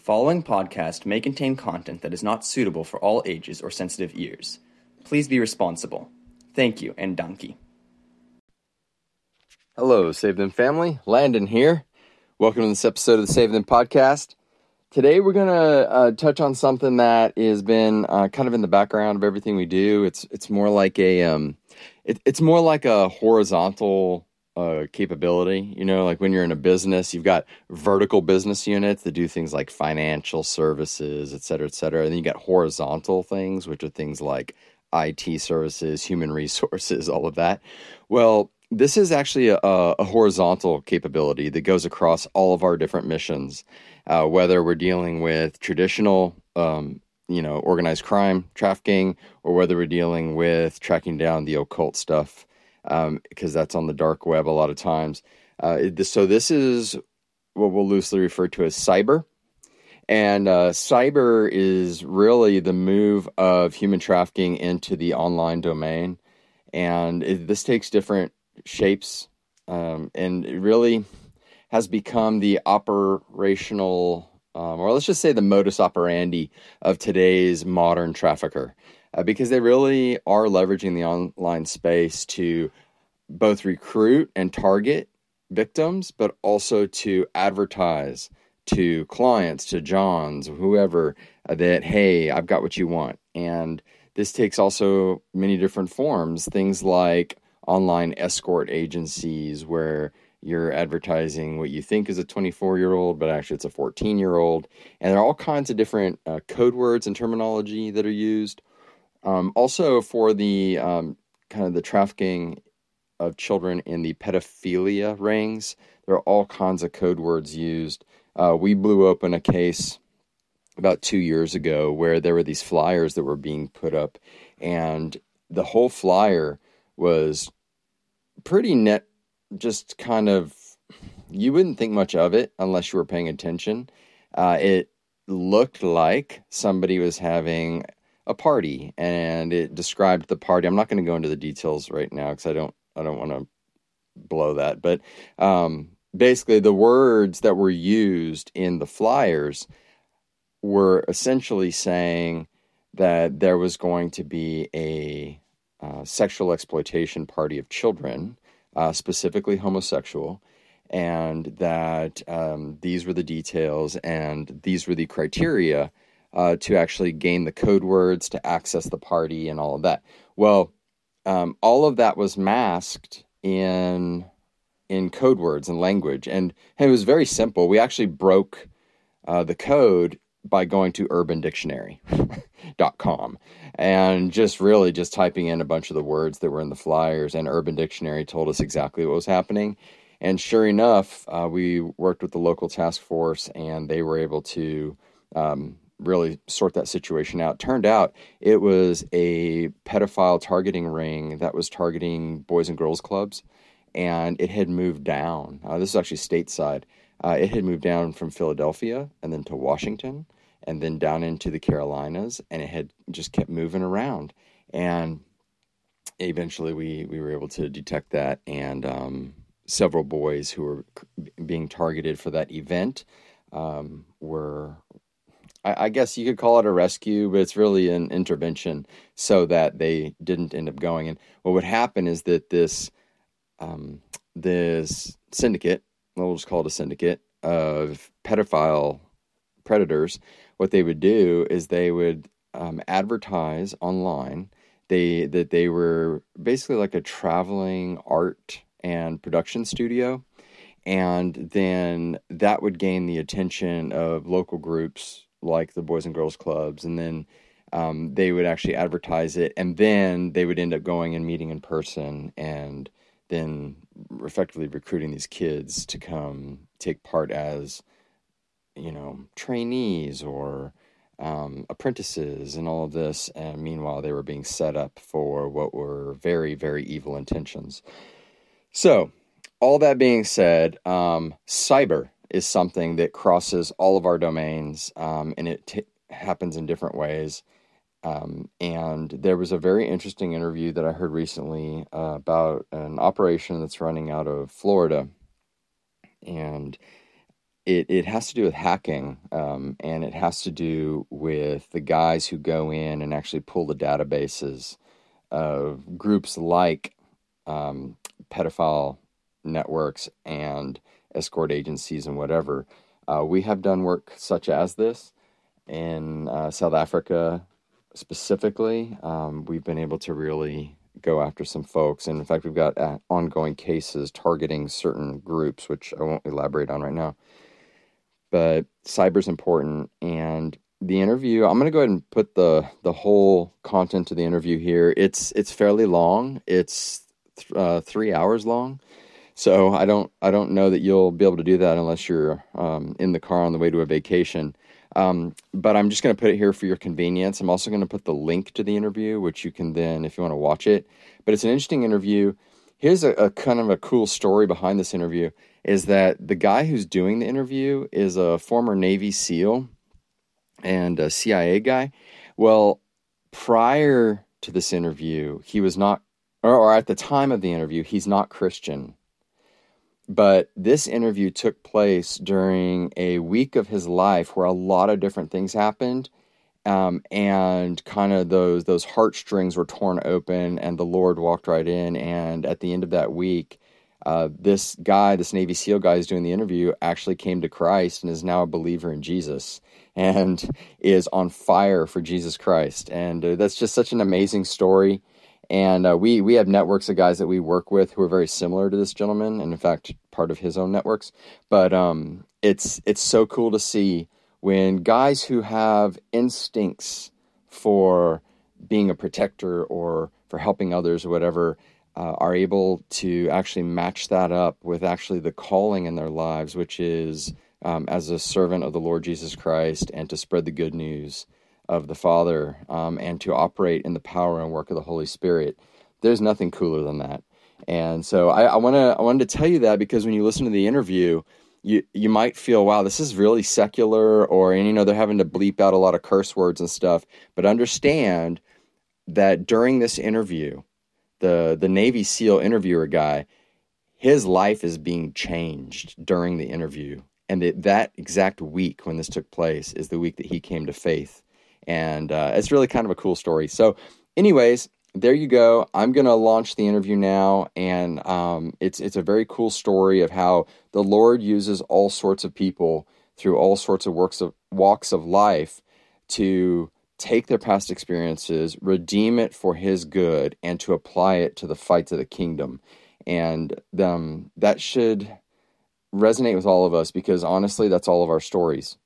following podcast may contain content that is not suitable for all ages or sensitive ears. Please be responsible. Thank you, and donkey. Hello, Save Them family. Landon here. Welcome to this episode of the Save Them podcast. Today we're gonna uh, touch on something that has been uh, kind of in the background of everything we do. It's it's more like a um, it, it's more like a horizontal capability. You know, like when you're in a business, you've got vertical business units that do things like financial services, et cetera, et cetera. And then you got horizontal things, which are things like IT services, human resources, all of that. Well, this is actually a, a horizontal capability that goes across all of our different missions, uh, whether we're dealing with traditional um, you know, organized crime, trafficking, or whether we're dealing with tracking down the occult stuff, because um, that's on the dark web a lot of times. Uh, so this is what we'll loosely refer to as cyber. And uh, cyber is really the move of human trafficking into the online domain. And it, this takes different shapes um, and it really has become the operational um, or let's just say the modus operandi of today's modern trafficker, uh, because they really are leveraging the online space to both recruit and target victims, but also to advertise to clients, to Johns, whoever, uh, that, hey, I've got what you want. And this takes also many different forms, things like online escort agencies where you're advertising what you think is a 24 year old, but actually it's a 14 year old. And there are all kinds of different uh, code words and terminology that are used. Um, also, for the um, kind of the trafficking of children in the pedophilia rings, there are all kinds of code words used. Uh, we blew open a case about two years ago where there were these flyers that were being put up, and the whole flyer was pretty net just kind of you wouldn't think much of it unless you were paying attention. Uh, it looked like somebody was having a party, and it described the party. I'm not going to go into the details right now because I don't I don't want to blow that. But um, basically, the words that were used in the flyers were essentially saying that there was going to be a uh, sexual exploitation party of children uh, specifically homosexual, and that um, these were the details and these were the criteria uh, to actually gain the code words to access the party and all of that. Well, um, all of that was masked in in code words and language, and it was very simple. We actually broke uh, the code by going to urbandictionary.com and just really just typing in a bunch of the words that were in the flyers and urban dictionary told us exactly what was happening and sure enough uh, we worked with the local task force and they were able to um, really sort that situation out turned out it was a pedophile targeting ring that was targeting boys and girls clubs and it had moved down uh, this is actually stateside uh, it had moved down from Philadelphia and then to Washington and then down into the Carolinas, and it had just kept moving around. And eventually, we we were able to detect that, and um, several boys who were being targeted for that event um, were. I, I guess you could call it a rescue, but it's really an intervention so that they didn't end up going. And what would happen is that this um, this syndicate we'll just call it a syndicate of pedophile predators, what they would do is they would um, advertise online they that they were basically like a traveling art and production studio and then that would gain the attention of local groups like the boys and girls clubs and then um, they would actually advertise it and then they would end up going and meeting in person and then effectively recruiting these kids to come take part as you know trainees or um, apprentices and all of this and meanwhile they were being set up for what were very very evil intentions. So all that being said um, cyber is something that crosses all of our domains um, and it t- happens in different ways um, and there was a very interesting interview that I heard recently uh, about an operation that's running out of Florida. And it, it has to do with hacking, um, and it has to do with the guys who go in and actually pull the databases of groups like um, pedophile networks and escort agencies and whatever. Uh, we have done work such as this in uh, South Africa specifically. Um, we've been able to really go after some folks. And in fact, we've got uh, ongoing cases targeting certain groups, which I won't elaborate on right now. But cyber's important. And the interview, I'm going to go ahead and put the, the whole content of the interview here. It's, it's fairly long. It's th- uh, three hours long. So I don't I don't know that you'll be able to do that unless you're um, in the car on the way to a vacation. Um, but I'm just going to put it here for your convenience. I'm also going to put the link to the interview, which you can then, if you want to watch it. But it's an interesting interview. Here's a, a kind of a cool story behind this interview: is that the guy who's doing the interview is a former Navy SEAL and a CIA guy. Well, prior to this interview, he was not, or, or at the time of the interview, he's not Christian but this interview took place during a week of his life where a lot of different things happened. Um, and kind of those those heartstrings were torn open, and the Lord walked right in. And at the end of that week, uh, this guy, this Navy SEAL guy, is doing the interview, actually came to Christ and is now a believer in Jesus and is on fire for Jesus Christ. And uh, that's just such an amazing story. And uh, we we have networks of guys that we work with who are very similar to this gentleman, and in fact, part of his own networks. But um, it's it's so cool to see when guys who have instincts for being a protector or for helping others or whatever uh, are able to actually match that up with actually the calling in their lives, which is um, as a servant of the Lord Jesus Christ and to spread the good news of the Father um, and to operate in the power and work of the Holy Spirit. There's nothing cooler than that. And so I, I want to I wanted to tell you that because when you listen to the interview, you you might feel wow this is really secular or and you know they're having to bleep out a lot of curse words and stuff. But understand that during this interview, the the Navy SEAL interviewer guy, his life is being changed during the interview. And that, that exact week when this took place is the week that he came to faith and uh, it's really kind of a cool story. So, anyways, there you go. I'm gonna launch the interview now, and um, it's it's a very cool story of how the Lord uses all sorts of people through all sorts of works of walks of life to take their past experiences, redeem it for His good, and to apply it to the fights of the kingdom. And um, that should resonate with all of us because honestly, that's all of our stories.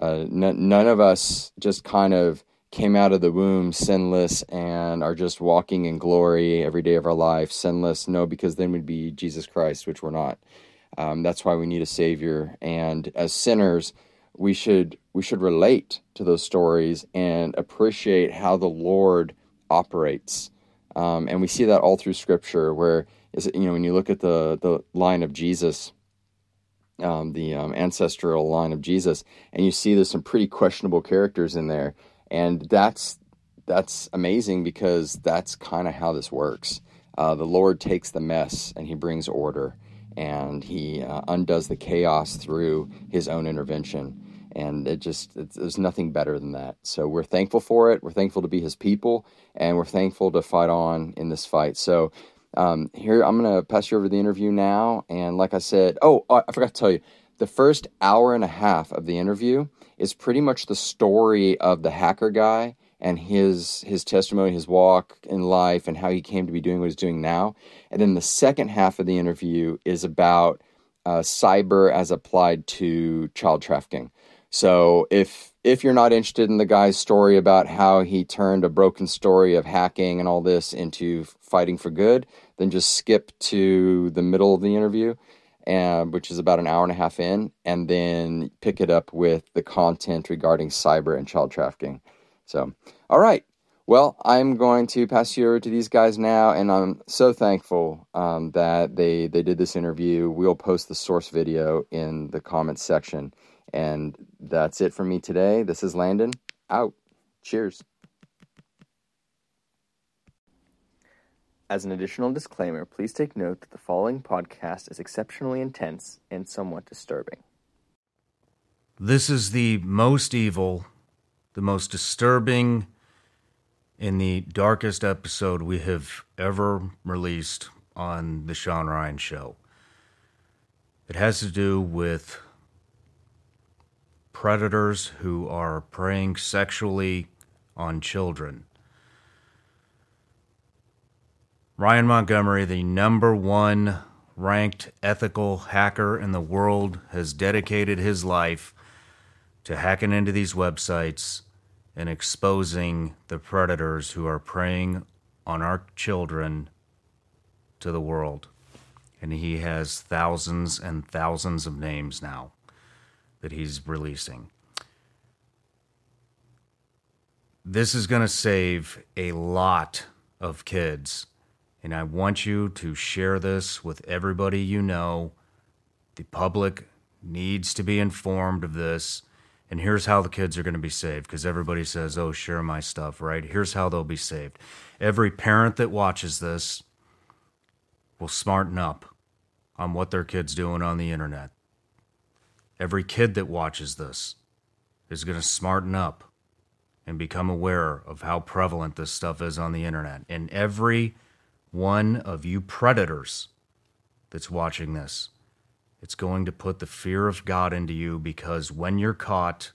Uh, n- none of us just kind of came out of the womb sinless and are just walking in glory every day of our life, sinless. No, because then we'd be Jesus Christ, which we're not. Um, that's why we need a Savior. And as sinners, we should we should relate to those stories and appreciate how the Lord operates. Um, and we see that all through Scripture, where is it, you know when you look at the the line of Jesus um, the um, ancestral line of Jesus, and you see there's some pretty questionable characters in there, and that's that's amazing because that's kind of how this works. Uh, the Lord takes the mess and He brings order, and He uh, undoes the chaos through His own intervention. And it just, there's nothing better than that. So we're thankful for it. We're thankful to be His people, and we're thankful to fight on in this fight. So um, here, I'm going to pass you over the interview now. And like I said, oh, I forgot to tell you, the first hour and a half of the interview is pretty much the story of the hacker guy and his his testimony, his walk in life, and how he came to be doing what he's doing now. And then the second half of the interview is about uh, cyber as applied to child trafficking. So if if you're not interested in the guy's story about how he turned a broken story of hacking and all this into fighting for good, then just skip to the middle of the interview, and, which is about an hour and a half in, and then pick it up with the content regarding cyber and child trafficking. So, all right. Well, I'm going to pass you over to these guys now, and I'm so thankful um, that they they did this interview. We'll post the source video in the comments section, and that's it for me today. This is Landon out. Cheers. As an additional disclaimer, please take note that the following podcast is exceptionally intense and somewhat disturbing. This is the most evil, the most disturbing, and the darkest episode we have ever released on The Sean Ryan Show. It has to do with predators who are preying sexually on children. Ryan Montgomery, the number one ranked ethical hacker in the world, has dedicated his life to hacking into these websites and exposing the predators who are preying on our children to the world. And he has thousands and thousands of names now that he's releasing. This is going to save a lot of kids. And I want you to share this with everybody you know. The public needs to be informed of this. And here's how the kids are going to be saved because everybody says, oh, share my stuff, right? Here's how they'll be saved. Every parent that watches this will smarten up on what their kid's doing on the internet. Every kid that watches this is going to smarten up and become aware of how prevalent this stuff is on the internet. And every one of you predators that's watching this, it's going to put the fear of God into you because when you're caught,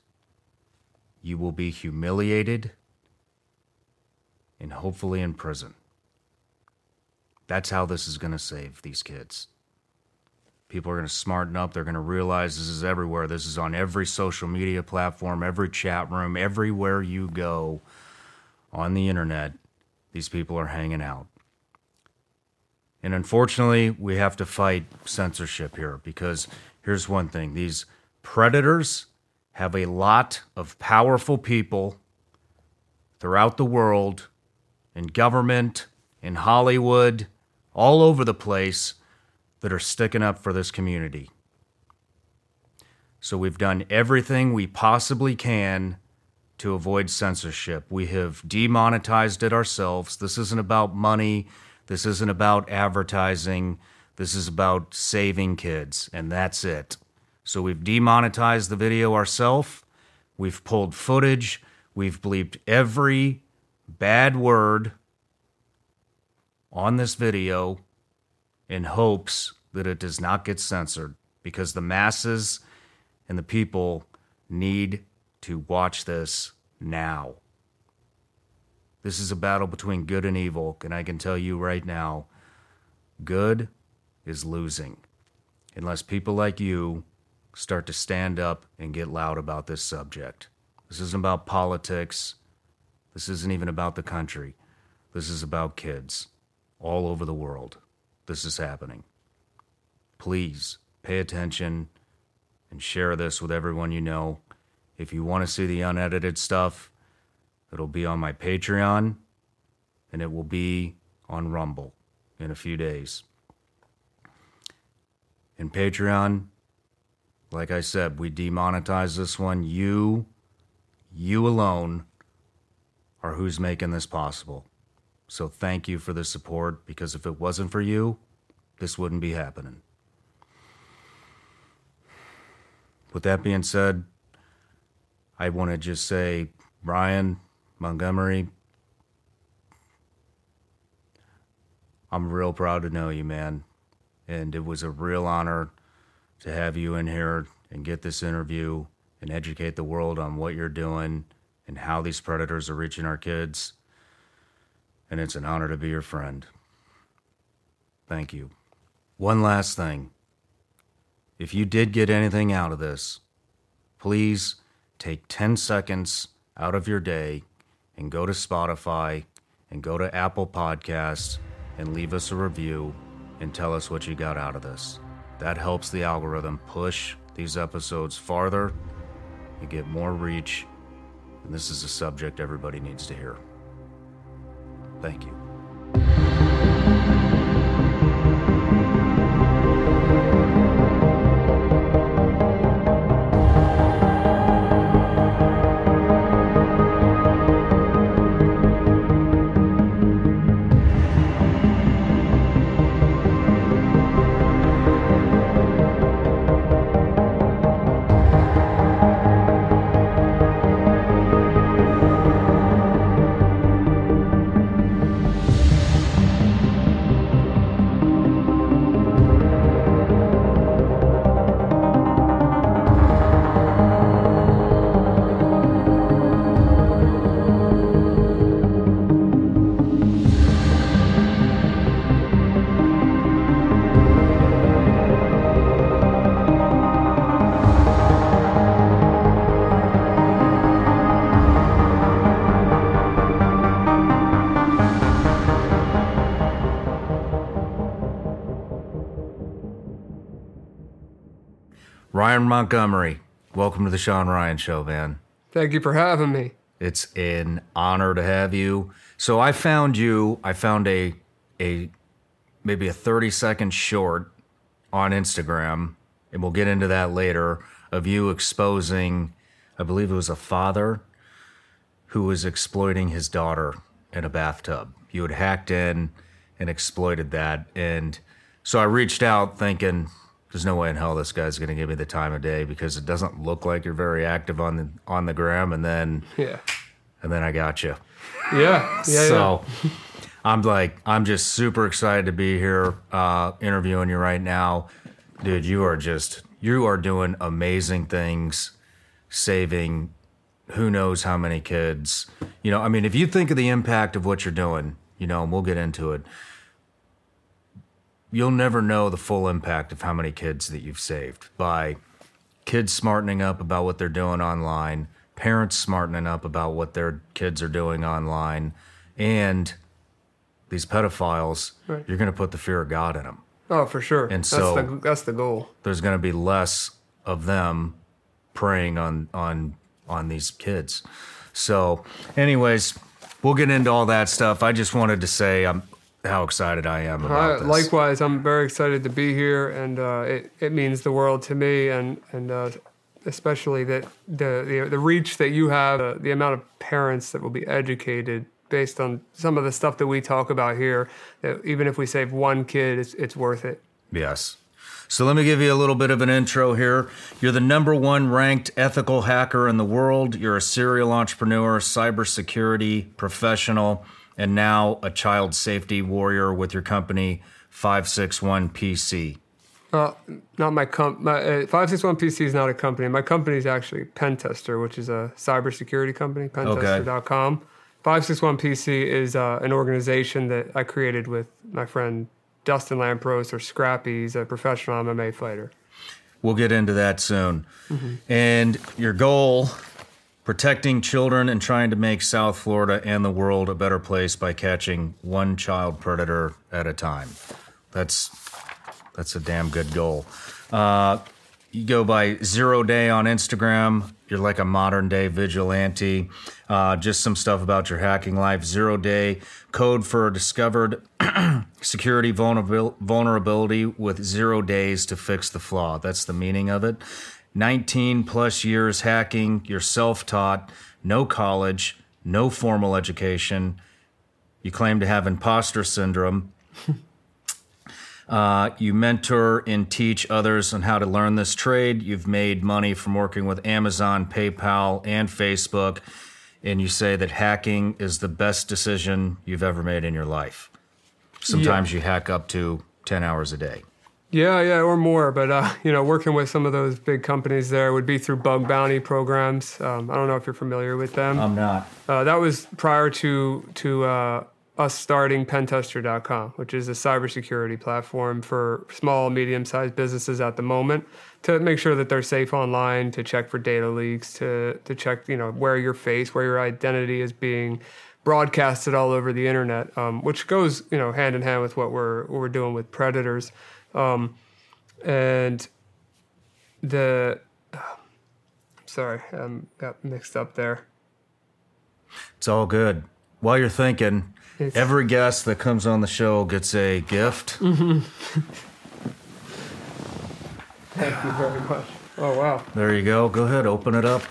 you will be humiliated and hopefully in prison. That's how this is going to save these kids. People are going to smarten up. They're going to realize this is everywhere. This is on every social media platform, every chat room, everywhere you go on the internet. These people are hanging out. And unfortunately, we have to fight censorship here because here's one thing these predators have a lot of powerful people throughout the world, in government, in Hollywood, all over the place that are sticking up for this community. So we've done everything we possibly can to avoid censorship. We have demonetized it ourselves. This isn't about money. This isn't about advertising. This is about saving kids, and that's it. So we've demonetized the video ourselves. We've pulled footage. We've bleeped every bad word on this video in hopes that it does not get censored because the masses and the people need to watch this now. This is a battle between good and evil, and I can tell you right now good is losing unless people like you start to stand up and get loud about this subject. This isn't about politics. This isn't even about the country. This is about kids all over the world. This is happening. Please pay attention and share this with everyone you know. If you want to see the unedited stuff, it'll be on my Patreon and it will be on Rumble in a few days. In Patreon, like I said, we demonetize this one. You, you alone, are who's making this possible. So thank you for the support because if it wasn't for you, this wouldn't be happening. With that being said, I want to just say, Ryan Montgomery, I'm real proud to know you, man. And it was a real honor to have you in here and get this interview and educate the world on what you're doing and how these predators are reaching our kids and it's an honor to be your friend. Thank you. One last thing. If you did get anything out of this, please take 10 seconds out of your day and go to Spotify and go to Apple Podcasts and leave us a review and tell us what you got out of this. That helps the algorithm push these episodes farther. You get more reach, and this is a subject everybody needs to hear. Thank you. Montgomery, welcome to the Sean Ryan Show, man. Thank you for having me. It's an honor to have you. So I found you. I found a a maybe a thirty second short on Instagram, and we'll get into that later. Of you exposing, I believe it was a father who was exploiting his daughter in a bathtub. You had hacked in and exploited that, and so I reached out thinking, "There's no way in hell this guy's going to give me the time of day because it doesn't look like you're very active on the on the gram." And then Yeah. and then I got you. Yeah. Yeah. so I'm like, I'm just super excited to be here uh, interviewing you right now, dude. You are just you are doing amazing things, saving who knows how many kids. You know, I mean, if you think of the impact of what you're doing, you know, and we'll get into it. You'll never know the full impact of how many kids that you've saved by kids smartening up about what they're doing online, parents smartening up about what their kids are doing online, and these pedophiles, Right. you're going to put the fear of God in them. Oh, for sure. And that's so- the, that's the goal. There's going to be less of them preying on on on these kids. So, anyways, we'll get into all that stuff. I just wanted to say I'm how excited I am about Uh, this. likewise, I'm very excited to be here, and uh, it it means the world to me, and and uh, especially that the, the the reach that you have, uh, the amount of parents that will be educated based on some of the stuff that we talk about here. That even if we save one kid, it's it's worth it. Yes. So let me give you a little bit of an intro here. You're the number one ranked ethical hacker in the world. You're a serial entrepreneur, cybersecurity professional, and now a child safety warrior with your company 561 PC. Uh, not my comp. My uh, five six one PC is not a company. My company is actually Pentester, which is a cybersecurity company. Pentester.com. Five six one PC is uh, an organization that I created with my friend Dustin Lampros or Scrappy. He's a professional MMA fighter. We'll get into that soon. And your goal protecting children and trying to make South Florida and the world a better place by catching one child predator at a time. That's that's a damn good goal. Uh, you go by Zero Day on Instagram. You're like a modern day vigilante. Uh, just some stuff about your hacking life. Zero Day code for discovered security vulnerabil- vulnerability with zero days to fix the flaw. That's the meaning of it. 19 plus years hacking. You're self taught, no college, no formal education. You claim to have imposter syndrome. Uh, you mentor and teach others on how to learn this trade. You've made money from working with Amazon, PayPal, and Facebook. And you say that hacking is the best decision you've ever made in your life. Sometimes you hack up to 10 hours a day. Yeah, yeah, or more. But uh, you know, working with some of those big companies there would be through bug bounty programs. Um, I don't know if you're familiar with them. I'm not. Uh, that was prior to to uh, us starting Pentester.com, which is a cybersecurity platform for small, medium-sized businesses at the moment to make sure that they're safe online, to check for data leaks, to to check you know where your face, where your identity is being broadcasted all over the internet, um, which goes you know hand in hand with what we're what we're doing with predators, um, and the. Sorry, I um, got mixed up there. It's all good. While you're thinking, It's- every guest that comes on the show gets a gift. Thank you very much. Oh wow. There you go. Go ahead, open it up.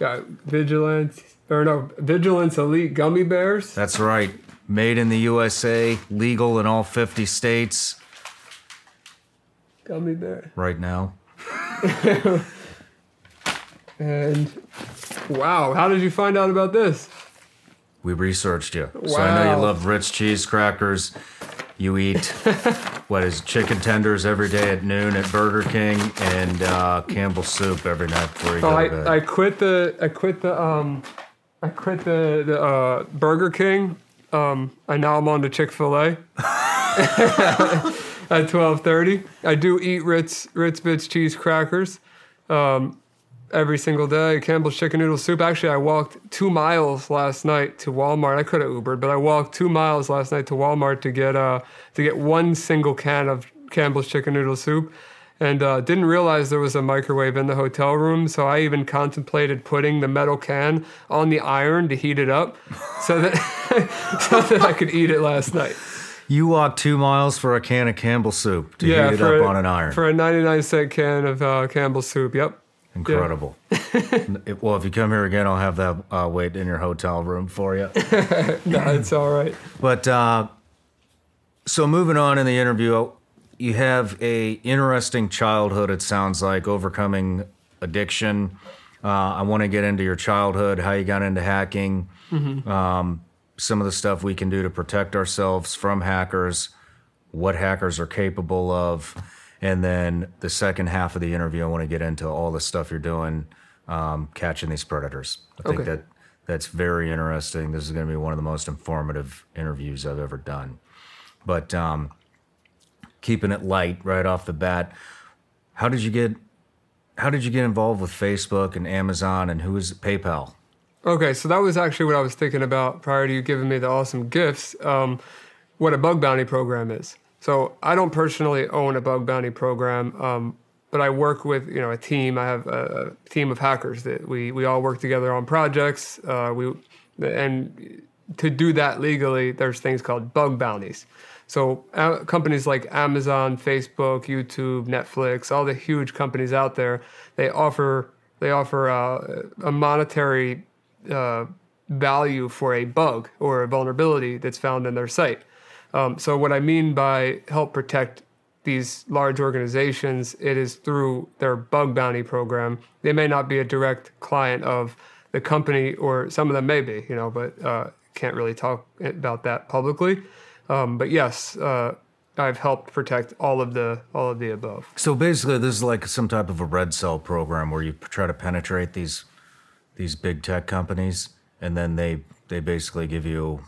Got Vigilance or no Vigilance Elite gummy bears. That's right. Made in the USA, legal in all 50 states Gummy bear. right now. And wow, how did you find out about this? We researched you. So I know you love Ritz cheese crackers. You eat what is chicken tenders every day at noon at Burger King and uh, Campbell's soup every night before you Oh, go to bed. I, I quit the I quit the um I quit the the uh, Burger King. Um, I now I'm on to Chick Fil A at twelve thirty. I do eat Ritz Ritz Bits cheese crackers. Um, every single day. Campbell's chicken noodle soup. Actually, I walked two miles last night to Walmart. I could have Ubered, but I walked two miles last night to Walmart to get uh to get one single can of Campbell's chicken noodle soup. and uh, didn't realize there was a microwave in the hotel room. So I even contemplated putting the metal can on the iron to heat it up, so that so that I could eat it last night. You walked two miles for a can of Campbell soup to heat it up a, on an iron. for a ninety-nine cent can of uh, Campbell's soup. Yep. Incredible. It- well, if you come here again, I'll have that uh, wait in your hotel room for you. No, it's all right. But uh, so moving on in the interview, you have a interesting childhood. It sounds like overcoming addiction. Uh, I want to get into your childhood, how you got into hacking, um, some of the stuff we can do to protect ourselves from hackers, what hackers are capable of, and then the second half of the interview, I want to get into all the stuff you're doing um, catching these predators. I think Okay. that that's very interesting. This is going to be one of the most informative interviews I've ever done. But um, keeping it light right off the bat, how did you get how did you get involved with Facebook and Amazon and who is PayPal? Okay, so that was actually what I was thinking about prior to you giving me the awesome gifts. Um, what a bug bounty program is. So I don't personally own a bug bounty program, um, but I work with you know a team. I have a, a team of hackers that we we all work together on projects. Uh, we and to do that legally, there's things called bug bounties. So uh, companies like Amazon, Facebook, YouTube, Netflix, all the huge companies out there, they offer they offer uh, a monetary uh, value for a bug or a vulnerability that's found in their site. Um, so what I mean by help protect these large organizations, it is through their bug bounty program. They may not be a direct client of the company, or some of them may be, you know, but uh, can't really talk about that publicly. Um, but yes, uh, I've helped protect all of the all of the above. So basically, this is like some type of a red cell program where you try to penetrate these these big tech companies, and then they they basically give you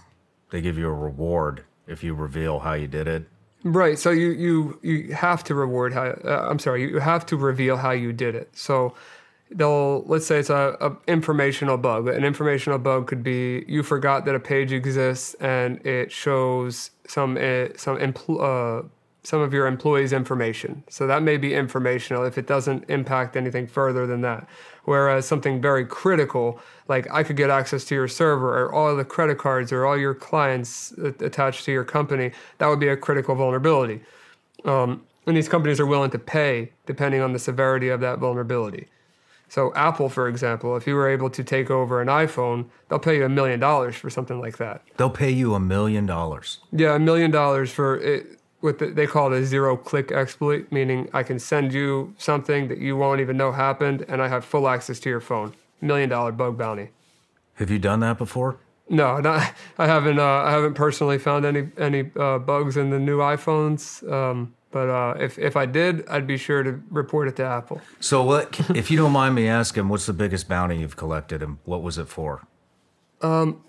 they give you a reward if you reveal how you did it. Right. So you you you have to reward how. Uh, I'm sorry. You have to reveal how you did it. So they'll let's say it's a, a informational bug. An informational bug could be you forgot that a page exists and it shows some uh, some empl- uh, some of your employees' information. So that may be informational if it doesn't impact anything further than that. Whereas something very critical, like I could get access to your server or all the credit cards or all your clients attached to your company, that would be a critical vulnerability. Um, and these companies are willing to pay depending on the severity of that vulnerability. So Apple, for example, if you were able to take over an iPhone, they'll pay you a million dollars for something like that. They'll pay you a million dollars. Yeah, a million dollars for it. What the, they call it a zero-click exploit, meaning I can send you something that you won't even know happened, and I have full access to your phone. Million dollar bug bounty. Have you done that before? No, not, I haven't. Uh, I haven't personally found any any uh, bugs in the new iPhones. Um, but uh, if if I did, I'd be sure to report it to Apple. So what? if you don't mind me asking, what's the biggest bounty you've collected, and what was it for?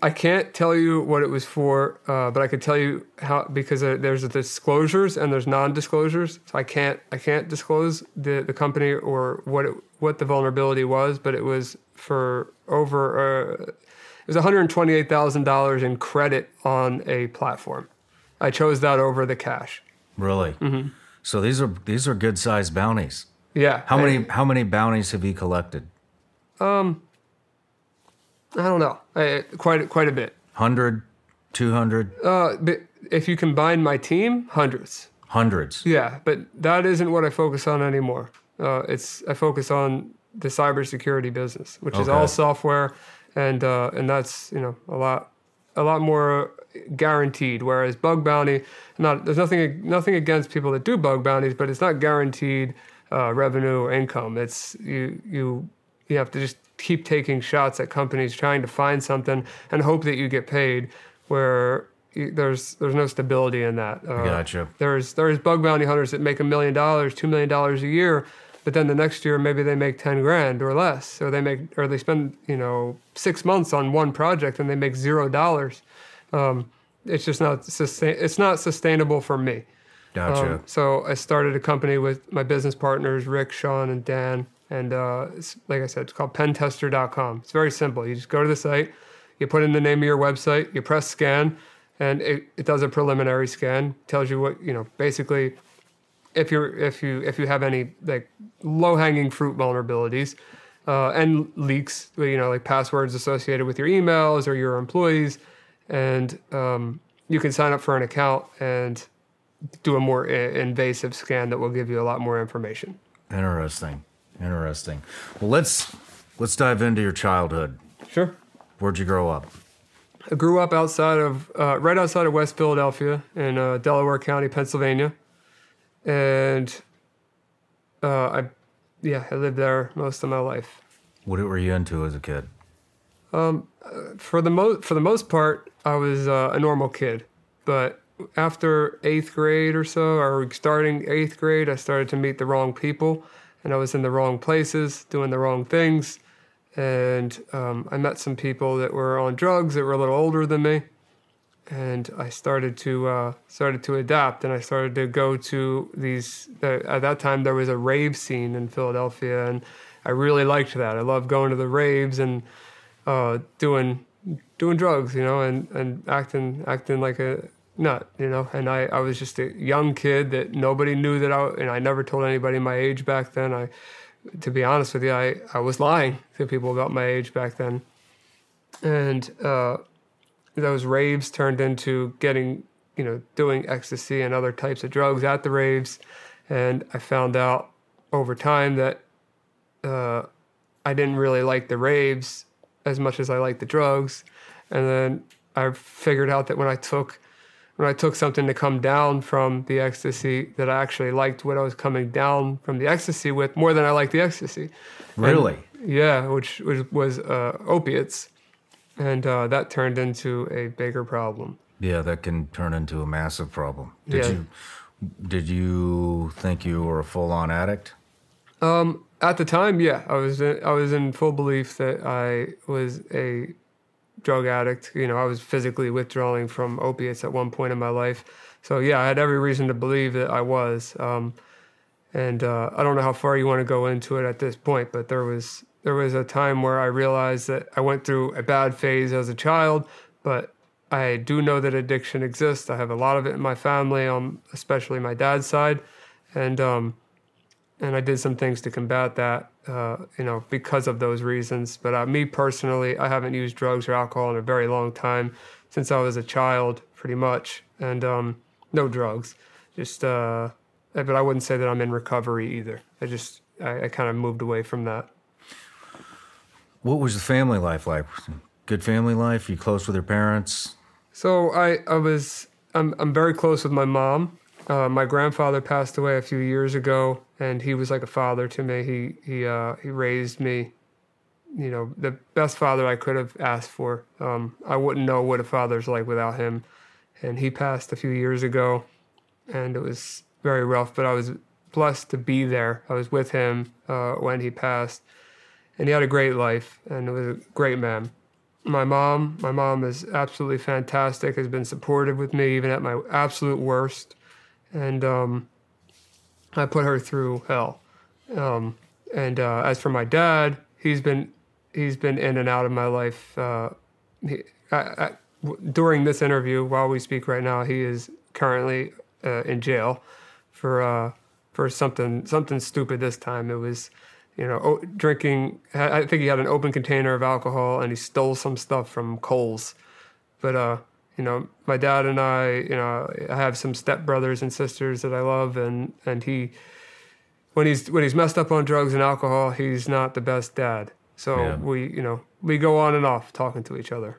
I can't tell you what it was for, uh, but I can tell you how because uh, there's disclosures and there's non-disclosures. So I can't I can't disclose the, the company or what it, what the vulnerability was, but it was for over uh, it was one hundred twenty eight thousand dollars in credit on a platform. I chose that over the cash. Really? Mm-hmm. So these are these are good sized bounties. Yeah. How I- many how many bounties have you collected? Um, I don't know. I, quite quite a bit. 100, 200, Uh, but if you combine my team, hundreds. hundreds. Yeah, but that isn't what I focus on anymore. Uh, it's I focus on the cybersecurity business, which is all software, and uh, and that's you know a lot a lot more guaranteed. Whereas bug bounty, not there's nothing nothing against people that do bug bounties, but it's not guaranteed uh, revenue or income. It's you you you have to just keep taking shots at companies trying to find something and hope that you get paid. Where you, there's there's no stability in that. Uh, Gotcha. there's there's bug bounty hunters that make a million dollars, two million dollars a year, but then the next year maybe they make ten grand or less, or they make or they spend you know six months on one project and they make zero dollars. Um, it's just not sustain. It's not sustainable for me. Gotcha. Um, so I started a company with my business partners, Rick, Sean, and Dan. And uh, like I said, it's called pentester.com. It's very simple. You just go to the site, you put in the name of your website, you press scan, and it, it does a preliminary scan, tells you what, you know, basically if you're if you if you have any like low hanging fruit vulnerabilities uh, and leaks, you know, like passwords associated with your emails or your employees, and um, you can sign up for an account and do a more invasive scan that will give you a lot more information. Interesting. Interesting. Well, let's let's dive into your childhood. Sure. Where'd you grow up? I grew up outside of, uh, right outside of West Philadelphia in uh, Delaware County, Pennsylvania, and uh, I, yeah, I lived there most of my life. What were you into as a kid? Um, For the most, for the most part, I was uh, a normal kid, but after eighth grade or so, or starting eighth grade, I started to meet the wrong people, and I was in the wrong places, doing the wrong things, and um, I met some people that were on drugs that were a little older than me, and I started to uh, started to adapt, and I started to go to these. Uh, at that time, there was a rave scene in Philadelphia, and I really liked that. I loved going to the raves and uh, doing doing drugs, you know, and, and acting acting like a nut, you know. And I, I was just a young kid that nobody knew that I and I never told anybody my age back then. I to be honest with you, I, I was lying to people about my age back then. And uh, those raves turned into getting, you know, doing ecstasy and other types of drugs at the raves. And I found out over time that uh, I didn't really like the raves as much as I liked the drugs. And then I figured out that when I took when I took something to come down from the ecstasy, that I actually liked what I was coming down from the ecstasy with more than I liked the ecstasy. Really? Yeah, which was, was uh, opiates, and uh, that turned into a bigger problem. Yeah, that can turn into a massive problem. Did Yeah. you did you think you were a full on addict? At the time, yeah, I was in, I was in full belief that I was a drug addict. You know, I was physically withdrawing from opiates at one point in my life. So yeah, I had every reason to believe that I was. Um, and uh, I don't know how far you want to go into it at this point, but there was there was a time where I realized that I went through a bad phase as a child, but I do know that addiction exists. I have a lot of it in my family, um, especially my dad's side, and um, and I did some things to combat that, uh, you know, because of those reasons. But uh, me personally, I haven't used drugs or alcohol in a very long time, since I was a child, pretty much, and um, no drugs. Just, uh, but I wouldn't say that I'm in recovery either. I just, I, I kind of moved away from that. What was the family life like? Good family life? You close with your parents? So I, I was, I'm, I'm very close with my mom. Uh, my grandfather passed away a few years ago, and he was like a father to me. He, he, uh, he raised me, you know, the best father I could have asked for. Um, I wouldn't know what a father's like without him. And he passed a few years ago, and it was very rough. But I was blessed to be there. I was with him uh, when he passed, and he had a great life, and was a great man my mom my mom is absolutely fantastic has been supportive with me even at my absolute worst and um, i put her through hell um, and uh, as for my dad he's been he's been in and out of my life uh, he, during this interview while we speak right now he is currently uh, in jail for uh, for something something stupid this time it was you know, drinking. I think he had an open container of alcohol and he stole some stuff from Kohl's. But uh, you know, my dad and I, you know, I have some step brothers and sisters that I love, and and he, when he's when he's messed up on drugs and alcohol, he's not the best dad. So Yeah. we, you know, we go on and off talking to each other.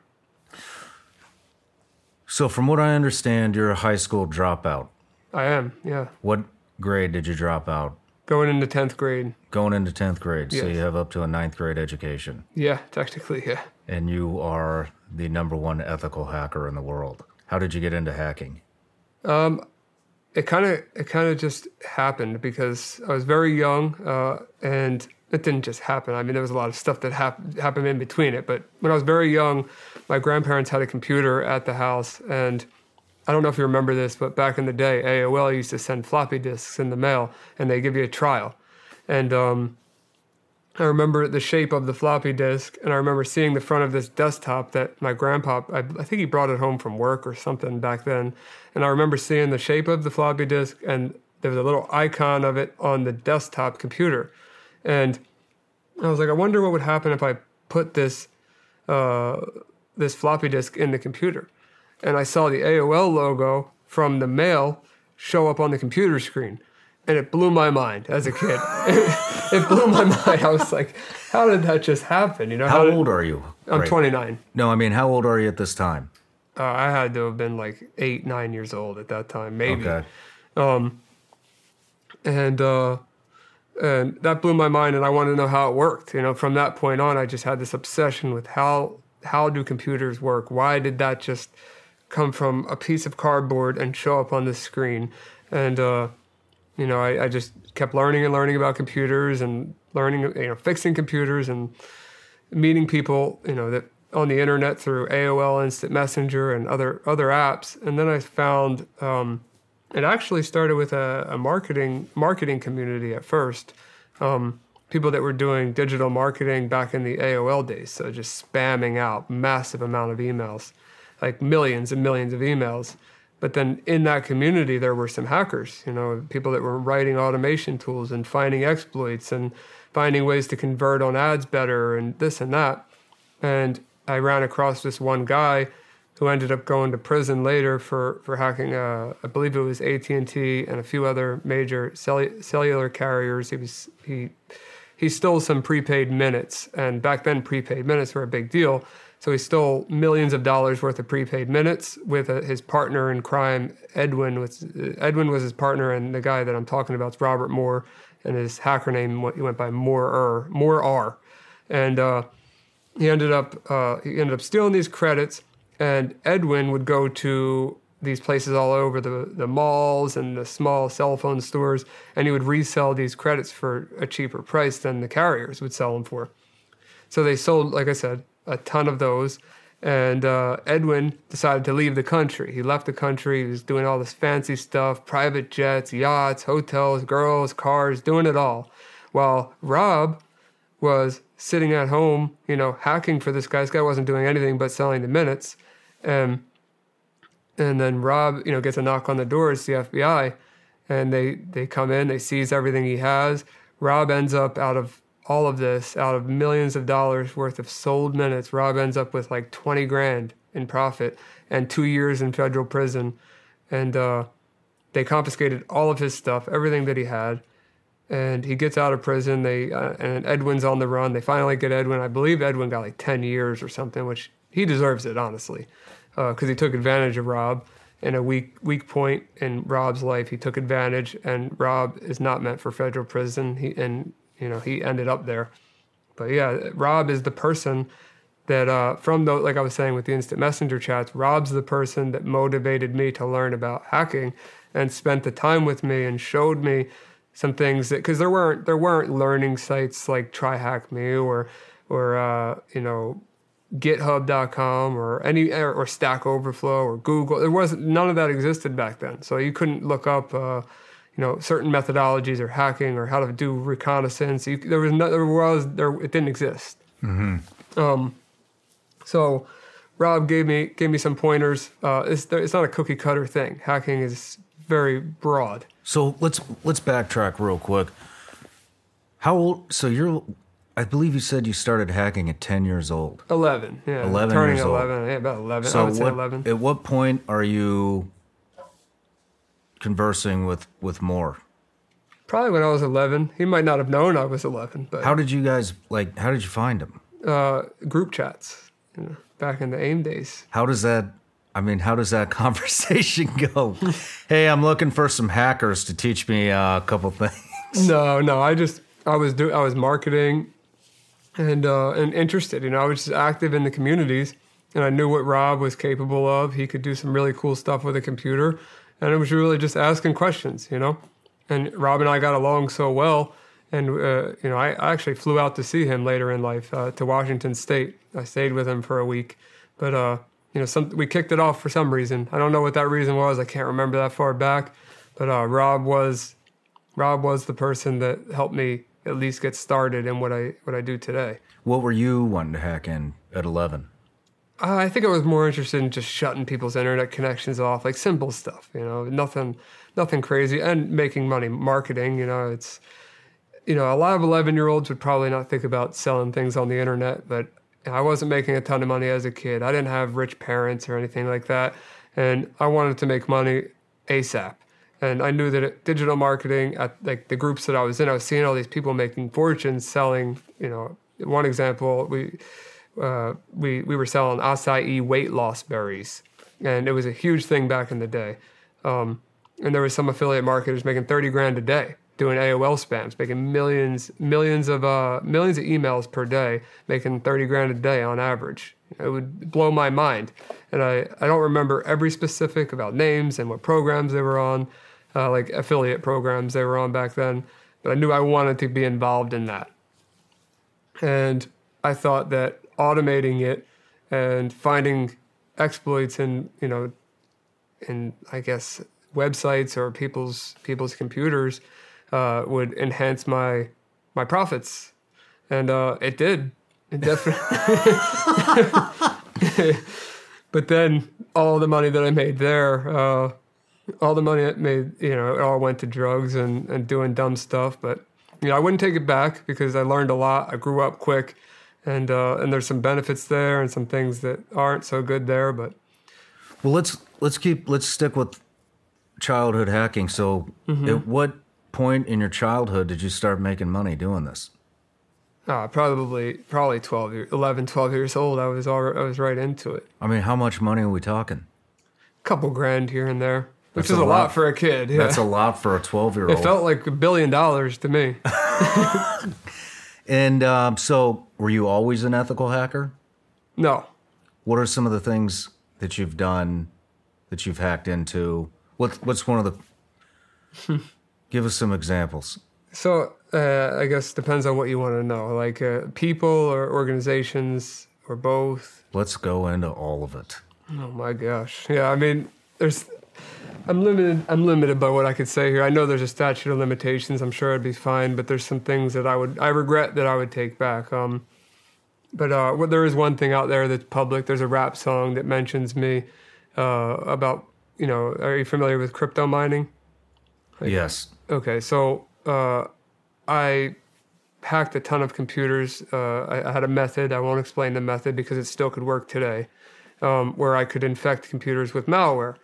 So, from what I understand, you're a high school dropout. I am, yeah, What grade did you drop out? going into tenth grade. Going into 10th grade. So, you have up to a ninth grade education. Yeah, technically, yeah. And you are the number one ethical hacker in the world. How did you get into hacking? it kind of it kind of just happened because I was very young, uh, and it didn't just happen. I mean, there was a lot of stuff that hap- happened in between it. But when I was very young, my grandparents had a computer at the house, and I don't know if you remember this, but back in the day, AOL used to send floppy disks in the mail, and they give you a trial, and um, I remember the shape of the floppy disk, and I remember seeing the front of this desktop that my grandpa, I, I think he brought it home from work or something back then. And I remember seeing the shape of the floppy disk and there was a little icon of it on the desktop computer, and I was like, I wonder what would happen if I put this uh, this floppy disk in the computer, and I saw the AOL logo from the mail show up on the computer screen, and it blew my mind as a kid. it blew my mind. I was like, how did that just happen? You know, How did- old are you? I'm Right. 29. No, I mean, how old are you at this time? Uh, I had to have been like eight, nine years old at that time, maybe. Okay. and uh, and that blew my mind, and I wanted to know how it worked. You know, from that point on, I just had this obsession with how how do computers work? Why did that just come from a piece of cardboard and show up on the screen? And uh, you know, I, I just kept learning and learning about computers and learning, you know, fixing computers and meeting people, you know, that on the internet through AOL Instant Messenger and other other apps. And then I found um, it actually started with a, a marketing marketing community at first. Um, people that were doing digital marketing back in the AOL days, so just spamming out massive amount of emails, like millions and millions of emails. But then in that community, there were some hackers, you know, people that were writing automation tools and finding exploits and finding ways to convert on ads better and this and that. And I ran across this one guy who ended up going to prison later for for hacking. Uh, I believe it was AT and a few other major cellu- cellular carriers. He was he he stole some prepaid minutes, and back then prepaid minutes were a big deal. So he stole millions of dollars worth of prepaid minutes with uh his partner in crime, Edwin. Was Edwin was his partner, and the guy that I'm talking about is Robert Moore, and his hacker name he went by Moore Moore R, and. Uh, he ended up uh, he ended up stealing these credits, and Edwin would go to these places all over the the malls and the small cell phone stores, and he would resell these credits for a cheaper price than the carriers would sell them for. So they sold, like I said, a ton of those. And uh, Edwin decided to leave the country. He left the country. He was doing all this fancy stuff private jets, yachts, hotels, girls, cars, doing it all. While Rob was sitting at home, you know, hacking for this guy. This guy wasn't doing anything but selling the minutes. And and then Rob, you know, gets a knock on the door. It's the FBI, and they they come in. They seize everything he has. Rob ends up out of all of this, out of millions of dollars worth of sold minutes. Rob ends up with like twenty grand in profit and two years in federal prison, and uh, they confiscated all of his stuff, everything that he had and he gets out of prison. They uh, and Edwin's on the run. They finally get Edwin. I believe Edwin got like ten years or something, which he deserves it honestly, because he took advantage of Rob in a weak weak point in Rob's life. He took advantage, and Rob is not meant for federal prison. He and you know he ended up there. But yeah, Rob is the person that uh, from the like I was saying with the instant messenger chats, Rob's the person that motivated me to learn about hacking and spent the time with me and showed me some things that because there weren't there weren't learning sites like TryHackMe or or uh, you know GitHub.com or any or Stack Overflow or Google. There wasn't none of that existed back then, so you couldn't look up. Uh, you know certain methodologies or hacking or how to do reconnaissance. You, there was no, there was there it didn't exist. Um, so Rob gave me gave me some pointers. Uh, it's it's not a cookie cutter thing. Hacking is very broad. So let's let's backtrack real quick. How old? So you're, I believe you said you started hacking at ten years old. Eleven, yeah, 11 turning years old. eleven, yeah, about eleven. So I would say what, eleven. at what point are you conversing with with Moore? Probably when I was eleven. He might not have known I was eleven, but How did you guys like? How did you find him? uh, group chats, you know, back in the AIM days. How does that? I mean, how does that conversation go? hey, I'm looking for some hackers to teach me uh, a couple things. No, no. I just I was do I was marketing and uh, and interested. You know, I was just active in the communities, and I knew what Rob was capable of. He could do some really cool stuff with a computer, and it was really just asking questions. You know, and Rob and I got along so well. And uh, you know, I, I actually flew out to see him later in life uh, to Washington State. I stayed with him for a week, but uh, you know, some we kicked it off for some reason. I don't know what that reason was. I can't remember that far back, but uh, Rob was Rob was the person that helped me at least get started in what I what I do today. What were you wanting to hack in at 11? Uh, I think I was more interested in just shutting people's internet connections off, like simple stuff, you know, nothing, nothing crazy, and making money, marketing. You know, it's, you know, a lot of eleven-year-olds would probably not think about selling things on the internet, but I wasn't making a ton of money as a kid. I didn't have rich parents or anything like that, and I wanted to make money ASAP. And I knew that it, digital marketing at like the groups that I was in, I was seeing all these people making fortunes selling. You know, one example we uh, we we were selling acai weight loss berries, and it was a huge thing back in the day. Um, and there was some affiliate marketers making thirty grand a day doing AOL spams, making millions millions of uh, millions of emails per day, making thirty grand a day on average. It would blow my mind, and I I don't remember every specific about names and what programs they were on, uh, like affiliate programs they were on back then. But I knew I wanted to be involved in that, and I thought that automating it and finding exploits in you know in I guess websites or people's people's computers uh, would enhance my my profits, and uh, it did. It definitely. but then all the money that I made there, uh, all the money I made, you know, it all went to drugs and, and doing dumb stuff. But you know, I wouldn't take it back because I learned a lot. I grew up quick, and uh, and there's some benefits there and some things that aren't so good there. But Well, let's let's keep let's stick with childhood hacking. So, at what point in your childhood did you start making money doing this? uh, probably probably 12 years, 11, 12 years old, I was all, I was right into it. I mean, how much money are we talking? A couple grand here and there, which That's is a lot lot. for a kid. Yeah. That's a lot for a twelve-year-old. it felt like a billion dollars to me. and um, so, were you always an ethical hacker? No. What are some of the things that you've done that you've hacked into? What What's one of the? Give us some examples. So uh, I guess depends on what you want to know, like uh, people or organizations or both. Let's go into all of it. Oh my gosh. Yeah, I mean, there's. I'm limited. I'm limited by what I could say here. I know there's a statute of limitations. I'm sure I'd be fine, but there's some things that I would. I regret that I would take back. Um, but uh, well, there is one thing out there that's public. There's a rap song that mentions me uh, about. You know, are you familiar with crypto mining? yes. Okay, so uh, I hacked a ton of computers. Uh, I, I had a method. I won't explain the method because it still could work today, um, where I could infect computers with malware.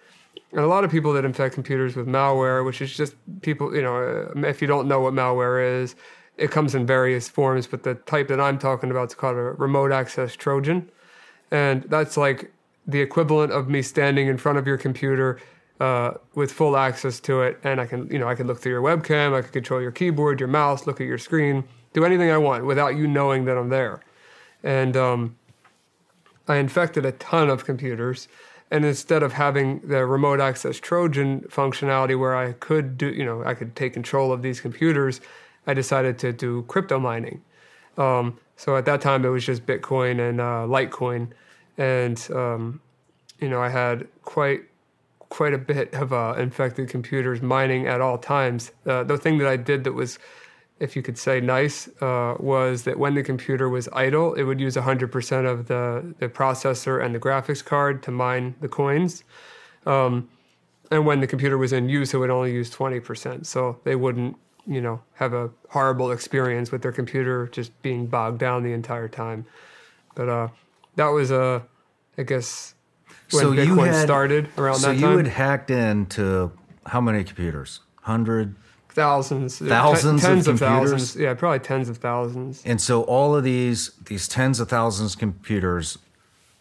A lot of people that infect computers with malware, which is just people, you know, uh, if you don't know what malware is, it comes in various forms, but the type that I'm talking about is called a remote access Trojan. And that's like the equivalent of me standing in front of your computer uh, with full access to it, and I can, you know, I can look through your webcam, I can control your keyboard, your mouse, look at your screen, do anything I want without you knowing that I'm there. And um, I infected a ton of computers, and instead of having the remote access Trojan functionality where I could do, you know, I could take control of these computers, I decided to do crypto mining. Um, so at that time, it was just Bitcoin and uh, Litecoin, and um, you know, I had quite quite a bit of uh, infected computers mining at all times. Uh, the thing that I did that was, if you could say nice, uh, was that when the computer was idle, it would use 100% of the, the processor and the graphics card to mine the coins. Um, and when the computer was in use, it would only use 20%. So they wouldn't, you know, have a horrible experience with their computer just being bogged down the entire time. But uh, that was, uh, I guess, when so you Bitcoin had started around so that you had hacked into how many computers? Hundred. Thousands, Thousands of tens of, computers? thousands. Yeah, probably tens of thousands. And so all of these these tens of thousands of computers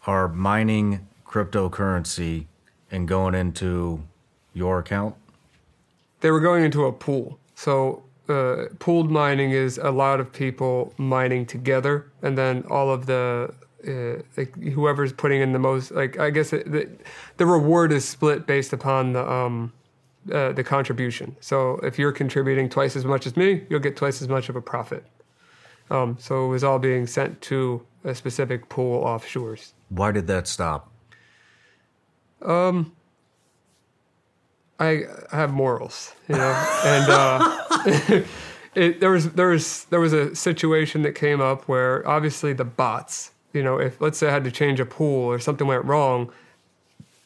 are mining cryptocurrency and going into your account. They were going into a pool. So uh, pooled mining is a lot of people mining together, and then all of the uh, like whoever's putting in the most. Like I guess it, the the reward is split based upon the um uh, the contribution. So if you're contributing twice as much as me, you'll get twice as much of a profit. Um, so it was all being sent to a specific pool offshores. Why did that stop? I I have morals, you know, and uh, it, there was there was there was a situation that came up where obviously the bots you know, if let's say I had to change a pool or something went wrong,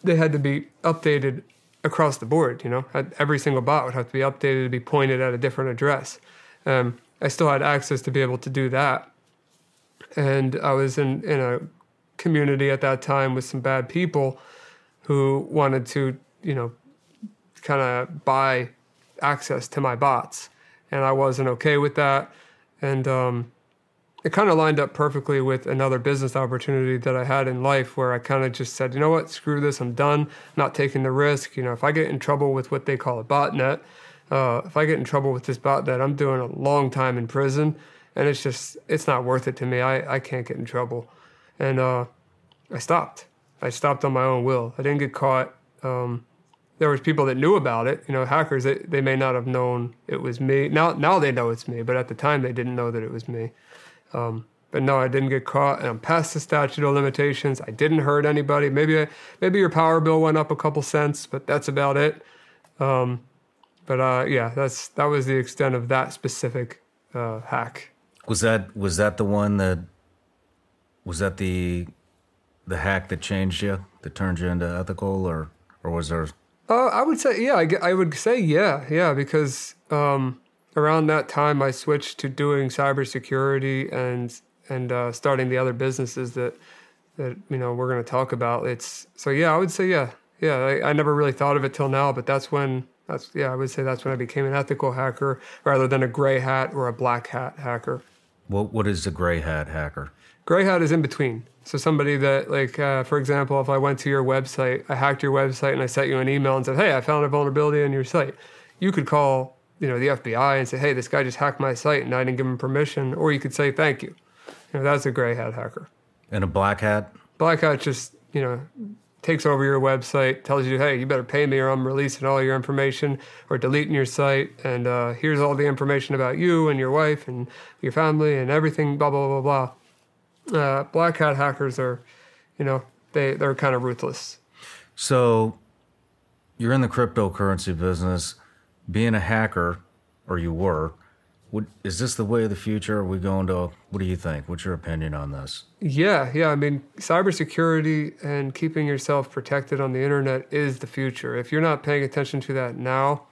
they had to be updated across the board. You know, every single bot would have to be updated to be pointed at a different address. Um, I still had access to be able to do that, and I was in in a community at that time with some bad people who wanted to, you know, kind of buy access to my bots, and I wasn't okay with that, and um, it kind of lined up perfectly with another business opportunity that I had in life where I kind of just said, you know what, screw this, I'm done, I'm not taking the risk. You know, if I get in trouble with what they call a botnet, uh, if I get in trouble with this botnet, I'm doing a long time in prison, and it's just it's not worth it to me. I I can't get in trouble, and uh, I stopped. I stopped on my own will. I didn't get caught. Um, there was people that knew about it. You know, hackers. They, they may not have known it was me. Now now they know it's me, but at the time they didn't know that it was me. Um, but no, I didn't get caught, and I'm past the statute of limitations. I didn't hurt anybody. Maybe I, maybe your power bill went up a couple cents, but that's about it. Um, but uh, yeah, that's that was the extent of that specific uh, hack. Was that was that the one that was that the the hack that changed you, that turned you into ethical, or or was there? Uh, I would say yeah. I, I would say yeah, yeah, because um, around that time I switched to doing cybersecurity and and uh, starting the other businesses that that you know we're going to talk about. It's so yeah, I would say yeah, yeah. I, I never really thought of it till now, but that's when that's yeah, I would say that's when I became an ethical hacker rather than a gray hat or a black hat hacker. What what is a gray hat hacker? Gray hat is in between. So somebody that like, uh, for example, if I went to your website, I hacked your website and I sent you an email and said, "Hey, I found a vulnerability in your site," you could call you know the FBI and say, "Hey, this guy just hacked my site and I didn't give him permission," or you could say, "Thank you." You know, that's a gray hat hacker. And a black hat. Black hat just you know takes over your website, tells you, "Hey, you better pay me or I'm releasing all your information or deleting your site." And uh, here's all the information about you and your wife and your family and everything. Blah blah blah blah. Uh, black hat hackers are, you know, they they're kind of ruthless. So, you're in the cryptocurrency business being a hacker, or you were, is this the way of the future? Are we going to, what do you think? What's your opinion on this? Yeah, yeah. I mean, cybersecurity and keeping yourself protected on the internet is the future. If you're not paying attention to that now,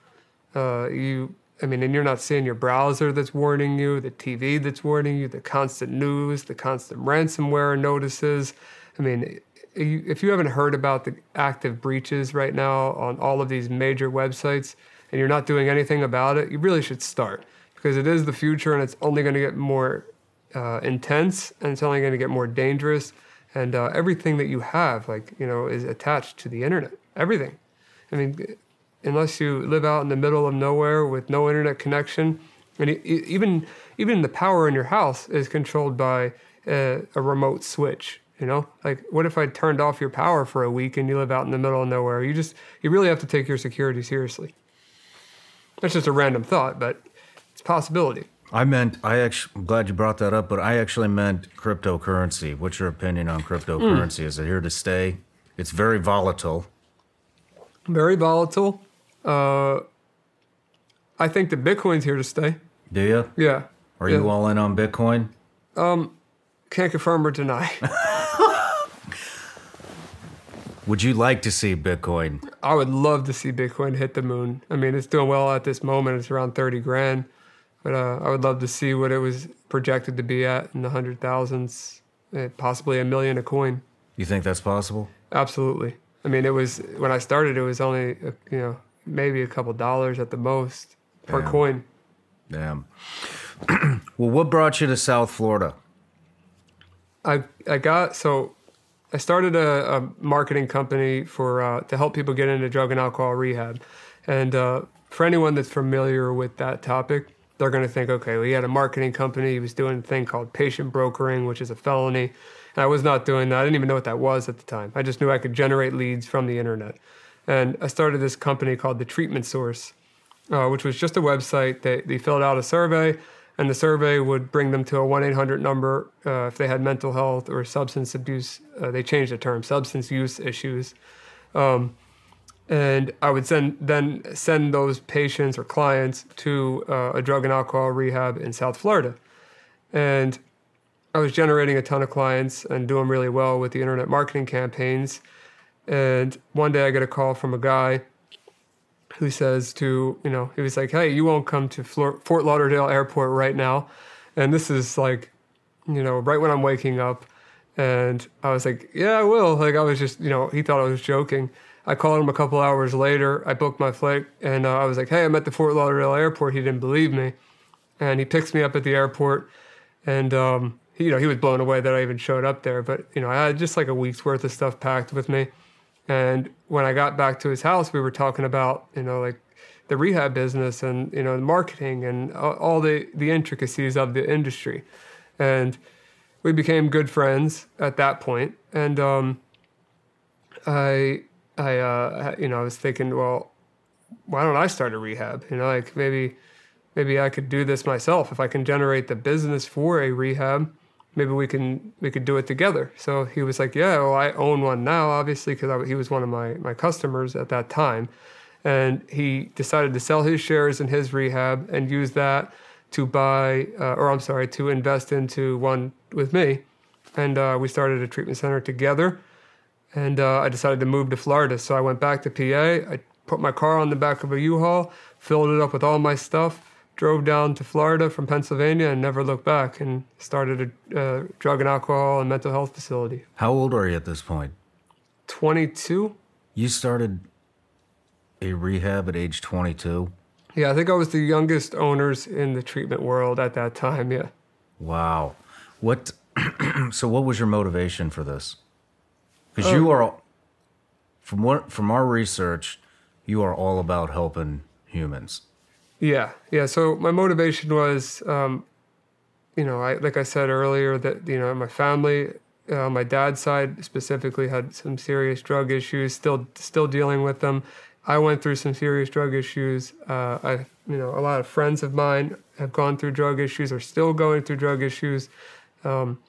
uh, you, I mean, and you're not seeing your browser that's warning you, the TV that's warning you, the constant news, the constant ransomware notices. I mean, if you haven't heard about the active breaches right now on all of these major websites, and you're not doing anything about it, you really should start because it is the future and it's only going to get more uh, intense and it's only going to get more dangerous. And uh, everything that you have, like, you know, is attached to the internet. Everything. I mean, unless you live out in the middle of nowhere with no internet connection, and even even the power in your house is controlled by a, a remote switch. You know, like what if I turned off your power for a week and you live out in the middle of nowhere? You just you really have to take your security seriously. That's just a random thought, but it's a possibility. I meant, I actually, I'm glad you brought that up, but I actually meant cryptocurrency. What's your opinion on cryptocurrency? Mm. Is it here to stay? It's very volatile. Very volatile. Uh, I think that Bitcoin's here to stay. Do you? Yeah. Are yeah. you all in on Bitcoin? Um, can't confirm or deny. Would you like to see Bitcoin? I would love to see Bitcoin hit the moon. I mean, it's doing well at this moment. It's around 30 grand. But uh, I would love to see what it was projected to be at in the hundred thousands, eh, possibly a million a coin. You think that's possible? Absolutely. I mean, it was when I started. It was only uh, you know maybe a couple dollars at the most per Damn. coin. Damn. well, what brought you to South Florida? I I got so I started a, a marketing company for uh, to help people get into drug and alcohol rehab. And uh, for anyone that's familiar with that topic, they're going to think, okay, he had a marketing company. He was doing a thing called patient brokering, which is a felony. And I was not doing that. I didn't even know what that was at the time. I just knew I could generate leads from the internet. And I started this company called The Treatment Source, uh, which was just a website. They, they filled out a survey and the survey would bring them to a 1-800 number uh, if they had mental health or substance abuse uh, they changed the term substance use issues um, and i would send then send those patients or clients to uh, a drug and alcohol rehab in south florida and I was generating a ton of clients and doing really well with the internet marketing campaigns. And one day I get a call from a guy who says to, you know, he was like, hey, you won't come to Fort Lauderdale Airport right now. And this is like, you know, right when I'm waking up. And I was like, yeah, I will. Like, I was just, you know, he thought I was joking. I called him a couple hours later. I booked my flight and uh, I was like, hey, I'm at the Fort Lauderdale airport. He didn't believe me. And he picks me up at the airport. And, um, he, you know, he was blown away that I even showed up there. But, you know, I had just like a week's worth of stuff packed with me. And when I got back to his house, we were talking about, you know, like the rehab business and, you know, the marketing and all the, the intricacies of the industry. And we became good friends at that point. And, um, I I, uh, you know, I was thinking, well, why don't I start a rehab? You know, like maybe, maybe I could do this myself if I can generate the business for a rehab. Maybe we can we could do it together. So he was like, yeah, well, I own one now, obviously, because he was one of my my customers at that time, and he decided to sell his shares in his rehab and use that to buy, uh, or I'm sorry, to invest into one with me, and uh, we started a treatment center together and uh, I decided to move to Florida. So I went back to PA. I put my car on the back of a U-Haul, filled it up with all my stuff, drove down to Florida from Pennsylvania, and never looked back. And started a uh, drug and alcohol and mental health facility. How old are you at this point? Twenty-two. You started a rehab at age twenty-two. Yeah, I think I was the youngest owners in the treatment world at that time. Yeah. Wow. What? so, what was your motivation for this? Because you are, from what from our research, you are all about helping humans. Yeah, yeah. So my motivation was, um, you know, I like I said earlier that you know my family, uh, my dad's side specifically had some serious drug issues. Still, still dealing with them. I went through some serious drug issues. Uh, I, you know, a lot of friends of mine have gone through drug issues are still going through drug issues, um,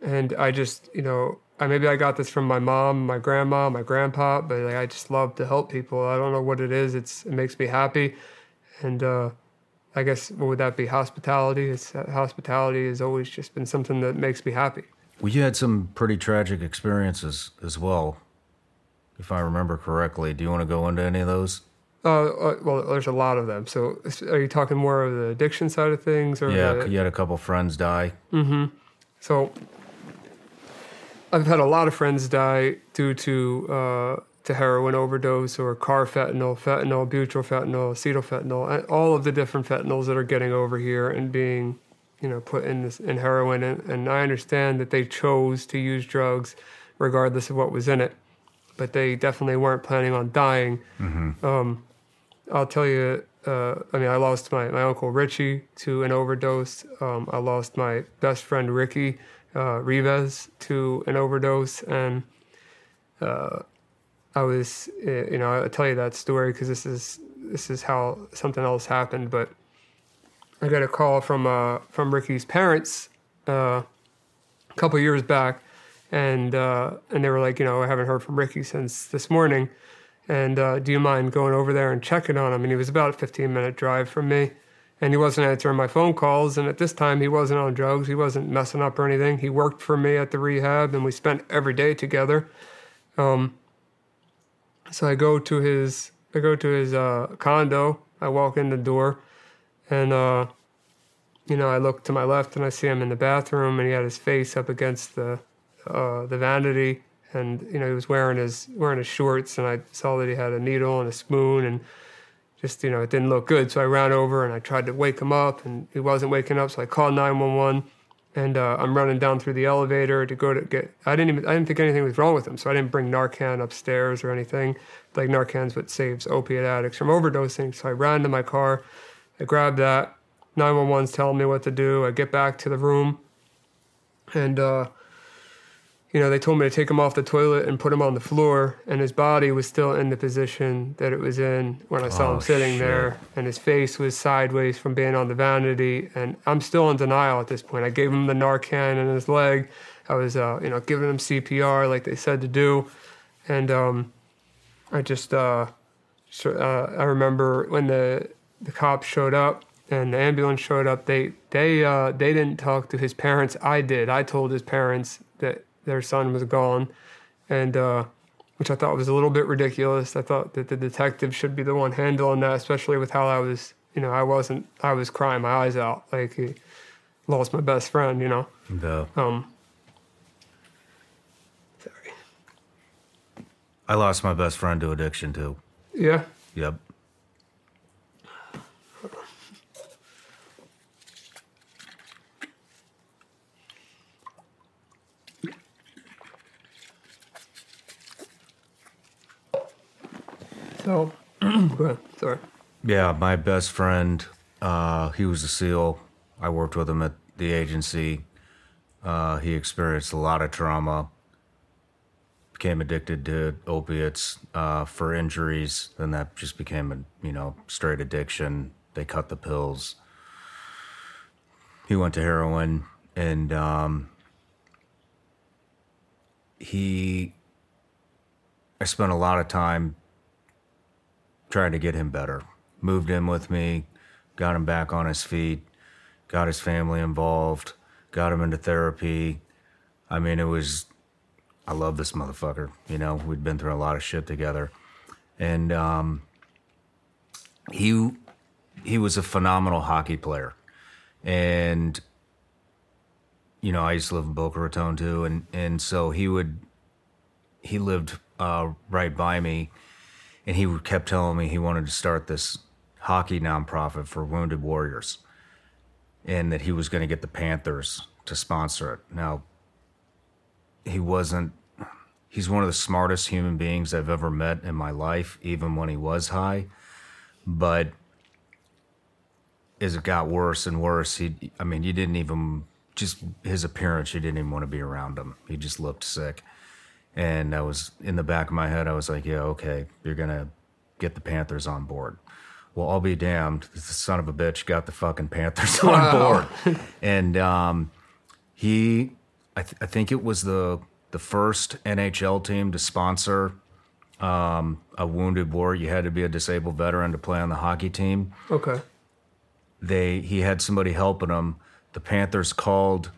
and I just, you know, I, maybe I got this from my mom, my grandma, my grandpa, but like, I just love to help people. I don't know what it is. It's it makes me happy, and uh, I guess what would that be? Hospitality. It's uh, hospitality has always just been something that makes me happy. Well, you had some pretty tragic experiences as well, if I remember correctly. Do you want to go into any of those? Uh, uh, well, there's a lot of them. So, are you talking more of the addiction side of things, or yeah, the... you had a couple friends die. Mm-hmm. So, I've had a lot of friends die due to uh, to heroin overdose or carfentanil, fentanyl, butyl acetylfentanyl, all of the different fentanyls that are getting over here and being, you know, put in this in heroin. And, and I understand that they chose to use drugs, regardless of what was in it, but they definitely weren't planning on dying. Mm-hmm. Um, I'll tell you. Uh, I mean, I lost my, my uncle Richie to an overdose. Um, I lost my best friend Ricky uh, Rivas to an overdose, and uh, I was, eh, you know, I'll tell you that story because this is this is how something else happened. But I got a call from uh, from Ricky's parents uh, a couple years back, and uh, and they were like, you know, I haven't heard from Ricky since this morning, and uh, do you mind going over there and checking on him? And he was about a 15 minute drive from me and he wasn't answering my phone calls. And at this time, he wasn't on drugs. He wasn't messing up or anything. He worked for me at the rehab, and we spent every day together. Um, so I go to his I go to his uh, condo. I walk in the door, and uh, you know I look to my left and I see him in the bathroom, and he had his face up against the uh, the vanity, and you know he was wearing his wearing his shorts, and I saw that he had a needle and a spoon and just you know it didn't look good. So I ran over and I tried to wake him up, and he wasn't waking up. So I called nine one one, and uh, I'm running down through the elevator to go to get. I didn't even I didn't think anything was wrong with him, so I didn't bring Narcan upstairs or anything. Like Narcan's what saves opiate addicts from overdosing. So I ran to my car, I grabbed that. 911's telling me what to do. I get back to the room, and uh, you know, they told me to take him off the toilet and put him on the floor, and his body was still in the position that it was in when I saw oh, him sitting shit. there, and his face was sideways from being on the vanity. And I'm still in denial at this point. I gave him the Narcan in his leg. I was, uh, you know, giving him CPR like they said to do, and um, I just, uh, uh, I remember when the the cops showed up and the ambulance showed up. They they uh, they didn't talk to his parents. I did. I told his parents that their son was gone, and uh, which I thought was a little bit ridiculous. I thought that the detective should be the one handling that, especially with how I was. You know, I wasn't. I was crying my eyes out. Like he lost my best friend. You know. The, Um. Sorry. I lost my best friend to addiction too. Yeah. Yep. So. Sorry. Yeah, my best friend, uh, he was a SEAL. I worked with him at the agency. Uh, he experienced a lot of trauma, became addicted to opiates uh, for injuries, and that just became a you know straight addiction. They cut the pills. He went to heroin, and um, he. I spent a lot of time trying to get him better. Moved in with me, got him back on his feet, got his family involved, got him into therapy. I mean, it was, I love this motherfucker. You know, we'd been through a lot of shit together. And um, he, he was a phenomenal hockey player. And, you know, I used to live in Boca Raton too. And, and so he would, he lived uh, right by me and he kept telling me he wanted to start this hockey nonprofit for wounded warriors and that he was going to get the Panthers to sponsor it. Now, he wasn't, he's one of the smartest human beings I've ever met in my life, even when he was high. But as it got worse and worse, he, I mean, you didn't even, just his appearance, you didn't even want to be around him. He just looked sick. And I was in the back of my head, I was like, yeah, okay, you're going to get the Panthers on board. Well, I'll be damned. The son of a bitch got the fucking Panthers on board. and um, he, I, th- I think it was the, the first NHL team to sponsor um, a wounded warrior. You had to be a disabled veteran to play on the hockey team Okay. they he had somebody helping him. The Panthers called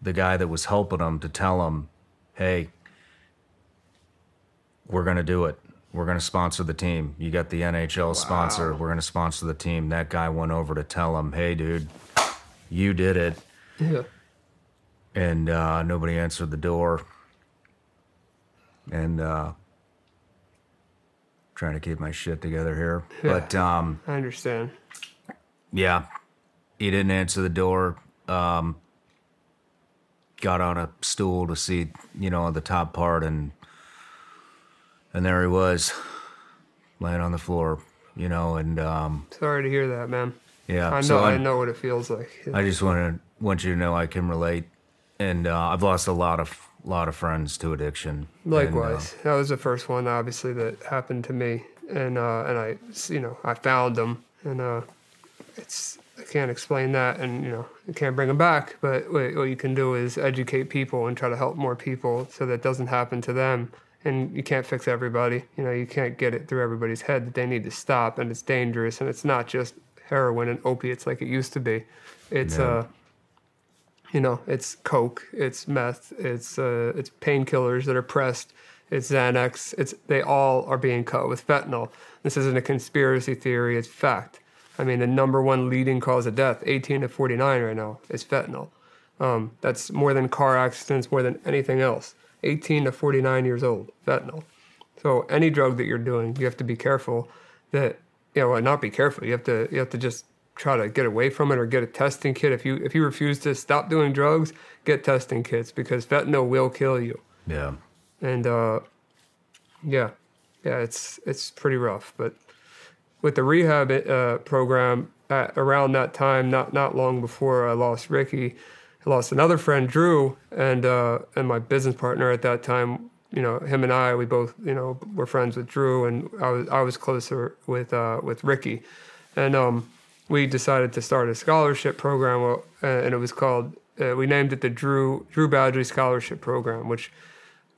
the guy that was helping him to tell him, "Hey, we're gonna do it. We're gonna sponsor the team. You got the NHL sponsor. We're gonna sponsor the team." That guy went over to tell him, "Hey, dude, you did it," Yeah. and uh, nobody answered the door. And uh, trying to keep my shit together here, Yeah. but um, I understand. Yeah. He didn't answer the door. Um, got on a stool to see, you know, the top part and and there he was, laying on the floor, you know, and um, Sorry to hear that, man. yeah. I know. so I know what it feels like. I just want to want you to know I can relate, and uh, I've lost a lot of lot of friends to addiction. and, uh, Likewise, that was the first one, obviously, that happened to me, and uh, and I, you know, I found them, and uh, it's I can't explain that, and you know, I can't bring them back. But what, what you can do is educate people and try to help more people, so that doesn't happen to them. And you can't fix everybody. You know, you can't get it through everybody's head that they need to stop, and it's dangerous, and it's not just heroin and opiates like it used to be. It's Yeah. uh you know, it's coke, it's meth, it's uh, it's painkillers that are pressed, it's Xanax, it's they all are being cut with fentanyl. This isn't a conspiracy theory; it's fact. I mean, the number one leading cause of death, 18 to 49 right now, is fentanyl. Um, that's more than car accidents, more than anything else. 18 to 49 years old, fentanyl. So any drug that you're doing, you have to be careful that you know, well, not be careful. You have to you have to just try to get away from it or get a testing kit. If you if you refuse to stop doing drugs, get testing kits because fentanyl will kill you. Yeah. And uh, yeah, yeah, it's it's pretty rough. But with the rehab uh, program at around that time, not not long before I lost Ricky, I lost another friend, Drew, and uh, and my business partner at that time. You know, him and I, we both you know were friends with Drew, and I was I was closer with uh, with Ricky, and um, we decided to start a scholarship program, and it was called. Uh, we named it the Drew Drew Badgley Scholarship Program, which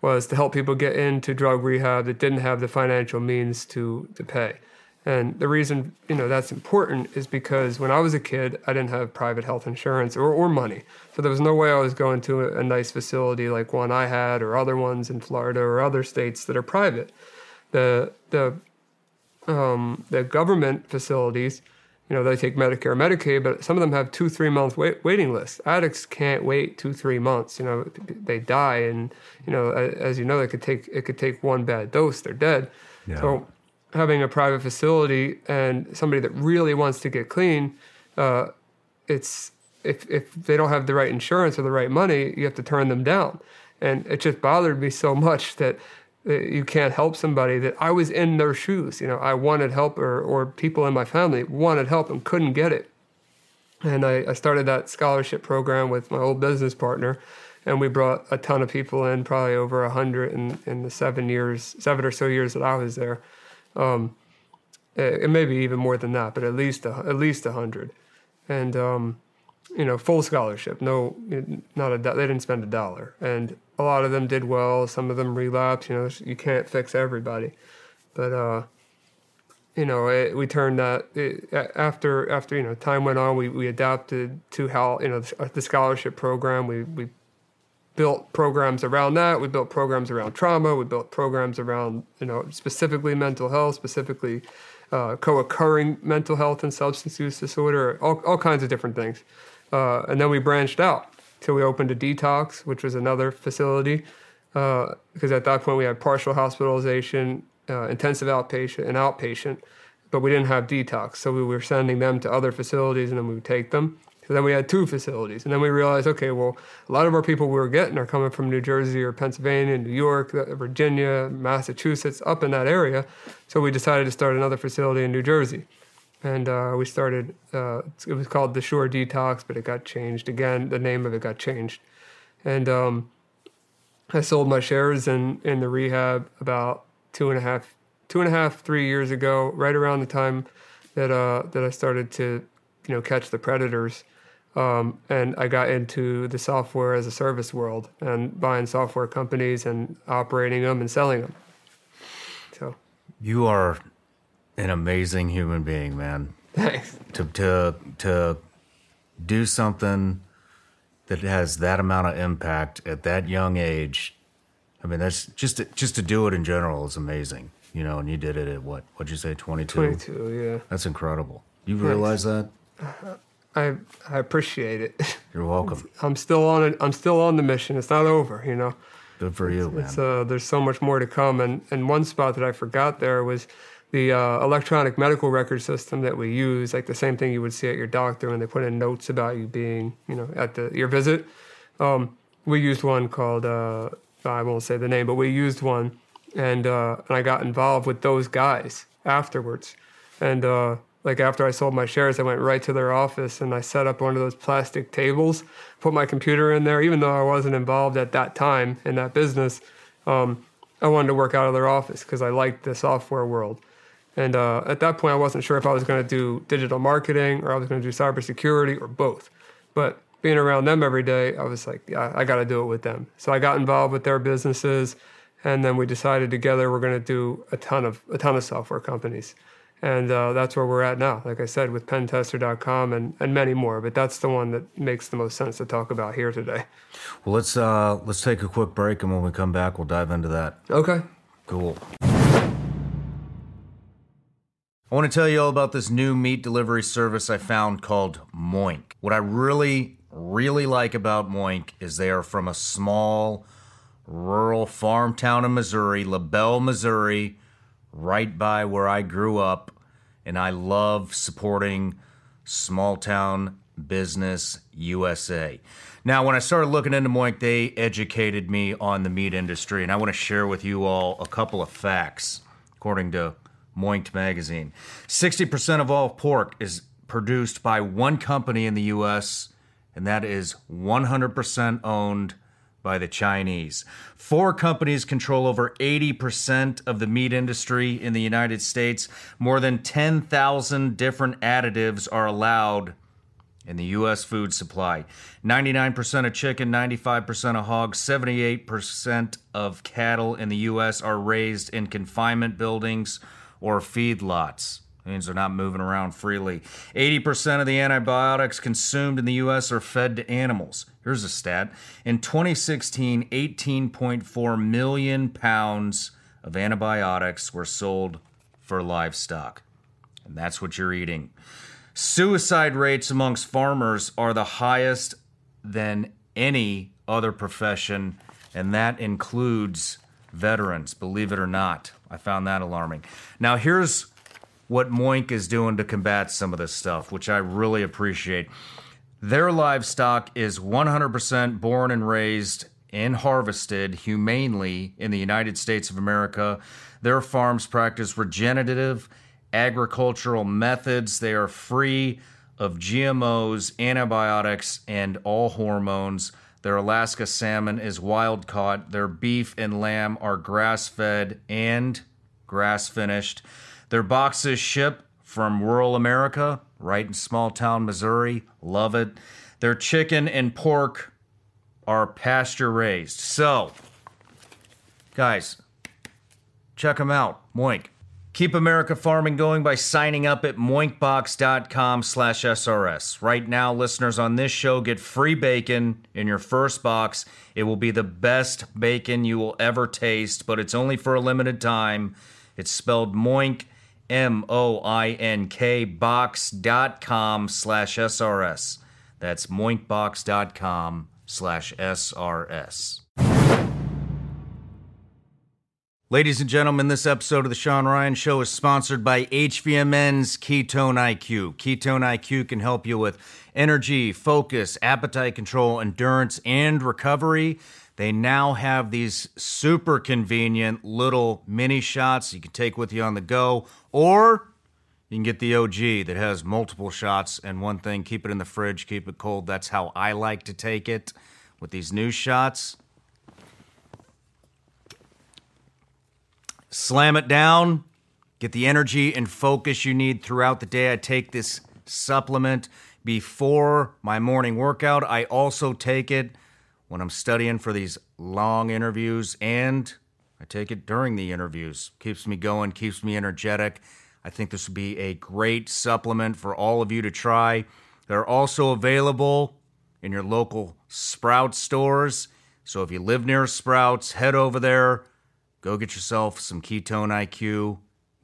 was to help people get into drug rehab that didn't have the financial means to to pay. And the reason you know that's important is because when I was a kid, I didn't have private health insurance or, or money, so there was no way I was going to a, a nice facility like one I had or other ones in Florida or other states that are private. The the um, the government facilities, you know, they take Medicare, Medicaid, but some of them have two, three month wait, waiting lists. Addicts can't wait two, three months. You know, they die, and you know, as you know, it could take it could take one bad dose, they're dead. Yeah. So having a private facility and somebody that really wants to get clean, uh, it's if if they don't have the right insurance or the right money, you have to turn them down. And it just bothered me so much that you can't help somebody that I was in their shoes. You know, I wanted help, or or people in my family wanted help and couldn't get it. And I, I started that scholarship program with my old business partner, and we brought a ton of people in, probably over a hundred in, in the seven years, seven or so years that I was there. Um, it, it may be even more than that, but at least a, at least a hundred, and um, you know, full scholarship. No, not a they didn't spend a dollar, and a lot of them did well. Some of them relapsed. You know, you can't fix everybody, but uh, you know, it, we turned that it, after after you know time went on. We we adapted to how you know the, the scholarship program. We we built programs around that. We built programs around trauma. We built programs around you know specifically mental health, specifically uh, co-occurring mental health and substance use disorder, all all kinds of different things. Uh, and then we branched out. So we opened a detox, which was another facility, uh, because at that point we had partial hospitalization, uh, intensive outpatient, and outpatient, but we didn't have detox. So we were sending them to other facilities, and then we would take them. So then we had two facilities, and then we realized, okay, well, a lot of our people we were getting are coming from New Jersey or Pennsylvania, New York, uh, Virginia, Massachusetts, up in that area. So we decided to start another facility in New Jersey and uh, we started. Uh, it was called the Shore Detox, but it got changed again. The name of it got changed, and um, I sold my shares in in the rehab about two and a half, two and a half, three years ago. Right around the time that uh, that I started to, you know, catch the predators. Um, and I got into the software as a service world and buying software companies and operating them and selling them. So you are an amazing human being, man. Thanks. To to to do something that has that amount of impact at that young age. I mean, that's just to, just to do it in general is amazing. You know, and you did it at what? What'd you say? Twenty two. Twenty two. Yeah. That's incredible. You realize that? I I appreciate it. You're welcome. I'm still on it. I'm still on the mission. It's not over. You know. Good for you, it's, man. It's, uh, there's so much more to come. And and one spot that I forgot there was the uh, electronic medical record system that we use, like the same thing you would see at your doctor when they put in notes about you being, you know, at the your visit. Um, we used one called uh, I won't say the name, but we used one, and uh, and I got involved with those guys afterwards, and uh, like after I sold my shares, I went right to their office and I set up one of those plastic tables, put my computer in there, even though I wasn't involved at that time in that business. Um, I wanted to work out of their office because I liked the software world. And uh, at that point, I wasn't sure if I was going to do digital marketing or I was going to do cybersecurity or both. But being around them every day, I was like, yeah, I got to do it with them. So I got involved with their businesses, and then we decided together we're going to do a ton of a ton of software companies, and uh, that's where we're at now. Like I said, with Pentester.com and and many more, but that's the one that makes the most sense to talk about here today. Well, let's uh, let's take a quick break, and when we come back, we'll dive into that. Okay. Cool. I want to tell you all about this new meat delivery service I found called Moink. What I really, really like about Moink is they are from a small, rural farm town in Missouri, LaBelle, Missouri, right by where I grew up. And I love supporting small town business USA. Now, when I started looking into Moink, they educated me on the meat industry, and I want to share with you all a couple of facts, according to Moinked magazine. 60% of all pork is produced by one company in the US, and that is 100% owned by the Chinese. Four companies control over 80% of the meat industry in the United States. More than 10,000 different additives are allowed in the U.S. food supply. 99% of chicken, 95% of hogs, 78% of cattle in the U.S. are raised in confinement buildings or feedlots. Means they're not moving around freely. 80% of the antibiotics consumed in the U.S. are fed to animals. Here's a stat. In 2016, 18.4 million pounds of antibiotics were sold for livestock. And that's what you're eating. Suicide rates amongst farmers are the highest than any other profession, and that includes veterans, believe it or not. I found that alarming. Now, here's what Moink is doing to combat some of this stuff, which I really appreciate. Their livestock is 100% born and raised and harvested humanely in the United States of America. Their farms practice regenerative agricultural methods. They are free of GMOs, antibiotics, and all hormones. Their Alaska salmon is wild caught. Their beef and lamb are grass fed and grass finished. Their boxes ship from rural America, right in small town Missouri. Love it. Their chicken and pork are pasture raised. So, guys, check them out. Moink. Keep America farming going by signing up at moinkbox.com slash SRS. Right now, listeners on this show get free bacon in your first box. It will be the best bacon you will ever taste, but it's only for a limited time. It's spelled Moink, M-O-I-N-K, box.com slash SRS. That's moinkbox.com slash SRS. Ladies and gentlemen, this episode of the Sean Ryan Show is sponsored by HVMN's Ketone IQ. Ketone IQ can help you with energy, focus, appetite control, endurance, and recovery. They now have these super convenient little mini shots you can take with you on the go, or you can get the OG that has multiple shots and one thing keep it in the fridge, keep it cold. That's how I like to take it with these new shots. slam it down, get the energy and focus you need throughout the day. I take this supplement before my morning workout. I also take it when I'm studying for these long interviews and I take it during the interviews. Keeps me going, keeps me energetic. I think this would be a great supplement for all of you to try. They're also available in your local Sprouts stores. So if you live near Sprouts, head over there Go get yourself some Ketone IQ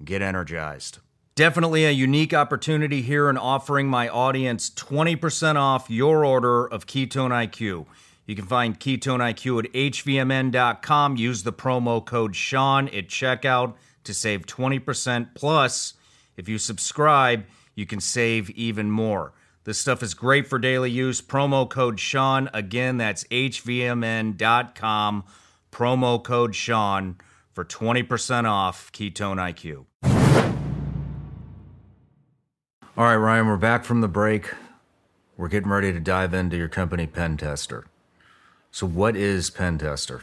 get energized. Definitely a unique opportunity here in offering my audience 20% off your order of Ketone IQ. You can find Ketone IQ at hvmn.com. Use the promo code Sean at checkout to save 20%. Plus, if you subscribe, you can save even more. This stuff is great for daily use. Promo code Sean. Again, that's hvmn.com. Promo code Sean for 20% off Ketone IQ. All right, Ryan, we're back from the break. We're getting ready to dive into your company, Pentester. So, what is Pentester?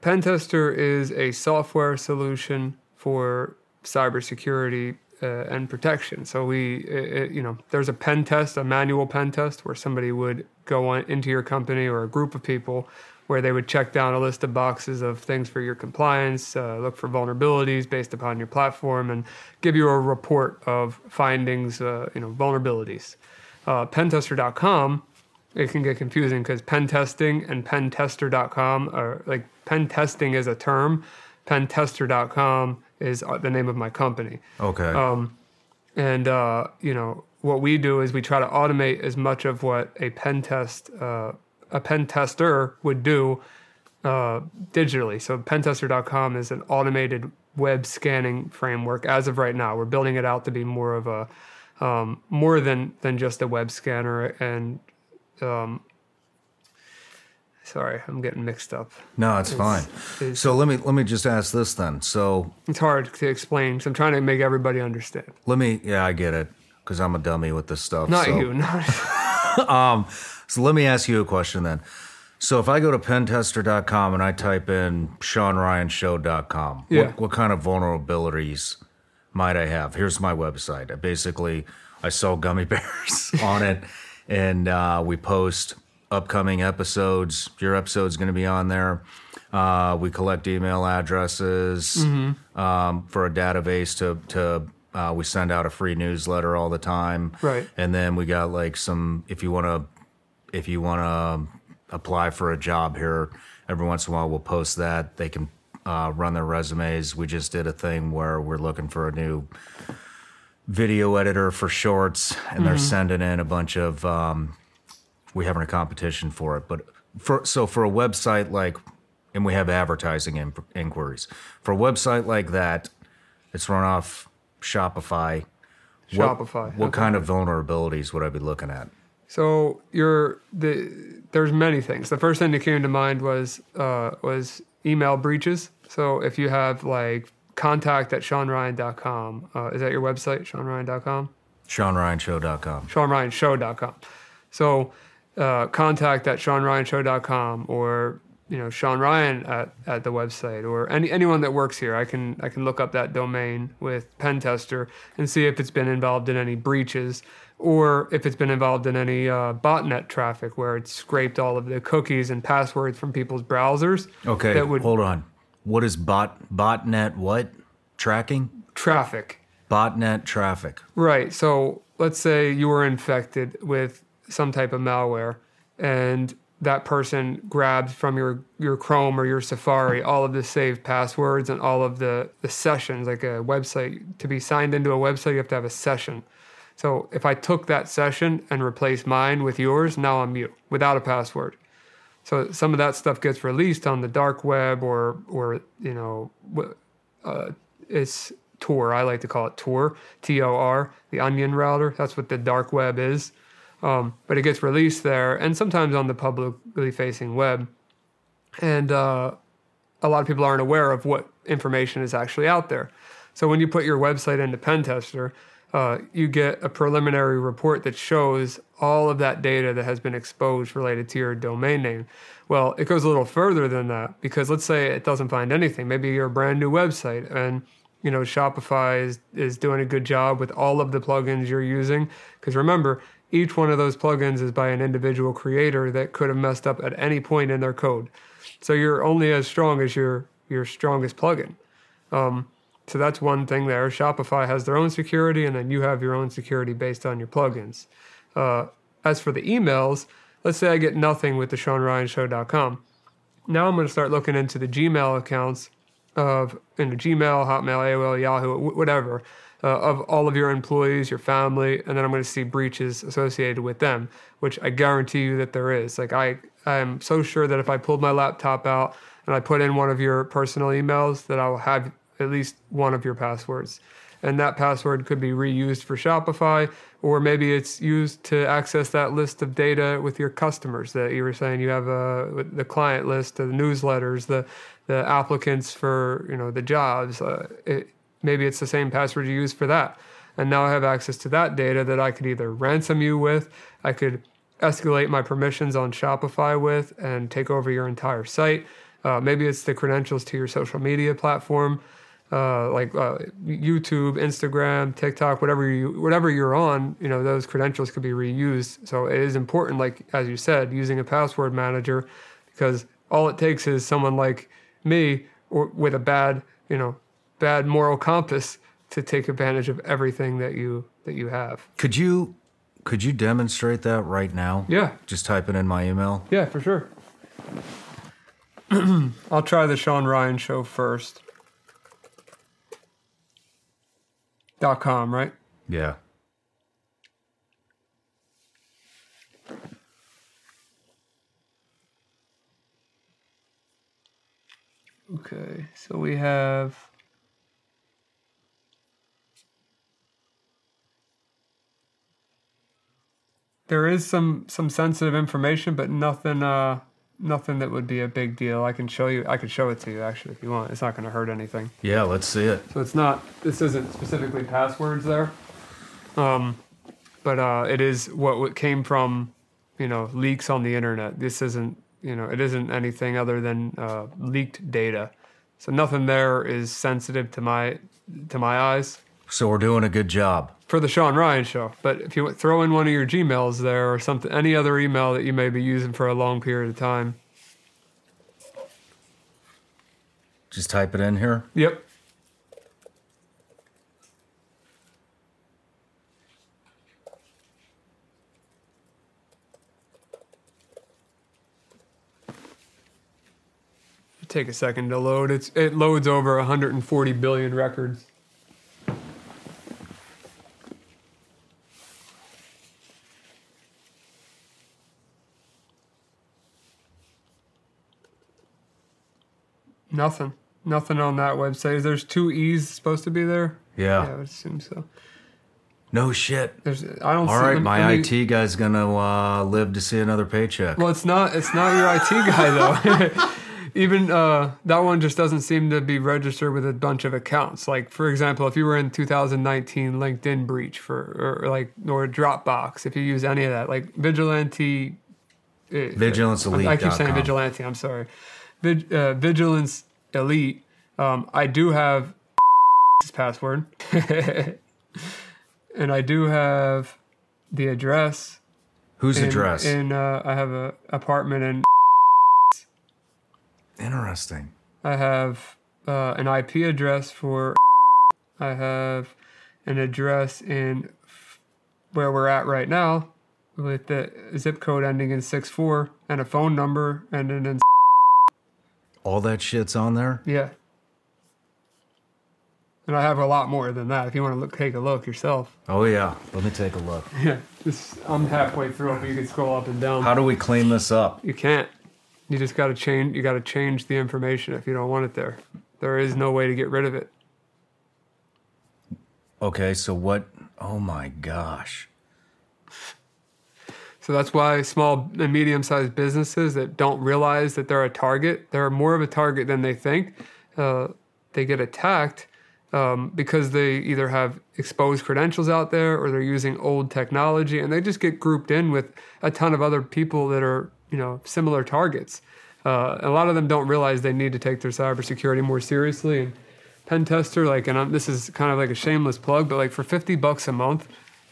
Pentester is a software solution for cybersecurity uh, and protection. So we, it, you know, there's a pen test, a manual pen test, where somebody would go on, into your company or a group of people where they would check down a list of boxes of things for your compliance, uh, look for vulnerabilities based upon your platform, and give you a report of findings, uh, you know, vulnerabilities. Uh, pentester.com, it can get confusing because pen testing and pentester.com are like pen testing is a term, pentester.com is uh, the name of my company. Okay. Um, and uh, you know what we do is we try to automate as much of what a pen test uh, a pen tester would do uh, digitally. So pentester.com is an automated web scanning framework. As of right now, we're building it out to be more of a um, more than than just a web scanner. And um, sorry, I'm getting mixed up. No, it's, it's fine. It's, so let me let me just ask this then. So it's hard to explain. So I'm trying to make everybody understand. Let me. Yeah, I get it because I'm a dummy with this stuff. Not so. you. Not. um. So let me ask you a question then. So if I go to pentester.com and I type in SeanRyanShow.com, yeah. what, what kind of vulnerabilities might I have? Here's my website. I basically, I sell gummy bears on it, and uh, we post upcoming episodes. Your episode's going to be on there. Uh, we collect email addresses mm-hmm. um, for a database to to Uh, we send out a free newsletter all the time, Right. And then we got like some. If you want to, if you want to apply for a job here, every once in a while we'll post that. They can uh, run their resumes. We just did a thing where we're looking for a new video editor for shorts, and they're sending in a bunch of. Um, we're having a competition for it, but for so for a website like, and we have advertising in, inquiries for a website like that. It's run off Shopify. What- Shopify, What, okay. kind of vulnerabilities would I be looking at? So you're the there's many things. The first thing that came to mind was uh, was email breaches. So if you have like contact at seanryan.com, uh, is that your website, seanryan.com? SeanRyanShow.com. seanryanshow.com. So uh, contact at seanryanshow.com or you know Sean Ryan at, at the website or any anyone that works here. I can I can look up that domain with Pentester and see if it's been involved in any breaches or if it's been involved in any uh, botnet traffic where it's scraped all of the cookies and passwords from people's browsers. Okay, that would hold on. What is bot botnet? What tracking? traffic. Botnet traffic. Right. So let's say you were infected with some type of malware and that person grabs from your, your Chrome or your Safari all of the saved passwords and all of the, the sessions, like a website. To be signed into a website, you have to have a session. So if I took that session and replaced mine with yours, now I'm you without a password. So some of that stuff gets released on the dark web or or you know uh, it's Tor. I like to call it Tor, T O R, the onion router. That's what the dark web is. Um, but it gets released there, and sometimes on the publicly facing web. And uh, a lot of people aren't aware of what information is actually out there. So when you put your website into Pentester, uh, you get a preliminary report that shows all of that data that has been exposed related to your domain name. Well, it goes a little further than that because let's say it doesn't find anything. Maybe you're a brand new website and you know Shopify is, is doing a good job with all of the plugins you're using. Because remember, each one of those plugins is by an individual creator that could have messed up at any point in their code. So you're only as strong as your your strongest plugin. Um, so that's one thing there. Shopify has their own security, and then you have your own security based on your plugins. Uh, as for the emails, let's say I get nothing with the SeanRyanShow.com. Now I'm going to start looking into the Gmail accounts of into Gmail, Hotmail, AOL, Yahoo, whatever, uh, of all of your employees, your family, and then I'm going to see breaches associated with them, which I guarantee you that there is. Like I, I am so sure that if I pulled my laptop out and I put in one of your personal emails, that I will have at least one of your passwords. And that password could be reused for Shopify, or maybe it's used to access that list of data with your customers that you were saying you have uh, the client list, the newsletters, the the applicants for you know the jobs. Uh, it, maybe it's the same password you use for that, and now I have access to that data that I could either ransom you with, I could escalate my permissions on Shopify with, and take over your entire site. Uh, maybe it's the credentials to your social media platform uh, like uh, YouTube, Instagram, TikTok, whatever you whatever you're on, you know those credentials could be reused. So it is important, like as you said, using a password manager, because all it takes is someone like me or with a bad, you know, bad moral compass to take advantage of everything that you that you have. Could you could you demonstrate that right now? Yeah, Just type it in my email. yeah, for sure. I'll try the Sean Ryan show first. Dot com, right? Yeah. Okay, so we have. There is some some sensitive information, but nothing uh nothing that would be a big deal. I can show you. I could show it to you actually if you want. It's not going to hurt anything. Yeah, let's see it. So it's not. This isn't specifically passwords there, um, but uh, it is what, what came from, you know, leaks on the internet. This isn't. You know, it isn't anything other than uh, leaked data. So nothing there is sensitive to my to my eyes so we're doing a good job. For the Sean Ryan show. But if you throw in one of your Gmails there or something, any other email that you may be using for a long period of time. Just type it in here? Yep. take a second to load. It's it loads over 140 billion records. Nothing. Nothing on that website. There's two E's supposed to be there. Yeah. Yeah, I would assume so. No shit. There's I don't. All see, right, let my me- IT guy's gonna uh, live to see another paycheck. Well, it's not. It's not your IT guy though. Even uh, that one just doesn't seem to be registered with a bunch of accounts. Like for example, if you were in 2019 LinkedIn breach for or like or Dropbox, if you use any of that, like Vigilante. uh, Vigilance Elite I keep saying. Vigilante. I'm sorry. Vig, uh, Vigilance Elite. Um, I do have his password, and I do have the address Whose address? In uh, I have an apartment in. Interesting. I have uh, an IP address for. I have an address in where we're at right now, with the zip code ending in six four and a phone number ending in All that shit's on there. yeah. And I have a lot more than that. If you want to look, take a look yourself. Oh yeah. Let me take a look. Yeah, this, I'm halfway through it. But you can scroll up and down. How do we clean this up? You can't. You just got to change. You got to change the information if you don't want it there. There is no way to get rid of it. Okay, so what? Oh my gosh. So that's why small and medium sized businesses that don't realize that they're a target, they're more of a target than they think. Uh, they get attacked um, because they either have exposed credentials out there or they're using old technology and they just get grouped in with a ton of other people that are, you know, similar targets. Uh, a lot of them don't realize they need to take their cybersecurity more seriously. And pen tester, like, and I'm, this is kind of like a shameless plug, but like for 50 bucks a month,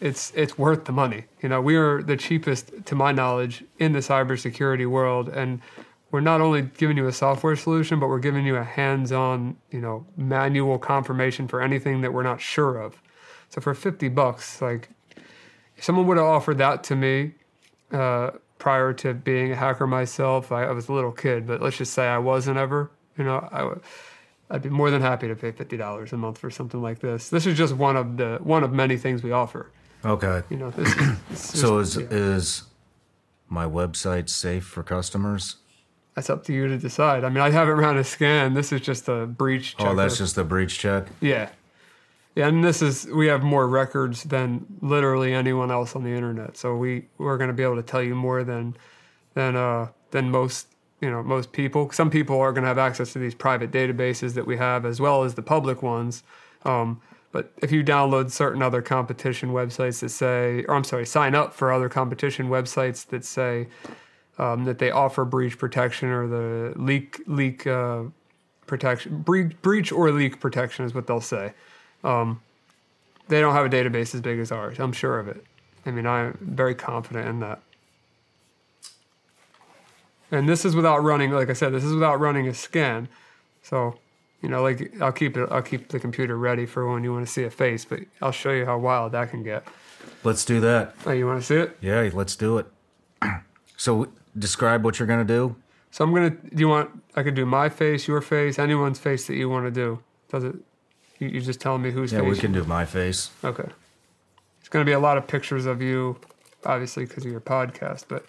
it's it's worth the money. You know, we are the cheapest, to my knowledge, in the cybersecurity world, and we're not only giving you a software solution, but we're giving you a hands-on, you know, manual confirmation for anything that we're not sure of. So for 50 bucks, like, if someone would have offered that to me uh, prior to being a hacker myself, I, I was a little kid, but let's just say I wasn't ever, you know, I. I'd be more than happy to pay fifty dollars a month for something like this. This is just one of the one of many things we offer. Okay. You know, this is, this is So is yeah. is my website safe for customers? that's up to you to decide. I mean, I haven't ran a scan. This is just a breach. Check. Oh, that's just a breach check. yeah, yeah. And this is we have more records than literally anyone else on the internet. So we we're going to be able to tell you more than than uh than most you know most people. Some people are going to have access to these private databases that we have as well as the public ones. Um, but if you download certain other competition websites that say, or I'm sorry, sign up for other competition websites that say um, that they offer breach protection or the leak leak uh, protection, breach, breach or leak protection is what they'll say. Um, they don't have a database as big as ours. I'm sure of it. I mean, I'm very confident in that. And this is without running, like I said, this is without running a scan. So, you know, like I'll keep it, I'll keep the computer ready for when you want to see a face, but I'll show you how wild that can get. Let's do that. Oh, you want to see it? Yeah, let's do it. So describe what you're gonna do. So I'm gonna. Do you want? I could do my face, your face, anyone's face that you want to do. Does it? You, you just tell me whose face? Yeah, we can do my face. Okay. It's gonna be a lot of pictures of you, obviously because of your podcast. But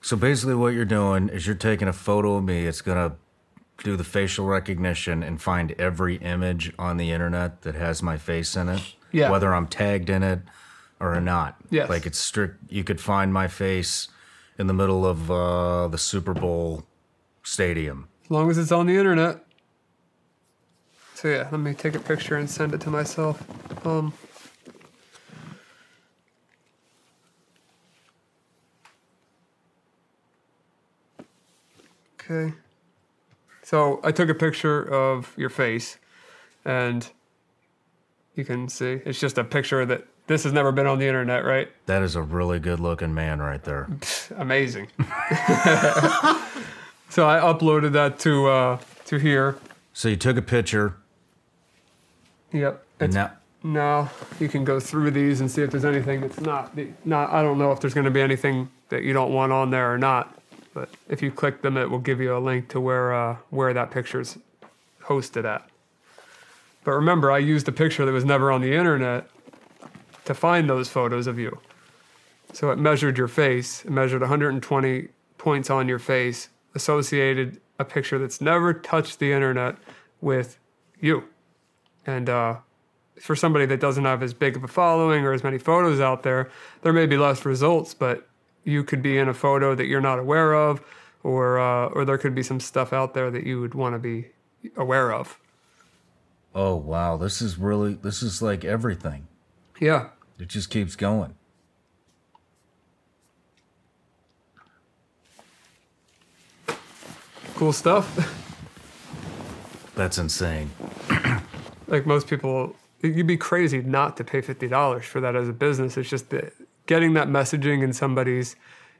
So basically, what you're doing is you're taking a photo of me. It's gonna do the facial recognition and find every image on the internet that has my face in it. Yeah. Whether I'm tagged in it or not. Yes. Like it's strict. You could find my face in the middle of uh, the Super Bowl stadium. as long as it's on the internet. So yeah, let me take a picture and send it to myself. Um. Okay. So I took a picture of your face, and you can see it's just a picture that this has never been on the internet, right? That is a really good looking man right there. Amazing. so I uploaded that to uh, to here. So you took a picture. Yep. And It's, now, now you can go through these and see if there's anything that's not not. I don't know if there's going to be anything that you don't want on there or not. But if you click them, it will give you a link to where uh, where that picture's hosted at. But remember, I used a picture that was never on the internet to find those photos of you. So it measured your face, it measured 120 points on your face, associated a picture that's never touched the internet with you. And uh, for somebody that doesn't have as big of a following or as many photos out there, there may be less results, but you could be in a photo that you're not aware of, or uh, or there could be some stuff out there that you would want to be aware of. Oh wow, this is really this is like everything. Yeah, It just keeps going. cool stuff. That's insane. like most people, you'd be crazy not to pay fifty dollars for that as a business. It's just that getting that messaging in somebody's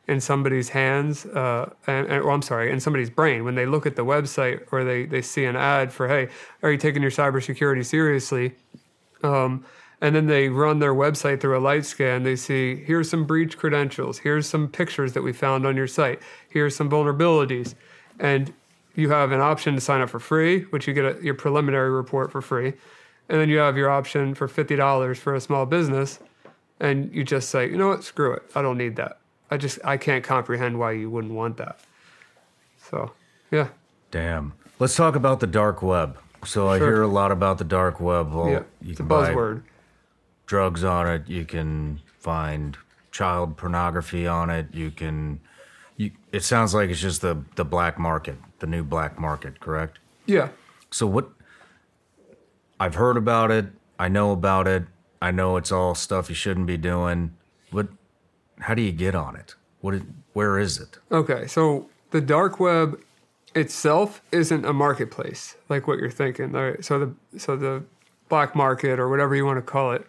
in somebody's hands, uh, and, well, I'm sorry, in somebody's brain when they look at the website or they they see an ad for, hey, are you taking your cybersecurity seriously? Um, and then they run their website through a light scan. They see here's some breach credentials. Here's some pictures that we found on your site. Here's some vulnerabilities, and you have an option to sign up for free, which you get a, your preliminary report for free, and then you have your option for fifty dollars for a small business, and you just say, you know what, screw it, I don't need that. I just I can't comprehend why you wouldn't want that. So, yeah, Damn. Let's talk about the dark web. So I Sure. hear a lot about the dark web. Well, yeah, you it's a can buy buzzword. drugs on it. You can find child pornography on it. You can. You, it sounds like it's just the the black market, the new black market, correct? Yeah, So what? I've heard about it. I know about it. I know it's all stuff you shouldn't be doing. What? How do you get on it? What? Where is it? Okay, so the dark web itself isn't a marketplace like what you're thinking. All right, so the so the black market or whatever you want to call it.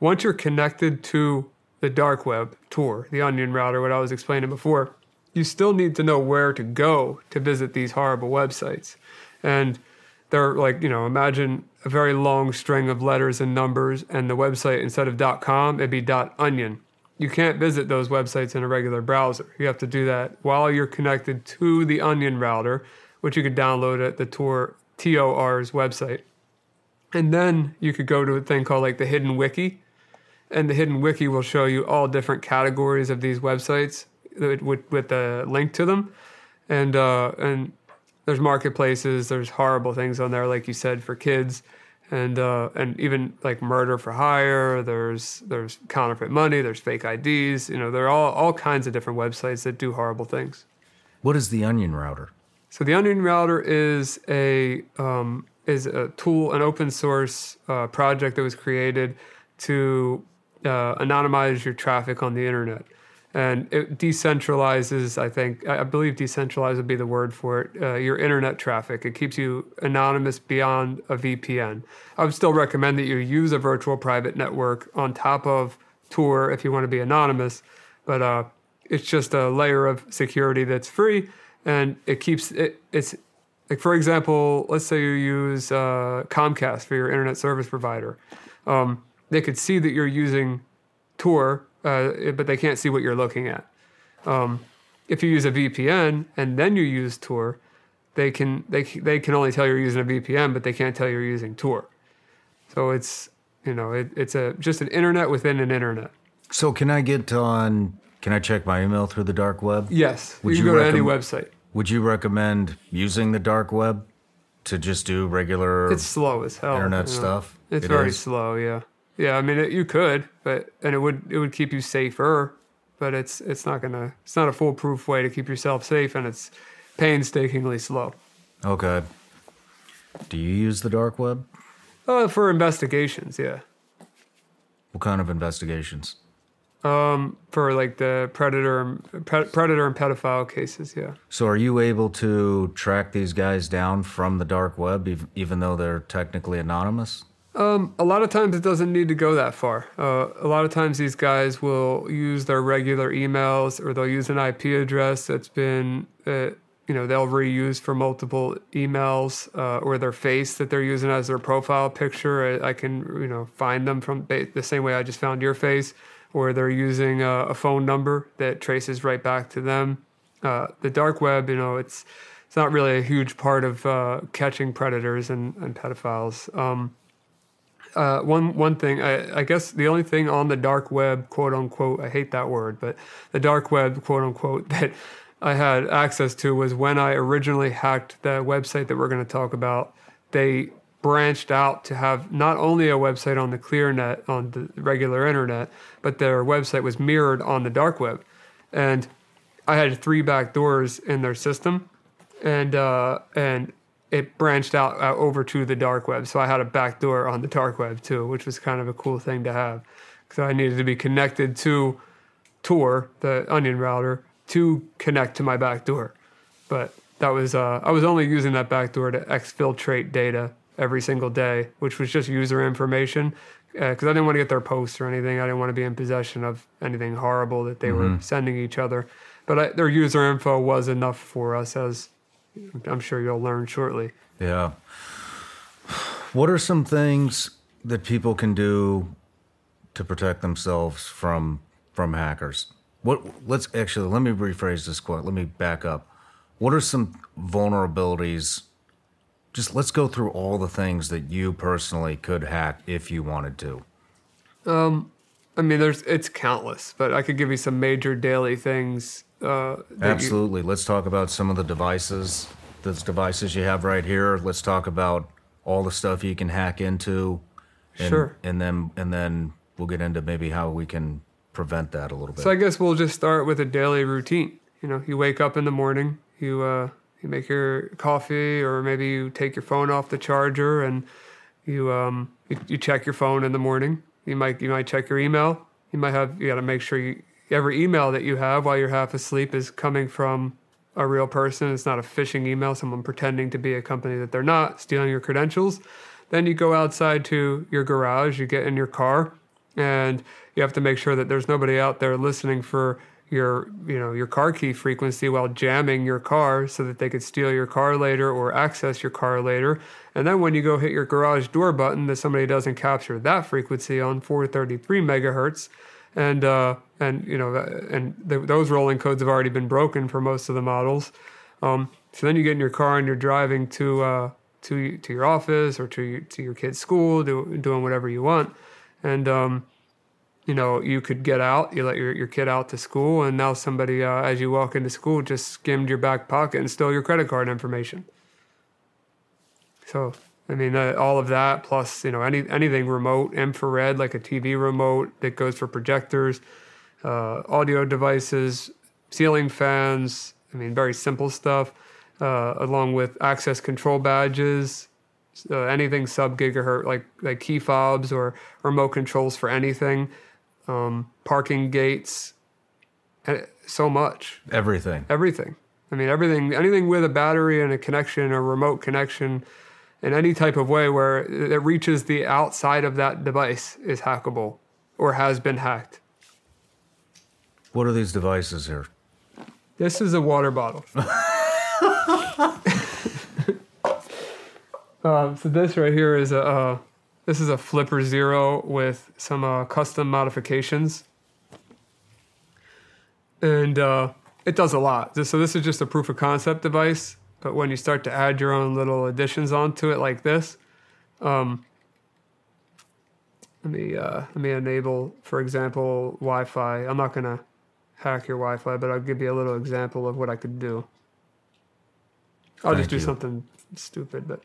Once you're connected to the dark web Tor, the onion router, what I was explaining before, you still need to know where to go to visit these horrible websites. And they're like, you know, imagine a very long string of letters and numbers, and the website instead of .com, it'd be .onion. You can't visit those websites in a regular browser. You have to do that while you're connected to the Onion router, which you could download at the Tor TOR's website. And then you could go to a thing called like the Hidden Wiki, and the Hidden Wiki will show you all different categories of these websites with with, a link to them, and uh, and there's marketplaces, there's horrible things on there, like you said, for kids, and uh, and even like murder for hire. There's there's counterfeit money. There's fake IDs. You know, there are all all kinds of different websites that do horrible things. What is the onion router? So the Onion Router is a um, is a tool, an open source uh, project that was created to uh, anonymize your traffic on the internet, and it decentralizes. I think I believe decentralize would be the word for it. Uh, your internet traffic. It keeps you anonymous beyond a VPN. I would still recommend that you use a virtual private network on top of Tor if you want to be anonymous, but uh, it's just a layer of security that's free and it keeps it it's like for example let's say you use uh, comcast for your internet service provider um, they could see that you're using tor uh, but they can't see what you're looking at um, if you use a vpn and then you use tor they can they, they can only tell you're using a vpn but they can't tell you're using tor so it's you know it, it's a just an internet within an internet So can I get on? Can I check my email through the dark web? yes Would you you go to any website Would you recommend using the dark web to just do regular it's slow as hell internet you know. stuff? It's It very is? slow, yeah. Yeah, I mean, it, you could, but and it would it would keep you safer, but it's it's not gonna it's not a foolproof way to keep yourself safe, and it's painstakingly slow. Okay. Do you use the dark web? Uh, for investigations, yeah. What kind of investigations? Um, For like the predator pre- predator and pedophile cases, yeah. So are you able to track these guys down from the dark web, even though they're technically anonymous? A lot of times it doesn't need to go that far. Uh, a lot of times these guys will use their regular emails or they'll use an IP address that's been, uh, you know, they'll reuse for multiple emails uh, or their face that they're using as their profile picture. I, I can, you know, find them from the same way I just found your face, or they're using a, a phone number that traces right back to them. uh, the dark web, you know, it's it's not really a huge part of uh, catching predators and, and pedophiles. Um, uh, one one thing, I, I guess the only thing on the dark web, quote unquote, I hate that word, but the dark web, quote unquote, that I had access to was when I originally hacked the website that we're going to talk about. They branched out to have not only a website on the clear net on the regular internet, but their website was mirrored on the dark web, and I had three back doors in their system, and uh, and it branched out uh, over to the dark web. So I had a back door on the dark web too, which was kind of a cool thing to have. So I needed to be connected to Tor, the onion router, to connect to my back door. But that was uh, I was only using that back door to exfiltrate data every single day, which was just user information. Because uh, I didn't want to get their posts or anything. I didn't want to be in possession of anything horrible that they mm-hmm. were sending each other. But I, their user info was enough for us as I'm sure you'll learn shortly. Yeah. What are some things that people can do to protect themselves from from hackers? What let's actually let me rephrase this quote. Let me back up. What are some vulnerabilities? Just let's go through all the things that you personally could hack if you wanted to. Um, I mean, there's it's countless, but I could give you some major daily things uh, Absolutely. You... Let's talk about some of the devices. Those devices you have right here. Let's talk about all the stuff you can hack into. And, sure. And then and then we'll get into maybe how we can prevent that a little bit. So I guess we'll just start with a daily routine. You know, you wake up in the morning, you uh, you make your coffee, or maybe you take your phone off the charger and you um you, you check your phone in the morning. You might you might check your email. You might have you got to make sure you every email that you have while you're half asleep is coming from a real person. It's not a phishing email, someone pretending to be a company that they're not, stealing your credentials. Then you go outside to your garage, you get in your car, and you have to make sure that there's nobody out there listening for your you know your car key frequency while jamming your car so that they could steal your car later or access your car later and then when you go hit your garage door button that somebody doesn't capture that frequency on 433 megahertz and uh, and you know and the, those rolling codes have already been broken for most of the models. Um, so then you get in your car and you're driving to uh, to to your office or to your, to your kid's school, do, doing whatever you want, and um, you know you could get out, you let your, your kid out to school, and now somebody uh, as you walk into school just skimmed your back pocket and stole your credit card information. So I mean, uh, all of that plus you know any anything remote, infrared like a TV remote that goes for projectors, uh, audio devices, ceiling fans. I mean, very simple stuff, uh, along with access control badges, uh, anything sub gigahertz like like key fobs or remote controls for anything, um, parking gates, so much. Everything. Everything. I mean, everything. Anything with a battery and a connection, a remote connection in any type of way where it reaches the outside of that device is hackable or has been hacked. What are these devices here? This is a water bottle. uh, so this right here is a uh, this is a Flipper Zero with some uh, custom modifications, and uh, it does a lot. So this is just a proof of concept device but when you start to add your own little additions onto it like this, um, let me uh, let me enable, for example, Wi-Fi. I'm not gonna hack your Wi-Fi, but I'll give you a little example of what I could do. I'll Thank just do you. something stupid, but.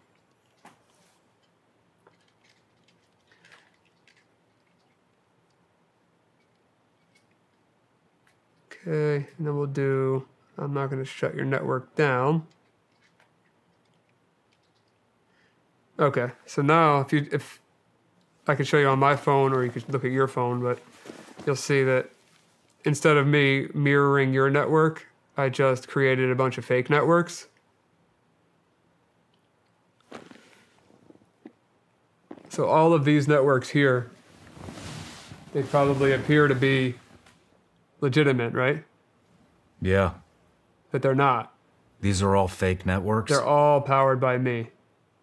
Okay, and then we'll do, I'm not going to shut your network down. Okay, so now if you if I can show you on my phone, or you could look at your phone, but you'll see that instead of me mirroring your network, I just created a bunch of fake networks. So all of these networks here, they probably appear to be legitimate, right? Yeah. But they're not. These are all fake networks? They're all powered by me.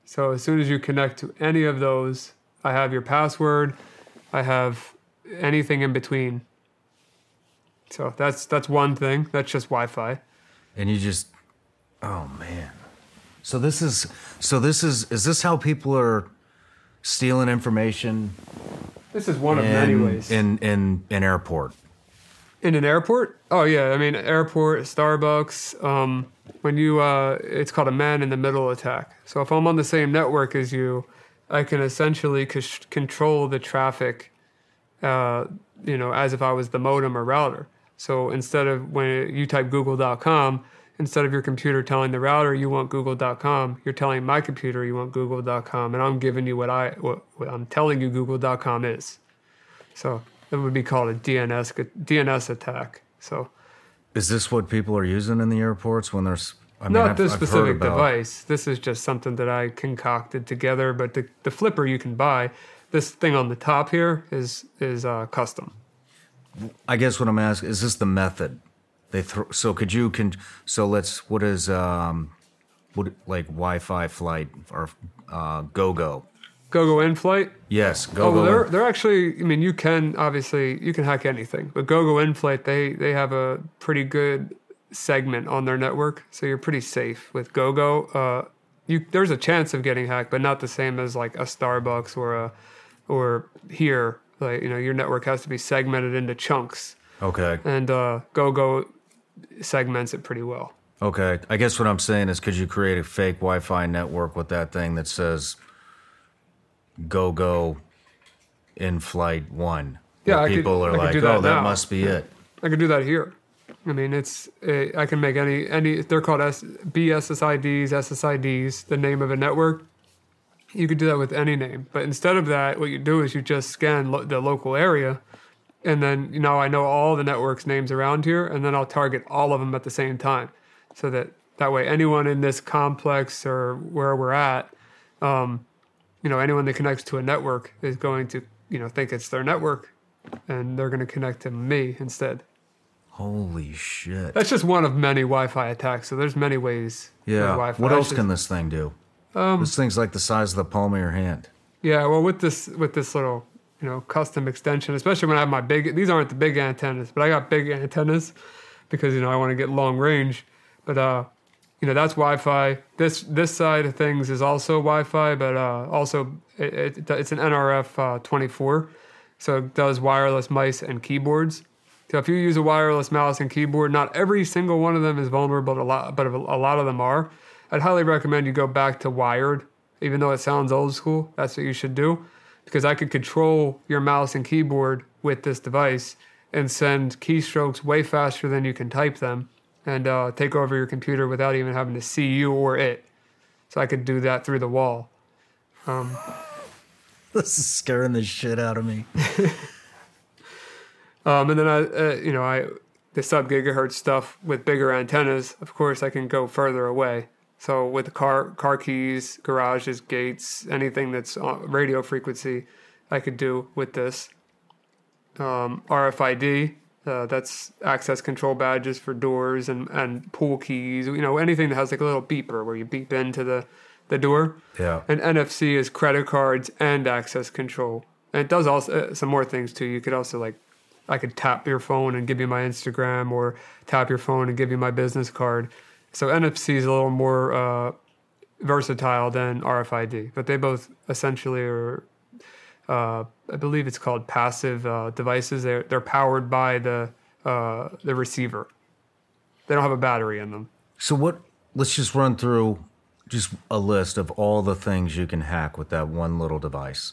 So as soon as you connect to any of those, I have your password, I have anything in between. So that's that's one thing. That's just Wi-Fi. and you just oh man so this is so this is is this how people are stealing information This is one of many ways. in in an airport In an airport? Oh yeah, I mean airport, Starbucks. Um, when you, uh, it's called a man in the middle attack. So if I'm on the same network as you, I can essentially c- control the traffic, uh, you know, as if I was the modem or router. So instead of when you type Google.com, instead of your computer telling the router you want Google.com, you're telling my computer you want Google.com, and I'm giving you what I what, what I'm telling you Google.com is. So it would be called a DNS DNS attack. So is this what people are using in the airports when there's I mean, not I've- this specific device. This is just something that I concocted together. But the, the flipper you can buy. This thing on the top here is is uh, custom. I guess what I'm asking is this the method they throw? So could you can so let's what is um what like Wi-Fi flight or uh, GoGo? GoGo in flight. Yes, Oh, GoGo. well, they're in- they're actually. I mean, you can obviously you can hack anything, but GoGo Inflight they they have a pretty good segment on their network, so you're pretty safe with GoGo. Uh, you there's a chance of getting hacked, but not the same as like a Starbucks or a or here. Like you know, your network has to be segmented into chunks, okay, and uh, GoGo segments it pretty well. okay. I guess what I'm saying is, could you create a fake Wi-Fi network with that thing that says GoGo in flight one? Yeah, could- people I are could like, do that oh, that now." must be it. I could do that here. I mean, it's eh, I can make any any. They're called S, BSSIDs, SSIDs, the name of a network. You could do that with any name, but instead of that, what you do is you just scan lo- the local area, and then you know I know all the networks names around here, and then I'll target all of them at the same time, so that that way anyone in this complex or where we're at, um, you know, anyone that connects to a network is going to you know think it's their network, and they're going to connect to me instead. Holy shit! That's just one of many Wi-Fi attacks. So there's many ways. Yeah. What else just- can this thing do? Um, this thing's like the size of the palm of your hand. Yeah. Well, with this with this little you know custom extension, especially when I have my big. These aren't the big antennas, but I got big antennas because you know I want to get long range. But uh, you know that's Wi-Fi. This this side of things is also Wi-Fi, but uh, also it, it, it's an NRF uh, 24, so it does wireless mice and keyboards. So if you use a wireless mouse and keyboard, not every single one of them is vulnerable, but a lot, but a lot of them are. I'd highly recommend you go back to wired, even though it sounds old school. That's what you should do, because I could control your mouse and keyboard with this device and send keystrokes way faster than you can type them, and uh, take over your computer without even having to see you or it. So I could do that through the wall. This is scaring the shit out of me. Um, and then I, uh, you know, I the sub gigahertz stuff with bigger antennas. Of course, I can go further away. So with car car keys, garages, gates, anything that's on radio frequency, I could do with this. Um, RFID, uh, that's access control badges for doors and and pool keys. You know, anything that has like a little beeper where you beep into the the door. Yeah. And NFC is credit cards and access control. And it does also uh, some more things too. You could also like, I could tap your phone and give you my Instagram, or tap your phone and give you my business card. So NFC is a little more uh, versatile than RFID, but they both essentially are. Uh, I believe it's called passive uh, devices. They're they're powered by the uh, the receiver. They don't have a battery in them. So what? Let's just run through just a list of all the things you can hack with that one little device.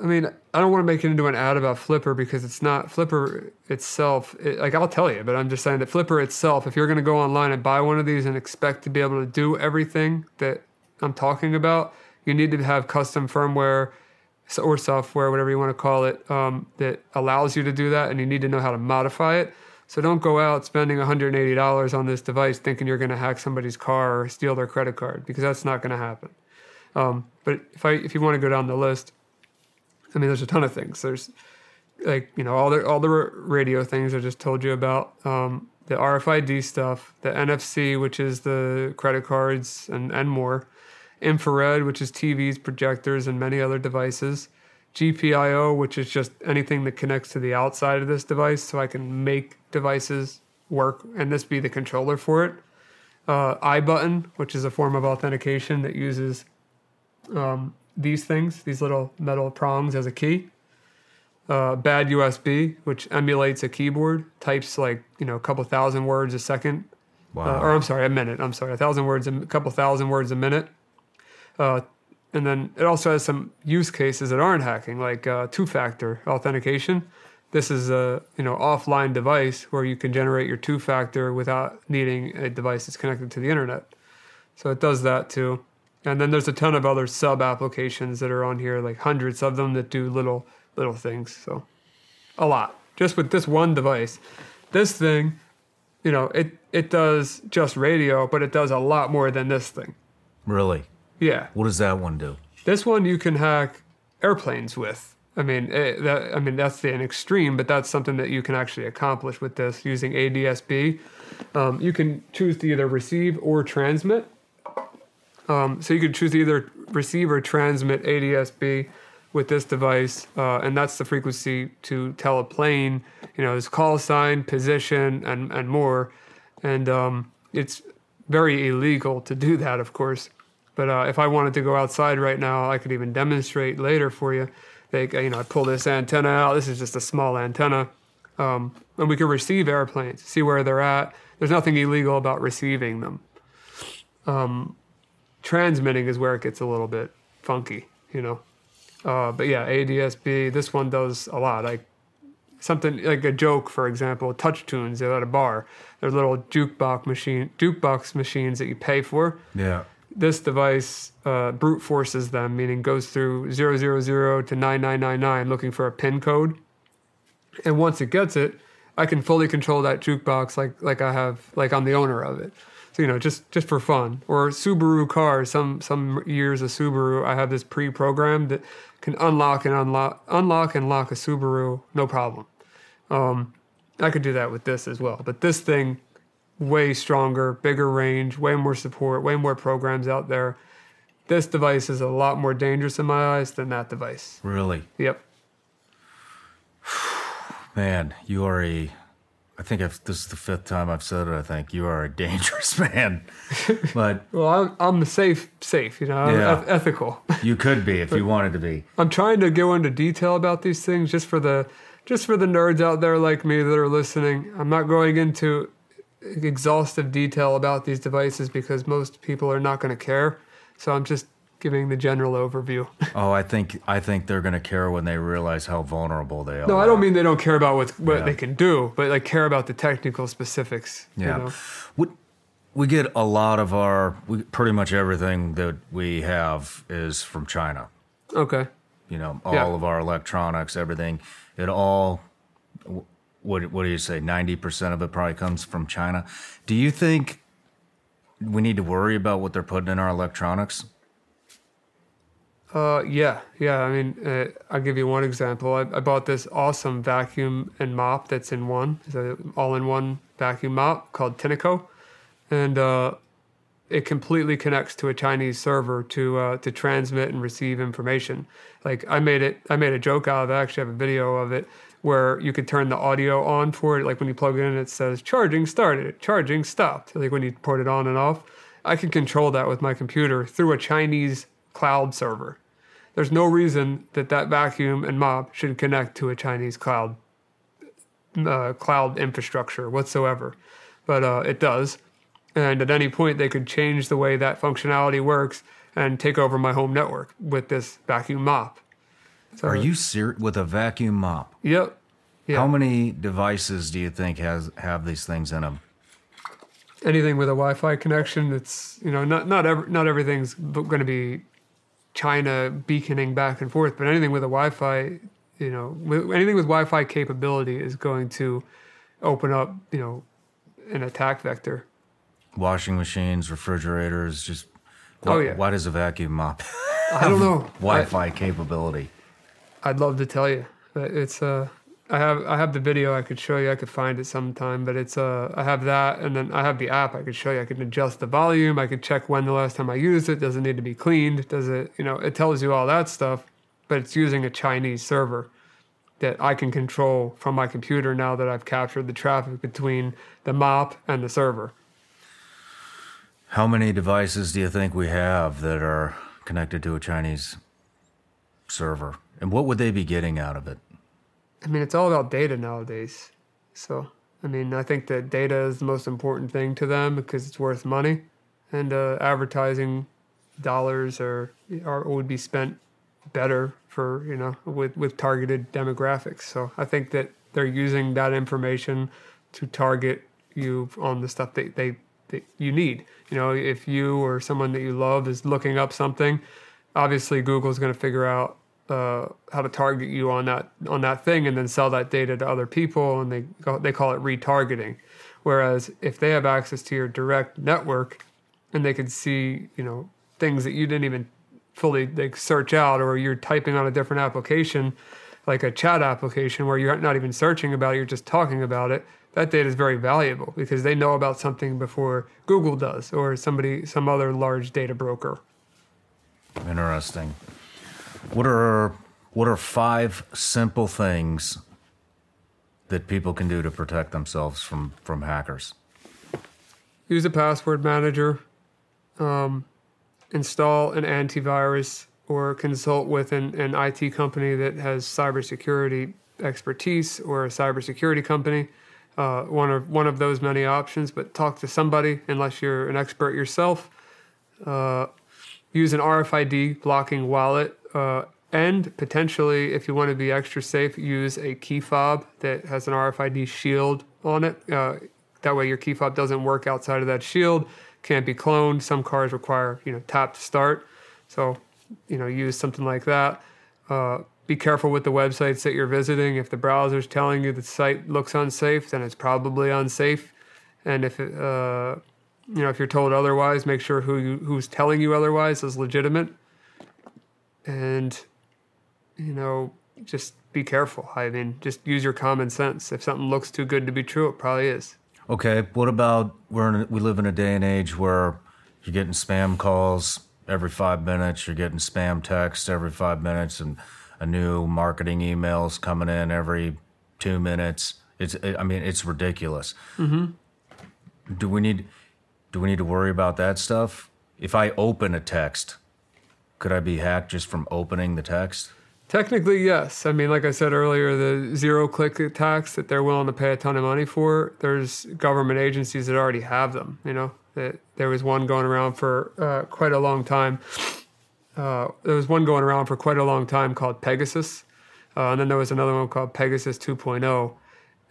I mean, I don't want to make it into an ad about Flipper because it's not Flipper itself. It, like I'll tell you, but I'm just saying that Flipper itself. If you're going to go online and buy one of these and expect to be able to do everything that I'm talking about, you need to have custom firmware or software, whatever you want to call it, um, that allows you to do that, and you need to know how to modify it. So don't go out spending $180 on this device thinking you're going to hack somebody's car or steal their credit card because that's not going to happen. Um, but if I if you want to go down the list. I mean, there's a ton of things. There's like you know all the all the radio things I just told you about, um, the RFID stuff, the NFC, which is the credit cards and and more, infrared, which is TVs, projectors, and many other devices, GPIO, which is just anything that connects to the outside of this device, so I can make devices work and this be the controller for it. Uh, iButton, which is a form of authentication that uses um, these things, these little metal prongs as a key. Uh, bad USB, which emulates a keyboard, types like you know a couple thousand words a second, Wow. uh, or I'm sorry, a minute. I'm sorry, a thousand words, a couple thousand words a minute. Uh, and then it also has some use cases that aren't hacking, like uh, two-factor authentication. This is a you know offline device where you can generate your two-factor without needing a device that's connected to the internet. So it does that too. And then there's a ton of other sub applications that are on here, like hundreds of them that do little little things. So a lot just with this one device. This thing, you know, it it does just radio, but it does a lot more than this thing. really? Yeah, What does that one do? this one you can hack airplanes with. I mean, it, that, I mean that's the an extreme, but that's something that you can actually accomplish with this using ADSB. Um, you can choose to either receive or transmit. Um, so you can choose either receive or transmit ADSB with this device, uh, and that's the frequency to tell a plane, you know, its call sign, position, and and more. And um, it's very illegal to do that, of course. But uh, if I wanted to go outside right now, I could even demonstrate later for you. They, you know, I pull this antenna out. This is just a small antenna, um, and we can receive airplanes, see where they're at. There's nothing illegal about receiving them. Um, transmitting is where it gets a little bit funky, you know. Uh, but yeah, ADSB. This one does a lot. Like something like a joke, for example, TouchTunes they at a bar. They're little jukebox machine, jukebox machines that you pay for Yeah. this device uh, brute forces them, meaning goes through 000 to 9999 looking for a PIN code. And once it gets it, I can fully control that jukebox like like I have like I'm the owner of it. So you know, just just for fun. Or Subaru cars. Some some years of Subaru, I have this pre-programmed that can unlock and unlock unlock and lock a Subaru no problem. Um, I could do that with this as well. But this thing way stronger, bigger range, way more support, way more programs out there. This device is a lot more dangerous in my eyes than that device. Really? Yep. Man, you are a. I think I've, this is the fifth time I've said it. I think you are a dangerous man, but Well, I'm, I'm safe, safe, you know, I'm Yeah. eth- ethical. you could be if you wanted to be. I'm trying to go into detail about these things just for the just for the nerds out there like me that are listening. I'm not going into exhaustive detail about these devices because most people are not going to care. So I'm just giving the general overview. Oh, I think I think they're gonna care when they realize how vulnerable they are. no, I don't mean they don't care about what what Yeah. they can do, but like care about the technical specifics. you Yeah. know? We, we get a lot of our, we, pretty much everything that we have is from China. Okay. You know, all Yeah. of our electronics, everything, it all, what, what do you say, 90% of it probably comes from China. Do you think we need to worry about what they're putting in our electronics? Uh, yeah, yeah. I mean, uh, I'll give you one example. I, I bought this awesome vacuum and mop that's in one. It's an all-in-one vacuum mop called Tineco, and uh, it completely connects to a Chinese server to uh, to transmit and receive information. Like I made it, I made a joke out of it. I actually have a video of it where you could turn the audio on for it. Like when you plug it in, it says charging started, charging stopped. Like when you put it on and off, I can control that with my computer through a Chinese cloud server. There's no reason that that vacuum and mop should connect to a Chinese cloud uh, cloud infrastructure whatsoever, but uh, it does. And at any point, they could change the way that functionality works and take over my home network with this vacuum mop. So, Are you serious with a vacuum mop? Yep. Yeah. How many devices do you think has have these things in them? anything with a Wi-Fi connection, it's you know not not ever, not everything's going to be China beaconing back and forth, but anything with a Wi-Fi, you know, with, anything with Wi-Fi capability is going to open up, you know, an attack vector. Washing machines, refrigerators, just. Oh, why- yeah. Why does a vacuum mop I don't know. Wi-Fi capability? I, I'd love to tell you, but it's uh, I have I have the video I could show you. I could find it sometime, but it's uh, I have that, and then I have the app I could show you. I can adjust the volume. I could check when the last time I used it. Does it need to be cleaned? Does it, you know, it tells you all that stuff, but it's using a Chinese server that I can control from my computer now that I've captured the traffic between the mop and the server. How many devices do you think we have that are connected to a Chinese server? And what would they be getting out of it? I mean, it's all about data nowadays. So, I mean, I think that data is the most important thing to them because it's worth money, and uh, advertising dollars are, are would be spent better for you know with with targeted demographics. So I think that they're using that information to target you on the stuff that they that you need. You know, if you or someone that you love is looking up something, obviously Google's going to figure out how to target you on that on that thing and then sell that data to other people, and they they call it retargeting. Whereas if they have access to your direct network, and they can see you know things that you didn't even fully like search out, or you're typing on a different application, like a chat application where you're not even searching about it, you're just talking about it. That data is very valuable because they know about something before Google does or somebody some other large data broker. Interesting. What are what are five simple things that people can do to protect themselves from from hackers? Use a password manager. Um, install an antivirus or consult with an, an IT company that has cybersecurity expertise or a cybersecurity company. Uh, one of one of those many options, but talk to somebody unless you're an expert yourself. Uh, use an RFID blocking wallet, uh, and potentially, if you want to be extra safe, use a key fob that has an RFID shield on it. Uh, that way, your key fob doesn't work outside of that shield can't be cloned. Some cars require you know tap to start, so you know use something like that. Uh, be careful with the websites that you're visiting. If the browser is telling you the site looks unsafe, then it's probably unsafe. And if it, uh, you know if you're told otherwise, make sure who you, who's telling you otherwise is legitimate. And you know just be careful. I mean, just use your common sense. If something looks too good to be true, it probably is. Okay, what about we're in we live in a day and age where you're getting spam calls every five minutes, you're getting spam texts every five minutes, and a new marketing emails coming in every two minutes. It's I mean it's ridiculous. Mm-hmm. Do we need do we need to worry about that stuff? If I open a text, could I be hacked just from opening the text? Technically, yes. I mean, like I said earlier, the zero click attacks that they're willing to pay a ton of money for, there's government agencies that already have them. You know, that there was one going around for uh, quite a long time. Uh, there was one going around for quite a long time called Pegasus. Uh, and then there was another one called Pegasus 2.0.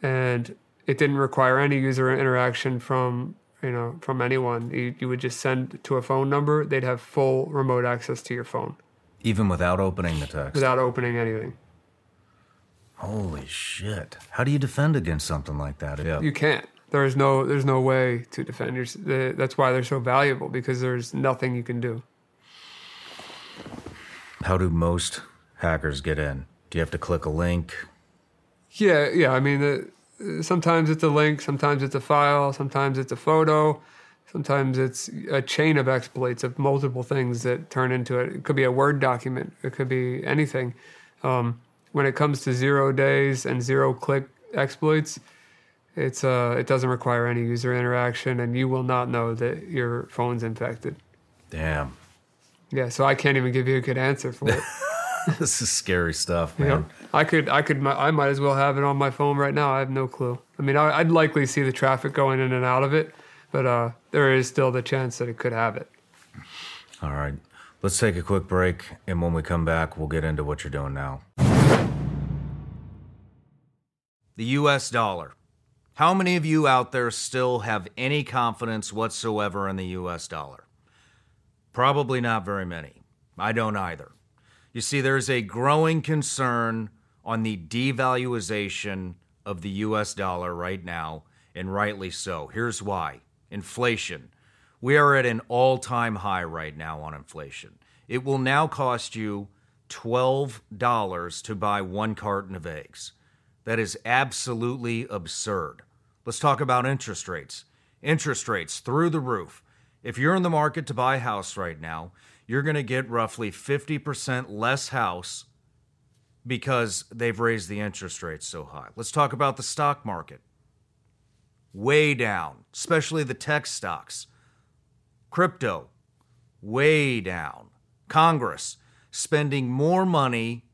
And it didn't require any user interaction from you know from anyone. You, you would just send to a phone number. They'd have full remote access to your phone. Even without opening the text. Without opening anything. Holy shit! How do you defend against something like that? Yeah. You can't. There's no. There's no way to defend. Your, that's why they're so valuable because there's nothing you can do. How do most hackers get in? Do you have to click a link? Yeah, yeah. I mean, uh, sometimes it's a link, sometimes it's a file, sometimes it's a photo, Sometimes it's a chain of exploits of multiple things that turn into it. It could be a Word document, it could be anything. Um, when it comes to zero days and zero click exploits, it's uh, it doesn't require any user interaction, and you will not know that your phone's infected. Damn. Yeah, so I can't even give you a good answer for it. this is scary stuff, man. You know, I could, I could, I might as well have it on my phone right now. I have no clue. I mean, I'd likely see the traffic going in and out of it, but uh, there is still the chance that it could have it. All right. Let's take a quick break, and when we come back, we'll get into what you're doing now. The US dollar. How many of you out there still have any confidence whatsoever in the US dollar? Probably not very many. I don't either. You see, there's a growing concern on the devaluation of the US dollar right now, and rightly so. Here's why inflation. We are at an all time high right now on inflation. It will now cost you $12 to buy one carton of eggs. That is absolutely absurd. Let's talk about interest rates. Interest rates through the roof. If you're in the market to buy a house right now, you're going to get roughly 50% less house because they've raised the interest rates so high. Let's talk about the stock market. Way down, especially the tech stocks. Crypto, way down. Congress spending more money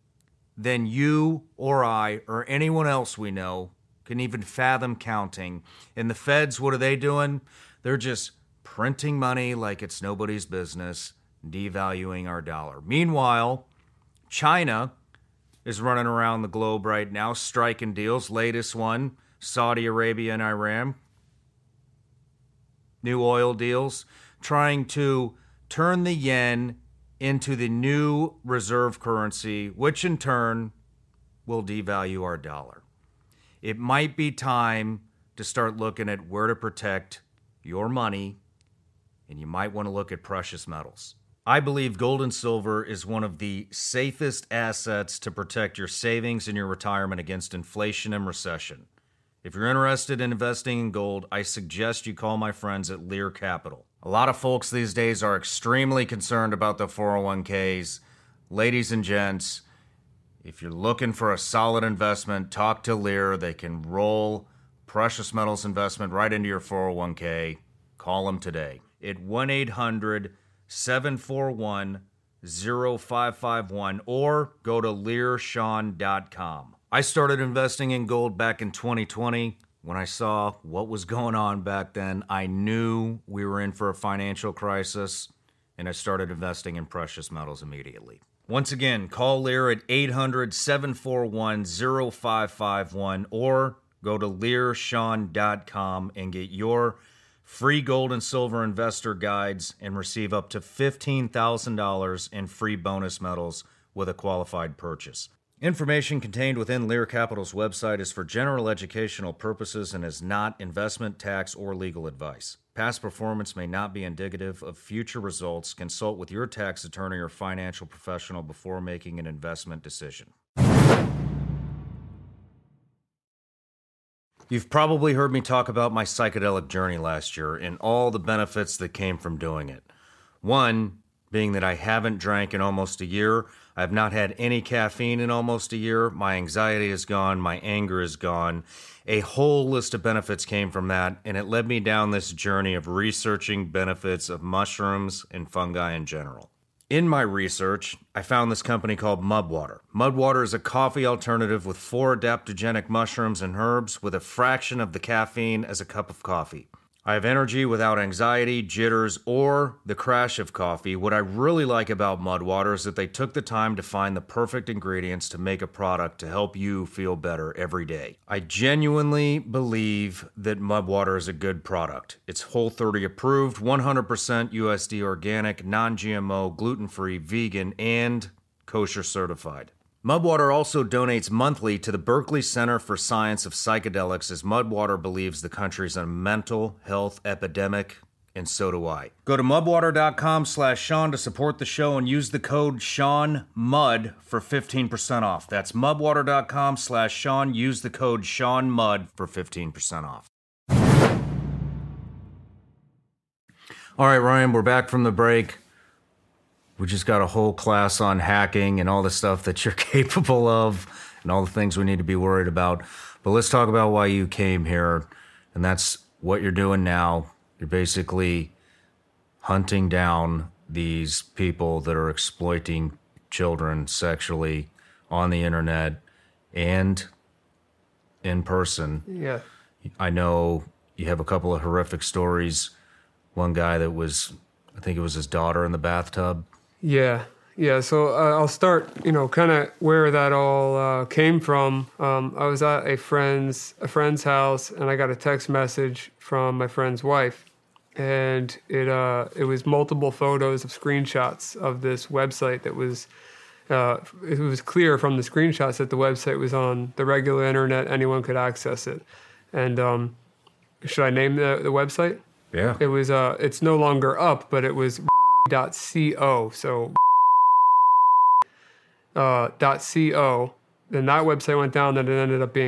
than you or I or anyone else we know can even fathom counting. And the feds, what are they doing? They're just printing money like it's nobody's business, devaluing our dollar. Meanwhile, China is running around the globe right now, striking deals. Latest one Saudi Arabia and Iran. New oil deals, trying to turn the yen into the new reserve currency, which in turn will devalue our dollar. It might be time to start looking at where to protect your money, and you might want to look at precious metals. I believe gold and silver is one of the safest assets to protect your savings and your retirement against inflation and recession. If you're interested in investing in gold, I suggest you call my friends at Lear Capital. A lot of folks these days are extremely concerned about the 401ks. Ladies and gents, if you're looking for a solid investment, talk to Lear. They can roll precious metals investment right into your 401k. Call them today at 1 800 741 0551 or go to learshawn.com. I started investing in gold back in 2020. When I saw what was going on back then, I knew we were in for a financial crisis, and I started investing in precious metals immediately. Once again, call Lear at 800 741 0551 or go to learshawn.com and get your free gold and silver investor guides and receive up to $15,000 in free bonus metals with a qualified purchase. Information contained within Lear Capital's website is for general educational purposes and is not investment, tax, or legal advice. Past performance may not be indicative of future results. Consult with your tax attorney or financial professional before making an investment decision. You've probably heard me talk about my psychedelic journey last year and all the benefits that came from doing it. One being that I haven't drank in almost a year. I've not had any caffeine in almost a year. My anxiety is gone. My anger is gone. A whole list of benefits came from that, and it led me down this journey of researching benefits of mushrooms and fungi in general. In my research, I found this company called Mudwater. Mudwater is a coffee alternative with four adaptogenic mushrooms and herbs with a fraction of the caffeine as a cup of coffee. I have energy without anxiety, jitters, or the crash of coffee. What I really like about Mudwater is that they took the time to find the perfect ingredients to make a product to help you feel better every day. I genuinely believe that Mudwater is a good product. It's Whole 30 approved, 100% USD organic, non GMO, gluten free, vegan, and kosher certified. Mudwater also donates monthly to the Berkeley Center for Science of Psychedelics as Mudwater believes the country's in a mental health epidemic, and so do I. Go to mudwater.com slash Sean to support the show and use the code SeanMud for 15% off. That's mudwater.com slash Sean. Use the code SeanMud for 15% off. All right, Ryan, we're back from the break. We just got a whole class on hacking and all the stuff that you're capable of and all the things we need to be worried about. But let's talk about why you came here. And that's what you're doing now. You're basically hunting down these people that are exploiting children sexually on the internet and in person. Yeah. I know you have a couple of horrific stories. One guy that was, I think it was his daughter in the bathtub. Yeah, yeah. So uh, I'll start, you know, kind of where that all uh, came from. Um, I was at a friend's a friend's house, and I got a text message from my friend's wife, and it uh, it was multiple photos of screenshots of this website that was. Uh, it was clear from the screenshots that the website was on the regular internet; anyone could access it. And um, should I name the, the website? Yeah. It was. Uh, it's no longer up, but it was .co. So uh, .co. Then that website went down, and it ended up being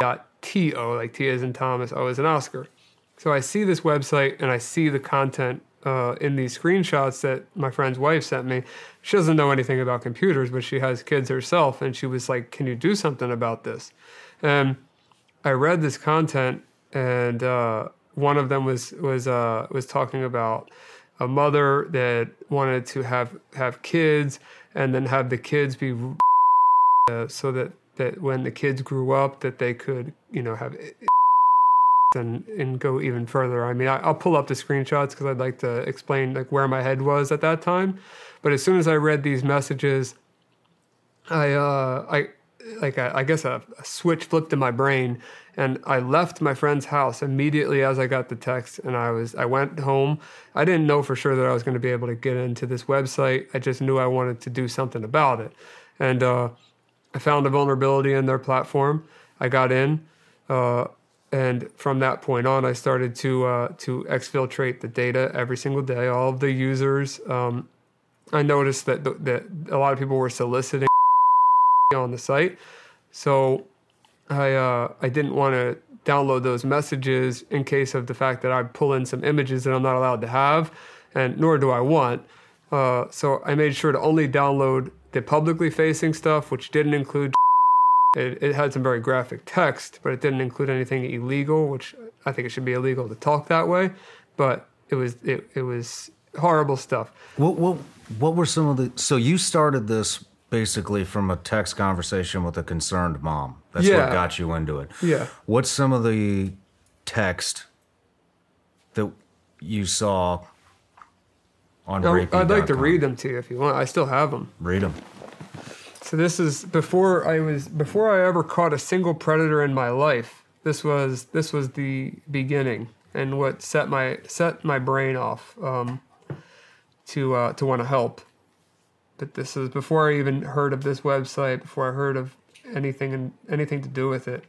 dot .to, like T is in Thomas, O is in Oscar. So I see this website, and I see the content uh, in these screenshots that my friend's wife sent me. She doesn't know anything about computers, but she has kids herself, and she was like, "Can you do something about this?" And I read this content, and uh, one of them was was uh, was talking about a mother that wanted to have have kids, and then have the kids be uh, so that that when the kids grew up, that they could you know have and and go even further. I mean, I, I'll pull up the screenshots because I'd like to explain like where my head was at that time. But as soon as I read these messages, I uh, I like I, I guess a, a switch flipped in my brain, and I left my friend's house immediately as I got the text, and I was I went home. I didn't know for sure that I was going to be able to get into this website. I just knew I wanted to do something about it, and uh, I found a vulnerability in their platform. I got in. Uh, and from that point on, I started to uh, to exfiltrate the data every single day. All of the users. Um, I noticed that the, that a lot of people were soliciting on the site, so I uh, I didn't want to download those messages in case of the fact that I'd pull in some images that I'm not allowed to have, and nor do I want. Uh, so I made sure to only download the publicly facing stuff, which didn't include it, it had some very graphic text, but it didn't include anything illegal, which I think it should be illegal to talk that way. But it was it, it was horrible stuff. What what what were some of the? So you started this basically from a text conversation with a concerned mom. That's Yeah. what got you into it. Yeah. What's some of the text that you saw on Now, Reiki.com? I'd like to read them to you if you want. I still have them. Read them. So this is before I was before I ever caught a single predator in my life. This was this was the beginning and what set my set my brain off um, to uh, to want to help. But this is before I even heard of this website. Before I heard of anything and anything to do with it.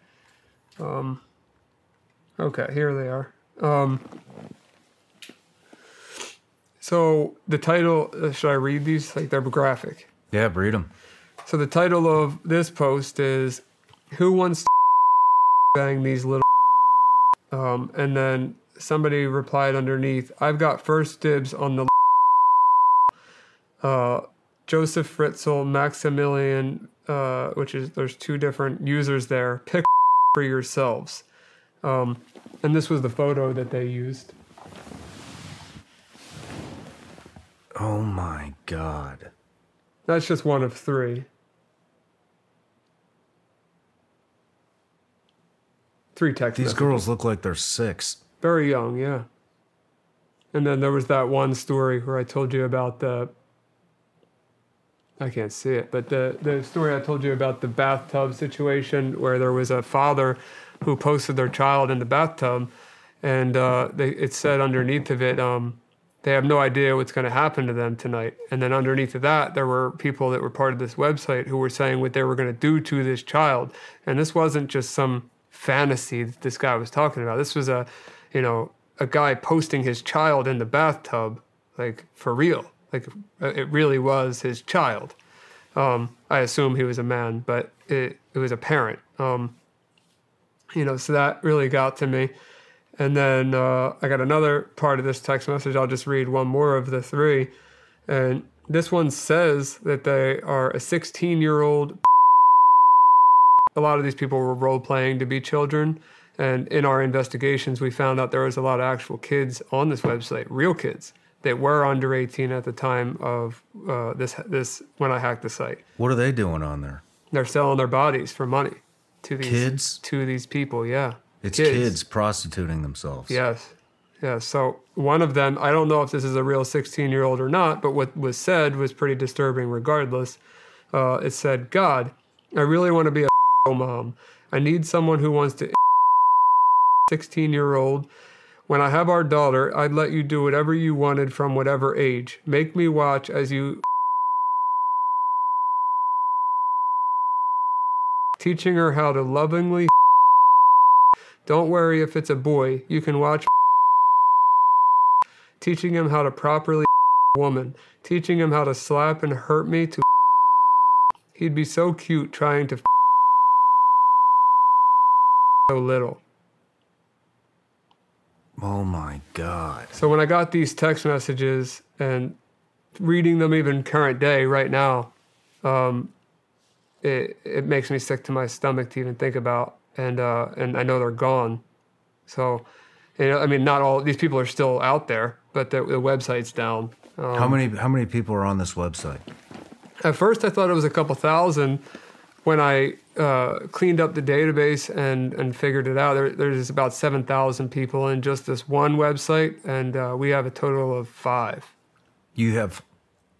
Um, okay, here they are. Um, so the title. Uh, should I read these? Like they're graphic. Yeah, read them. So the title of this post is "Who wants to bang these little?" Um, and then somebody replied underneath, "I've got first dibs on the." Uh, Joseph Fritzl, Maximilian, uh, which is there's two different users there. Pick for yourselves. Um, and this was the photo that they used. Oh my God. That's just one of three. Three text These messages. girls look like they're six. Very young, yeah. And then there was that one story where I told you about the. I can't see it, but the, the story I told you about the bathtub situation where there was a father who posted their child in the bathtub, and uh, they, it said underneath of it, um, they have no idea what's going to happen to them tonight. And then underneath of that, there were people that were part of this website who were saying what they were going to do to this child. And this wasn't just some fantasy that this guy was talking about. This was a, you know, a guy posting his child in the bathtub, like for real. Like it really was his child. Um, I assume he was a man, but it, it was a parent. Um, you know, so that really got to me. And then uh, I got another part of this text message. I'll just read one more of the three. And this one says that they are a 16 year old. A lot of these people were role playing to be children. And in our investigations, we found out there was a lot of actual kids on this website, real kids that were under 18 at the time of uh, this this when I hacked the site. What are they doing on there? They're selling their bodies for money to these Kids? to these people. Yeah, It's kids, prostituting themselves. Yes. Yeah. So one of them, I don't know if this is a real 16 year old or not, but what was said was pretty disturbing regardless. Uh, it said, God, I really want to be a mom. I need someone who wants to 16 year old. When I have our daughter, I'd let you do whatever you wanted from whatever age. Make me watch as you teaching her how to lovingly don't worry if it's a boy, you can watch teaching him how to properly woman, teaching him how to slap and hurt me to he'd be so cute trying to so little. Oh my God. So when I got these text messages and reading them even current day right now, um, it it makes me sick to my stomach to even think about. And uh, and I know they're gone. So, you know, I mean, not all these people are still out there, but the, the website's down. Um, How many how many people are on this website? At first, I thought it was a couple thousand. When I uh, cleaned up the database and, and figured it out, there, there's about 7,000 people in just this one website, and uh, we have a total of five. You have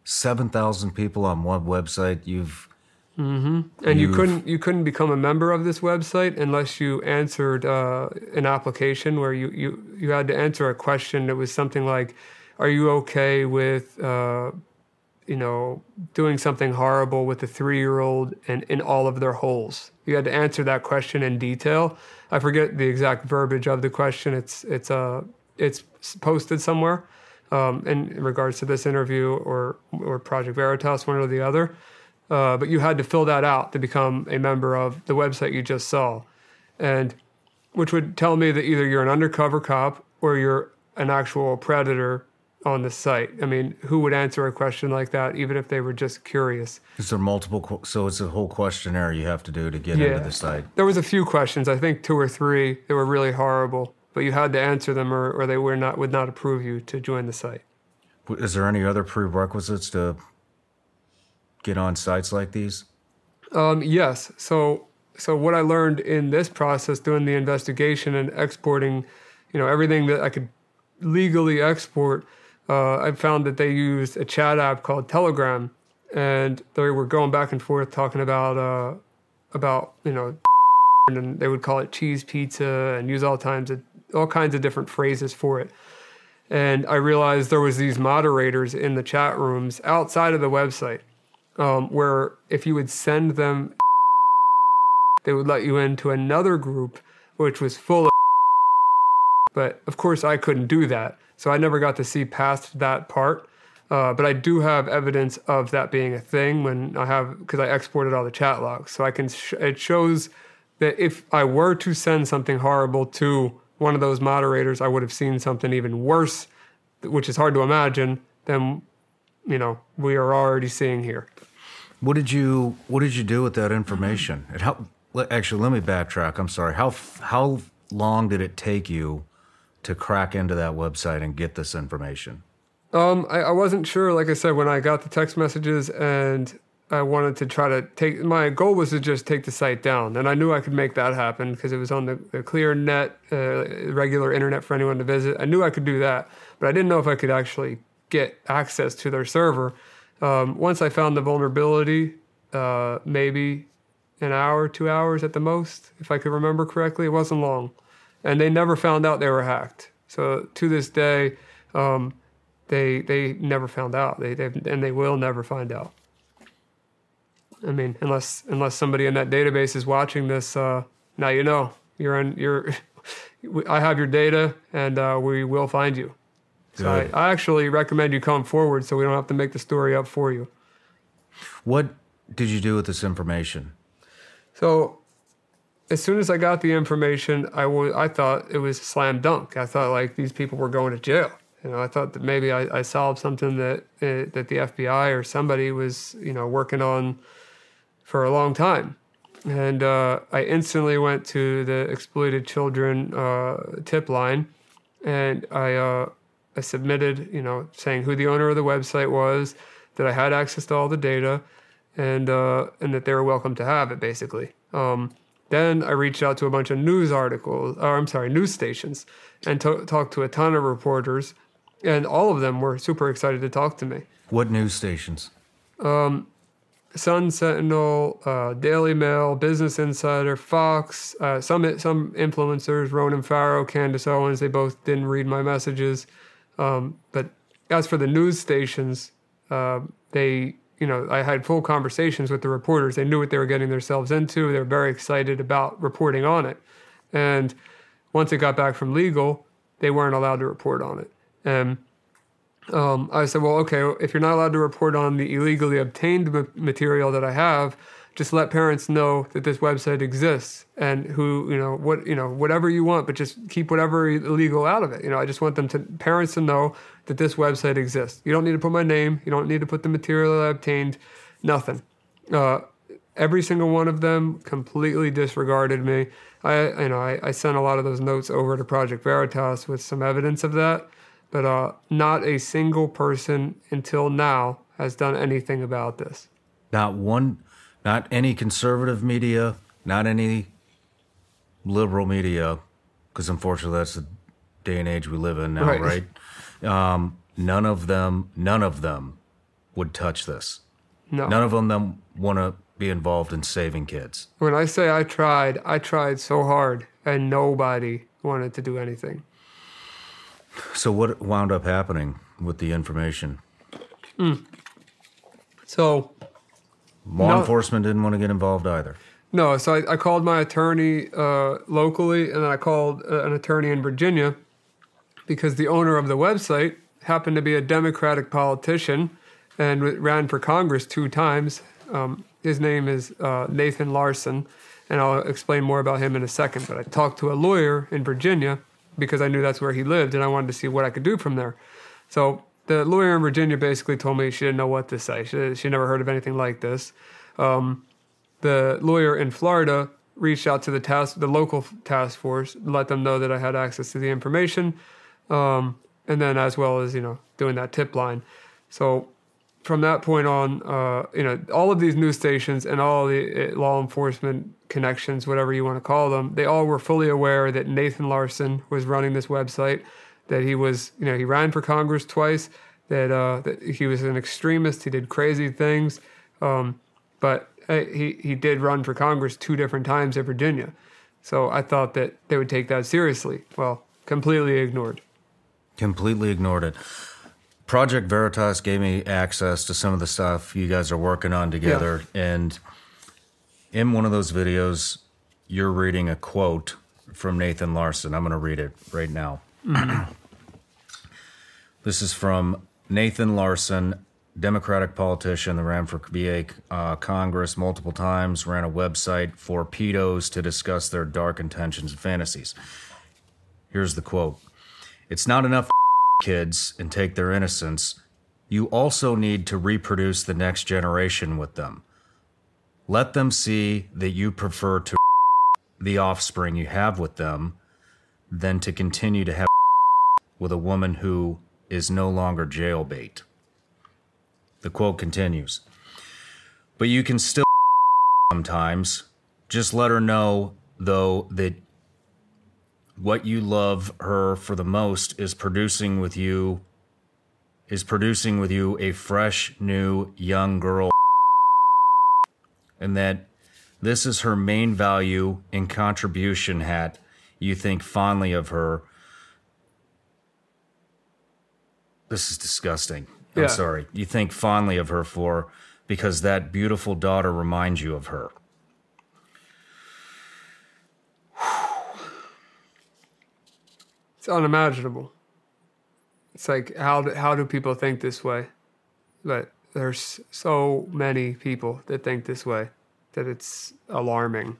seven thousand people on one website. You've And you You've- couldn't you couldn't become a member of this website unless you answered uh, an application where you, you, you had to answer a question that was something like, "Are you okay with uh, you know doing something horrible with a three year old and in all of their holes?" You had to answer that question in detail. I forget the exact verbiage of the question. It's it's uh it's posted somewhere um, in regards to this interview or or Project Veritas, one or the other uh, but you had to fill that out to become a member of the website you just saw, and which would tell me that either you're an undercover cop or you're an actual predator on the site. I mean, who would answer a question like that, even if they were just curious? is there multiple? So it's a whole questionnaire you have to do to get Yeah. into the site. There was a few questions, I think two or three, that were really horrible, but you had to answer them, or, or they were not would not approve you to join the site. Is there any other prerequisites to get on sites like these? Um, yes. So, so what I learned in this process, doing the investigation and exporting, you know, everything that I could legally export, uh, I found that they used a chat app called Telegram, and they were going back and forth talking about, uh, about you know, and they would call it cheese pizza and use all times of, all kinds of different phrases for it. And I realized there was these moderators in the chat rooms outside of the website um, where if you would send them, they would let you into another group which was full of. But of course, I couldn't do that, so I never got to see past that part. Uh, but I do have evidence of that being a thing when I have because I exported all the chat logs, so I can. Sh- it shows that if I were to send something horrible to one of those moderators, I would have seen something even worse, which is hard to imagine than you know we are already seeing here. What did you What did you do with that information? And how? Actually, let me backtrack. I'm sorry. How How long did it take you to crack into that website and get this information? Um, I, I wasn't sure. Like I said, when I got the text messages and I wanted to try to take my goal was to just take the site down, and I knew I could make that happen because it was on the, the clear net, uh, regular internet for anyone to visit. I knew I could do that, but I didn't know if I could actually get access to their server. Um, once I found the vulnerability, uh, maybe an hour, two hours at the most, if I could remember correctly. It wasn't long, and they never found out they were hacked. So to this day. Um, they they never found out. They and they will never find out. I mean, unless unless somebody in that database is watching this, uh, now you know you're in you're. I have your data, and uh, we will find you. So I, I actually recommend you come forward, so we don't have to make the story up for you. What did you do with this information? So as soon as I got the information, I I thought it was slam dunk. I thought like these people were going to jail. You know, I thought that maybe I, I solved something that uh, that the FBI or somebody was you know working on for a long time. And uh, I instantly went to the exploited children uh, tip line, and I uh, I submitted, you know, saying who the owner of the website was, that I had access to all the data, and uh, and that they were welcome to have it, basically. Um, then I reached out to a bunch of news articles, or I'm sorry, news stations, and to- talked to a ton of reporters, and all of them were super excited to talk to me. What news stations? Sun Sentinel, uh, Daily Mail, Business Insider, Fox, uh, some some influencers, Ronan Farrow, Candace Owens, they both didn't read my messages. Um, but as for the news stations, uh, they, you know, I had full conversations with the reporters. They knew what they were getting themselves into. They were very excited about reporting on it. And once it got back from legal, they weren't allowed to report on it. And um, I said, well, okay, if you're not allowed to report on the illegally obtained ma- material that I have, just let parents know that this website exists and who you know what you know whatever you want but just keep whatever illegal out of it you know i just want them to parents to know that this website exists. You don't need to put my name. You don't need to put the material i obtained. Nothing. Uh, every single one of them completely disregarded me. I you know I, I sent a lot of those notes over to project veritas with some evidence of that but uh, not a single person until now has done anything about this. Not one, not any conservative media, not any liberal media, because unfortunately that's the day and age we live in now, Right. right? Um, none of them, none of them would touch this. no None of them, want to be involved in saving kids. When I say I tried, I tried so hard and nobody wanted to do anything. So what wound up happening with the information? So, Law No. enforcement didn't want to get involved either. no, so I, I called my attorney uh, locally and then I called uh, an attorney in Virginia because the owner of the website happened to be a Democratic politician and ran for Congress two times. Um, his name is uh, Nathan Larson, and I'll explain more about him in a second. But I talked to a lawyer in Virginia because I knew that's where he lived, and I wanted to see what I could do from there. So the lawyer in Virginia basically told me she didn't know what to say. She, she never heard of anything like this. Um, the lawyer in Florida reached out to the task, the local task force, let them know that I had access to the information, um, and then as well as you know doing that tip line. So from that point on, uh, you know, all of these news stations and all the uh, law enforcement connections, whatever you want to call them, they all were fully aware that Nathan Larson was running this website, that he was, you know, he ran for Congress twice, that, uh, that he was an extremist, he did crazy things, um, but uh, he he did run for Congress two different times in Virginia, so I thought that they would take that seriously. Well, completely ignored. Completely ignored it. Project Veritas gave me access to some of the stuff you guys are working on together. And in one of those videos, you're reading a quote from Nathan Larson. I'm going to read it right now. this is from Nathan Larson, Democratic politician that ran for VA uh, Congress multiple times, ran a website for pedos to discuss their dark intentions and fantasies. Here's the quote It's not enough kids and take their innocence, you also need to reproduce the next generation with them. Let them see that you prefer to the offspring you have with them than to continue to have with a woman who is no longer jailbait. The quote continues But you can still sometimes. Just let her know, though, that what you love her for the most is producing with you is producing with you a fresh new young girl. And that this is her main value and contribution hat you think fondly of her. This is disgusting. I'm sorry. You think fondly of her for because that beautiful daughter reminds you of her It's unimaginable. It's like how do, how do people think this way? But there's so many people that think this way that it's alarming.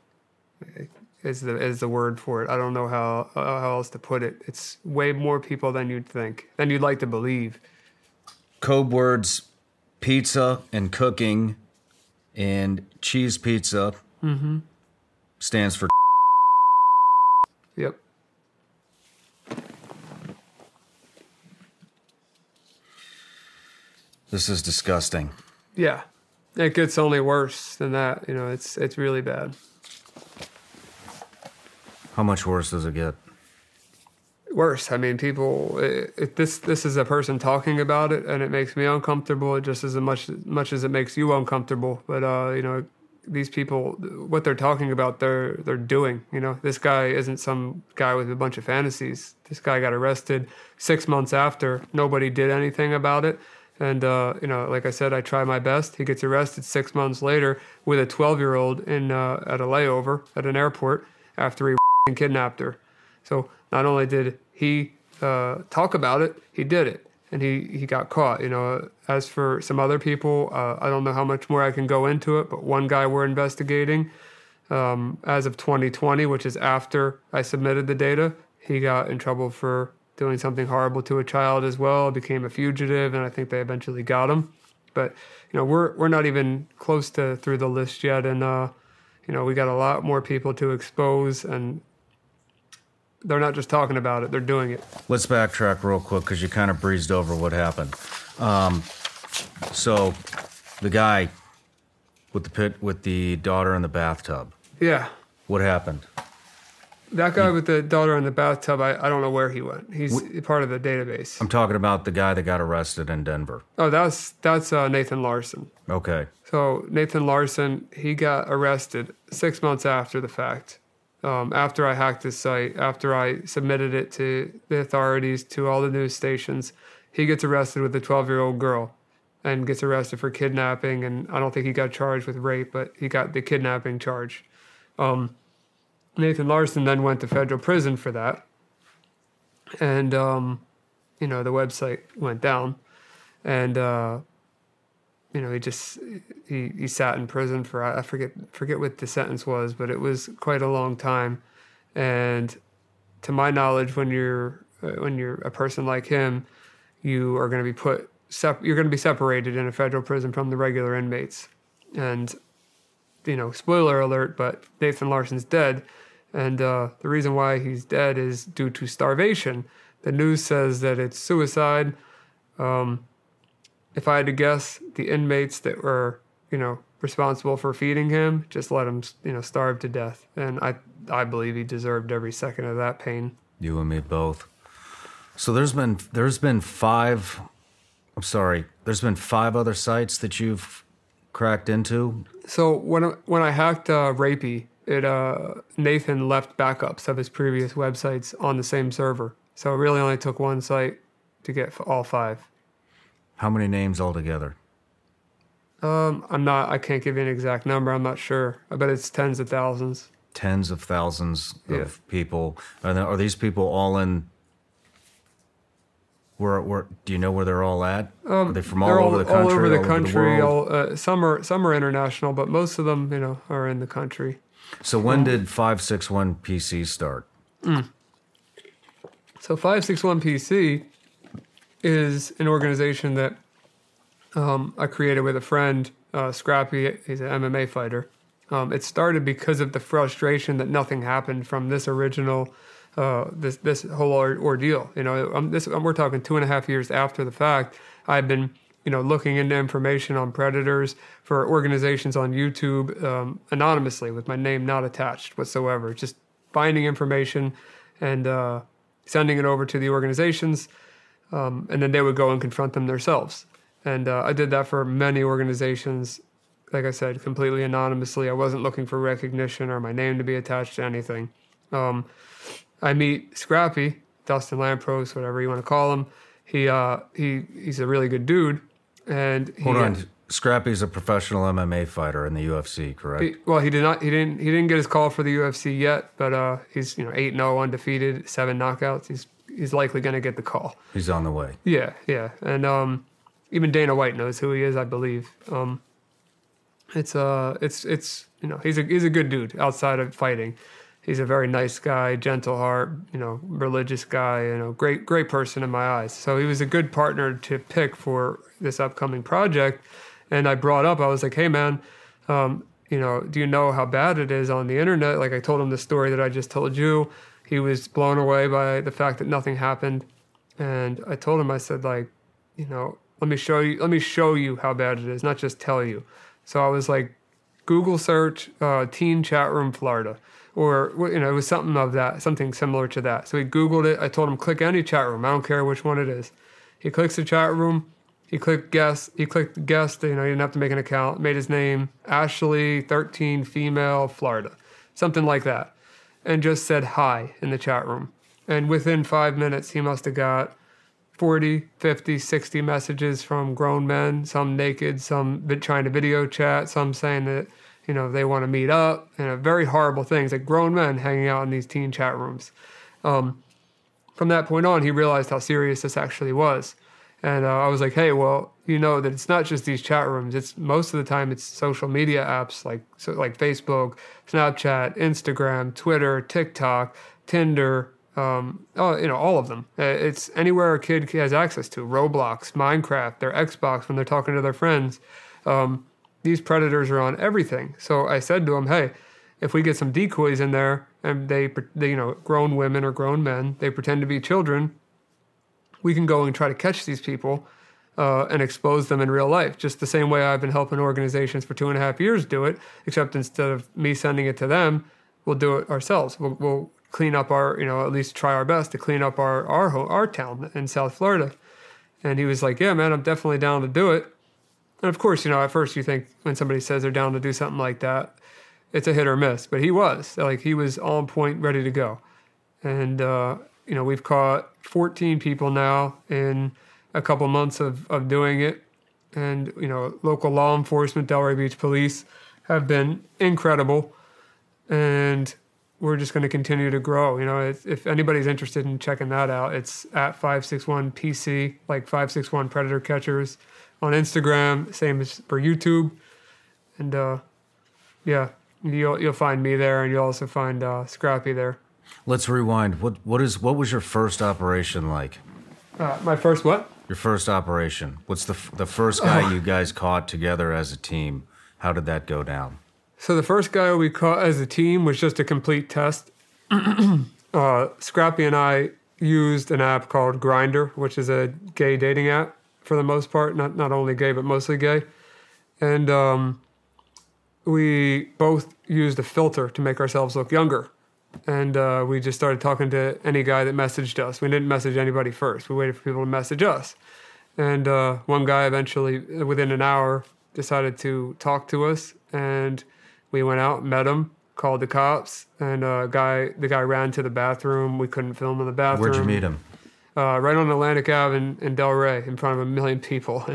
Is the is the word for it? I don't know how how else to put it. It's way more people than you'd think, than you'd like to believe. code words pizza and cooking and cheese pizza mm-hmm. stands for Yep. This is disgusting Yeah. It gets only worse than that. You know, it's it's really bad. how much worse does it get worse. I mean, people. It, it, this this is a person talking about it, and it makes me uncomfortable just as much much as it makes you uncomfortable. But uh, you know, these people, what they're talking about, they're they're doing. You know, this guy isn't some guy with a bunch of fantasies. This guy got arrested six months after. Nobody did anything about it. And uh, you know, like I said, I try my best. He gets arrested six months later with a 12 year old in uh, at a layover at an airport after he kidnapped her. So not only did he uh, talk about it, he did it. and he he got caught. You know, as for some other people, uh, I don't know how much more I can go into it, but one guy we're investigating. Um, as of 2020, which is after I submitted the data, he got in trouble for doing something horrible to a child as well, became a fugitive, and I think they eventually got him. But you know, we're we're not even close to through the list yet, and uh, you know, we got a lot more people to expose, and they're not just talking about it; they're doing it. Let's backtrack real quick because you kind of breezed over what happened. Um, so, the guy with the pit with the daughter in the bathtub. Yeah, What happened? That guy with the daughter in the bathtub, I, I don't know where he went. He's part of the database. I'm talking about the guy that got arrested in Denver. Oh, that's that's uh, Nathan Larson. Okay. So Nathan Larson, he got arrested six months after the fact. Um, after I hacked his site, after I submitted it to the authorities, to all the news stations, he gets arrested with a 12 year old girl and gets arrested for kidnapping. And I don't think he got charged with rape, but he got the kidnapping charge. Um, Nathan Larson then went to federal prison for that. And, um, you know, the website went down. And, uh, you know, he just he, he sat in prison for I forget forget what the sentence was, but it was quite a long time. And to my knowledge, when you're uh, when you're a person like him, you are going to be put sep- you're going to be separated in a federal prison from the regular inmates. And you know, spoiler alert, but Nathan Larson's dead, and uh, the reason why he's dead is due to starvation. The news says that it's suicide. Um, if I had to guess, the inmates that were, you know, responsible for feeding him just let him, you know, starve to death. And I, I believe he deserved every second of that pain. You and me both. So there's been there's been five. I'm sorry. There's been five other sites that you've cracked into. So when I- when I hacked uh, Rapey, it uh, Nathan left backups of his previous websites on the same server. So it really only took one site to get all five. How many names altogether? Um, I'm not. I can't give you an exact number. I'm not sure. I bet it's tens of thousands. Tens of thousands of people. Are, there, are these people all in? Where, where do you know where they're all at? are they from all They're over the country? all over the all country. world? all, uh, some are some are international, but most of them, you know, are in the country. So when did 561 PC start? So 561 PC is an organization that um, I created with a friend, uh, Scrappy. He's an MMA fighter. Um, it started because of the frustration that nothing happened from this original, uh, this this whole or- ordeal. You know, um, this we're talking two and a half years after the fact. I've been you know looking into information on predators for organizations on YouTube um, anonymously with my name not attached whatsoever. Just finding information and uh, sending it over to the organizations, um, and then they would go and confront them themselves. And uh, I did that for many organizations. Like I said, completely anonymously. I wasn't looking for recognition or my name to be attached to anything. Um, I meet Scrappy, Dustin Lampros, whatever you want to call him. He uh, he he's a really good dude, and he, Hold on. Scrappy's a professional MMA fighter in the UFC, correct? he- well, he did not. He didn't. He didn't get his call for the UFC yet, but uh, he's you know eight zero undefeated, seven knockouts. He's he's likely going to get the call. He's on the way. Yeah, yeah, and um, even Dana White knows who he is, I believe. Um, it's uh, it's it's you know he's a he's a good dude outside of fighting. He's a very nice guy, gentle heart, you know, religious guy, you know, great great person in my eyes. So he was a good partner to pick for this upcoming project. And I brought up, I was like, hey man, um, you know, do you know how bad it is on the internet? Like I told him the story that I just told you. He was blown away by the fact that nothing happened. And I told him, I said, like, you know, let me show you, let me show you how bad it is, not just tell you. So I was like, Google search uh, teen chat room Florida, or you know, it was something of that, something similar to that. So he Googled it. I told him click any chat room. I don't care which one it is. He clicks the chat room. He clicked guest. He clicked guest. You know, he didn't have to make an account. Made his name Ashley, thirteen, female, Florida, something like that, and just said hi in the chat room. And within five minutes, he must have got 40, 50, 60 messages from grown men, some naked, some trying to video chat, some saying that, you know, they want to meet up, and uh, very horrible things, like grown men hanging out in these teen chat rooms. Um, from that point on, he realized how serious this actually was. And uh, I was like, hey, well, you know that it's not just these chat rooms. It's most of the time it's social media apps like so like Facebook, Snapchat, Instagram, Twitter, TikTok, Tinder, um, oh, you know, all of them. Uh, It's anywhere a kid has access to Roblox, Minecraft, their Xbox when they're talking to their friends. Um, these predators are on everything. So I said to him, hey, if we get some decoys in there and they, they, you know, grown women or grown men, they pretend to be children, we can go and try to catch these people uh, and expose them in real life. Just the same way I've been helping organizations for two and a half years do it, except instead of me sending it to them, we'll do it ourselves. We'll, we'll clean up our, you know, at least try our best to clean up our our our town in South Florida. And he was like, "Yeah, man, I'm definitely down to do it." And of course, you know, at first you think when somebody says they're down to do something like that, it's a hit or miss. But he was like, he was on point, ready to go. And uh, you know, we've caught 14 people now in a couple months of of doing it. And you know, local law enforcement, Delray Beach Police, have been incredible. And we're just going to continue to grow. You know, if, if anybody's interested in checking that out, it's at 561 PC, like 561 Predator Catchers on Instagram, same as for YouTube. And uh, yeah, you'll you'll find me there, and you'll also find uh, Scrappy there. Let's rewind. What what is what was your first operation like? Uh, my first what? Your first operation. What's the f- the first guy you guys caught together as a team? How did that go down? So the first guy we caught as a team was just a complete test. uh, Scrappy and I used an app called Grindr, which is a gay dating app for the most part, not not only gay but mostly gay, and um, we both used a filter to make ourselves look younger. And uh, we just started talking to any guy that messaged us. We didn't message anybody first. We waited for people to message us. And uh, one guy eventually, within an hour, decided to talk to us. And we went out, met him, called the cops, and uh, guy the guy ran to the bathroom. We couldn't film in the bathroom. Where'd you meet him? Uh, right on Atlantic Ave in, in Delray, in front of a million people.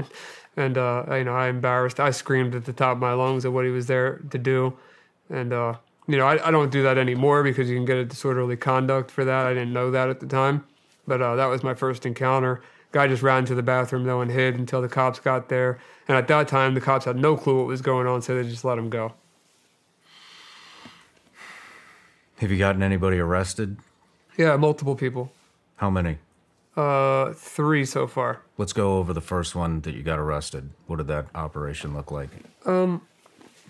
And, and uh, you know, I embarrassed. I screamed at the top of my lungs at what he was there to do. And uh, you know, I, I don't do that anymore because you can get a disorderly conduct for that. I didn't know that at the time, but uh, that was my first encounter. Guy just ran to the bathroom though and hid until the cops got there. And at that time, the cops had no clue what was going on, so they just let him go. Have you gotten anybody arrested? Yeah, multiple people. How many? Uh, three so far. Let's go over the first one that you got arrested. What did that operation look like? Um,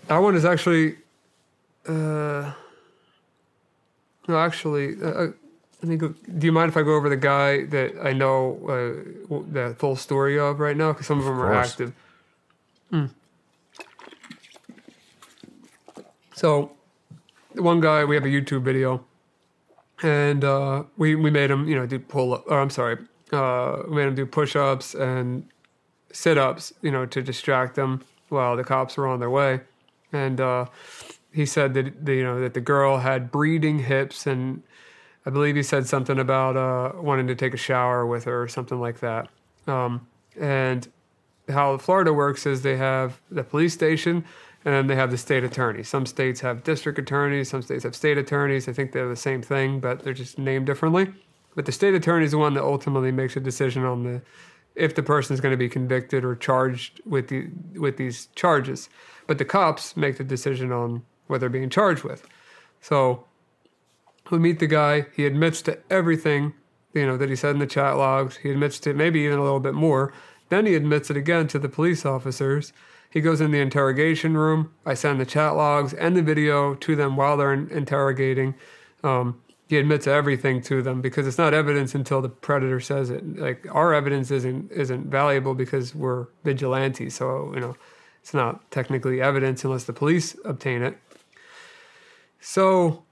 that one is actually, uh, no, actually, uh, uh, let me go. Do you mind if I go over the guy that I know uh, the full story of right now? Because some of them are active. Hmm. So, one guy, we have a YouTube video, and uh, we we made him, you know, do pull up. Or I'm sorry, uh, we made him do push ups and sit ups, you know, to distract them while the cops were on their way. And uh, he said that the, you know that the girl had breeding hips, and I believe he said something about uh, wanting to take a shower with her or something like that. Um, and how Florida works is they have the police station and then they have the state attorney. Some states have district attorneys, some states have state attorneys. I think they're the same thing, but they're just named differently. But the state attorney is the one that ultimately makes a decision on the if the person is going to be convicted or charged with the with these charges. But the cops make the decision on what they're being charged with. So we meet the guy. He admits to everything, you know, that he said in the chat logs. He admits to maybe even a little bit more. Then he admits it again to the police officers. He goes in the interrogation room. I send the chat logs and the video to them while they're in- interrogating. Um, he admits everything to them because it's not evidence until the predator says it. Like our evidence isn't isn't valuable because we're vigilantes. So you know, it's not technically evidence unless the police obtain it. So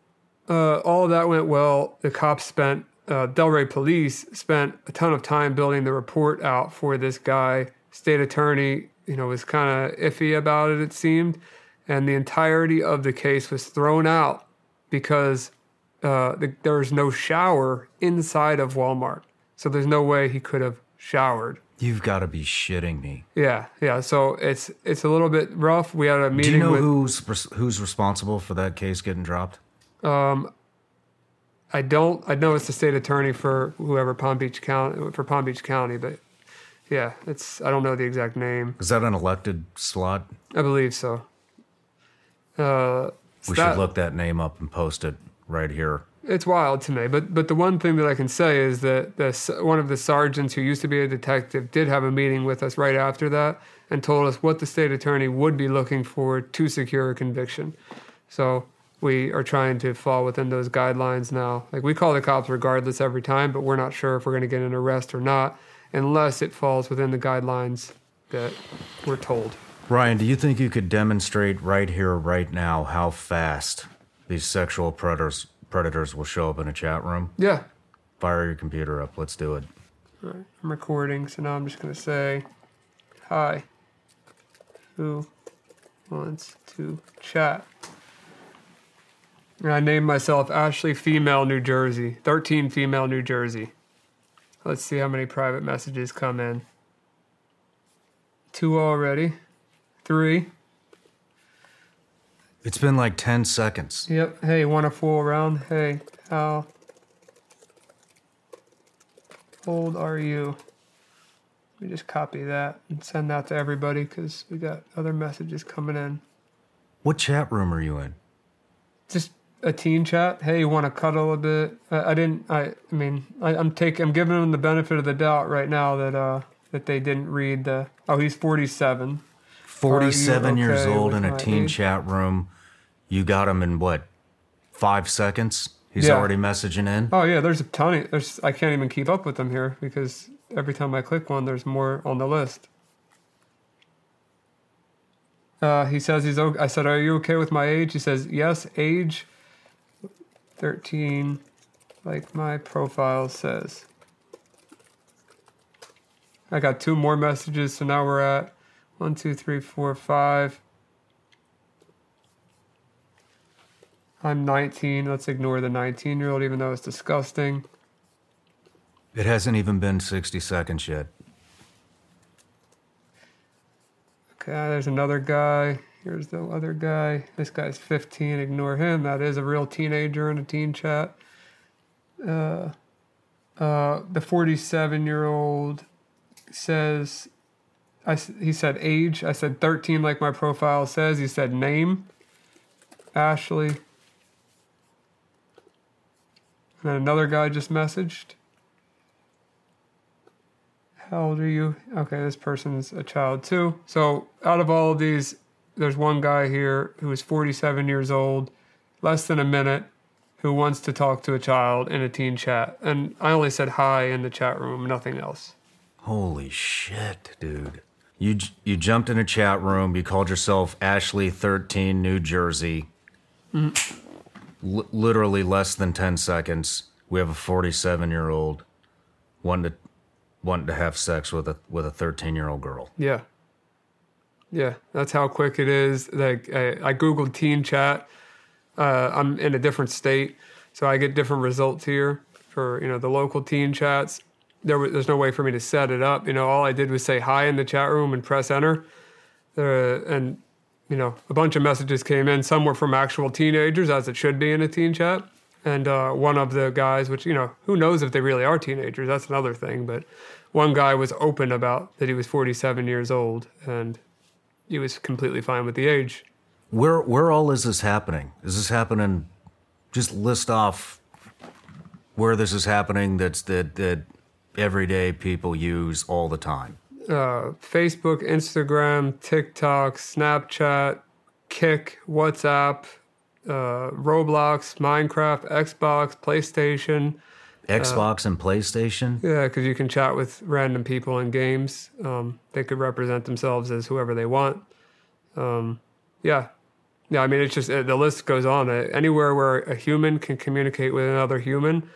uh, all that went well. The cops spent, uh, Delray Police spent a ton of time building the report out for this guy. State attorney, you know, was kind of iffy about it, it seemed. And the entirety of the case was thrown out because uh, the, there was no shower inside of Walmart. So there's no way he could have showered. You've got to be shitting me. Yeah, yeah. So it's it's a little bit rough. We had a meeting Do you know with. who's who's responsible for that case getting dropped? Um, I don't. I know it's the state attorney for whoever Palm Beach County for Palm Beach County, but Yeah, it's I don't know the exact name. Is that an elected slot? I believe so. Uh, We that- should look that name up and post it right here. it's wild to me. But but the one thing that I can say is that the s- one of the sergeants who used to be a detective did have a meeting with us right after that and told us what the state attorney would be looking for to secure a conviction. So we are trying to fall within those guidelines now. Like we call the cops regardless every time, but we're not sure if we're going to get an arrest or not unless it falls within the guidelines that we're told. Ryan, do you think you could demonstrate right here, right now, how fast these sexual predators predators will show up in a chat room? Yeah, Fire your computer up. Let's do it. I'm recording, so now I'm just going to say, Hi, who wants to chat? And I named myself Ashley Female New Jersey, 13 Female New Jersey. Let's see how many private messages come in. Two already. Three. It's been like 10 seconds. Yep. Hey, want to fool around? Hey, how old are you? Let me just copy that and send that to everybody because we got other messages coming in. What chat room are you in? Just a teen chat. Hey, you want to cuddle a bit? I, I didn't. I. I mean, I, I'm taking. I'm giving them the benefit of the doubt right now that uh that they didn't read the. Oh, he's 47. 47 years okay old in a teen age? chat room. You got him in what? Five seconds? He's Yeah. already messaging in? Oh yeah, there's a ton. Of, there's I can't even keep up with them here because every time I click one, there's more on the list. Uh, he says he's. I said, "Are you okay with my age?" He says, "Yes, age, thirteen, like my profile says." I got two more messages, so now we're at one, two, three, four, five. I'm 19. Let's ignore the 19 year old, even though it's disgusting. It hasn't even been 60 seconds yet. Okay, there's another guy. Here's the other guy. This guy's 15. Ignore him. That is a real teenager in a teen chat. Uh, uh, the 47 year old says, I, he said age. I said 13, like my profile says. He said name, Ashley. And then another guy just messaged. How old are you? Okay, this person's a child too. So out of all of these, there's one guy here who is 47 years old, less than a minute, who wants to talk to a child in a teen chat. And I only said hi in the chat room, nothing else. Holy shit, dude. You you jumped in a chat room. You called yourself Ashley 13 New Jersey. Mm. L- literally less than 10 seconds. We have a 47 year old wanting to wanting to have sex with a with a 13 year old girl. Yeah. Yeah, that's how quick it is. Like I, I googled teen chat. Uh, I'm in a different state, so I get different results here for you know the local teen chats. There, was, there's no way for me to set it up. You know, all I did was say hi in the chat room and press enter, uh, and you know a bunch of messages came in. Some were from actual teenagers, as it should be in a teen chat. And uh, one of the guys, which you know, who knows if they really are teenagers? That's another thing. But one guy was open about that he was 47 years old, and he was completely fine with the age. Where where all is this happening? Is this happening? Just list off where this is happening. That's that that everyday people use all the time. Uh, Facebook, Instagram, TikTok, Snapchat, Kick, WhatsApp, uh, Roblox, Minecraft, Xbox, PlayStation. Xbox and PlayStation. Yeah, because you can chat with random people in games. Um, they could represent themselves as whoever they want. Um, yeah. Yeah, I mean, it's just uh, the list goes on. Uh, anywhere where a human can communicate with another human,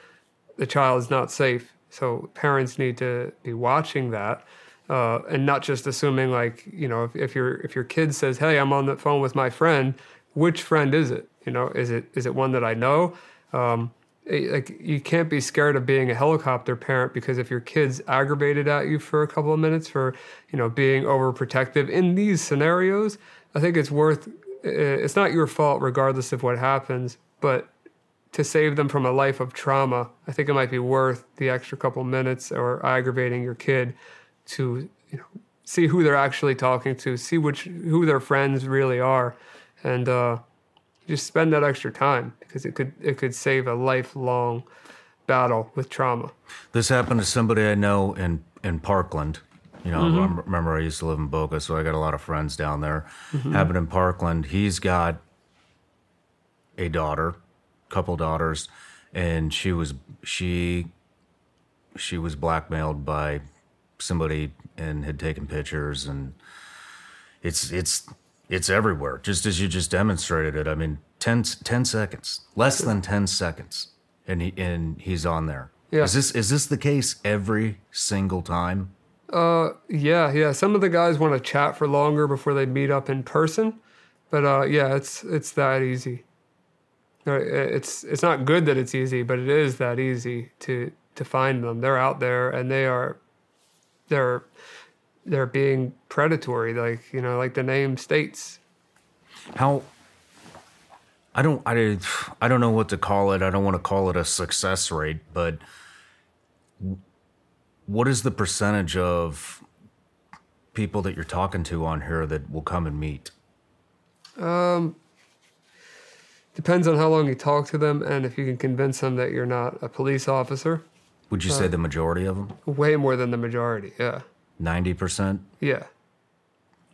the child is not safe. So parents need to be watching that. Uh, and not just assuming like you know if, if your if your kid says hey I'm on the phone with my friend which friend is it you know is it is it one that I know um, it- like you can't be scared of being a helicopter parent because if your kid's aggravated at you for a couple of minutes for you know being overprotective in these scenarios i think it's worth uh, it's not your fault regardless of what happens but to save them from a life of trauma i think it might be worth the extra couple minutes or aggravating your kid to you know see who they're actually talking to, see which who their friends really are, and uh, just spend that extra time because it could it could save a lifelong battle with trauma. This happened to somebody I know in in Parkland. You know, mm-hmm. I remember I used to live in Boca, so I got a lot of friends down there. Mm-hmm. Happened in Parkland. He's got a daughter, couple daughters, and she was she she was blackmailed by somebody and had taken pictures and it's it's it's everywhere just as you just demonstrated it i mean 10, 10 seconds less than 10 seconds and he and he's on there Yeah. is this is this the case every single time Uh, Yeah, yeah. Some of the guys want to chat for longer before they meet up in person, but uh, yeah, it's it's that easy. Uh, It's it's not good that it's easy, but it is that easy to to find them. They're out there and they are they're they're being predatory, like you know, like the name states. how I don't I, I don't know what to call it. I don't want to call it a success rate, but what is the percentage of people that you're talking to on here that will come and meet? Um Depends on how long you talk to them and if you can convince them that you're not a police officer. Would you say the majority of them? Way more than the majority. Yeah, 90%? yeah.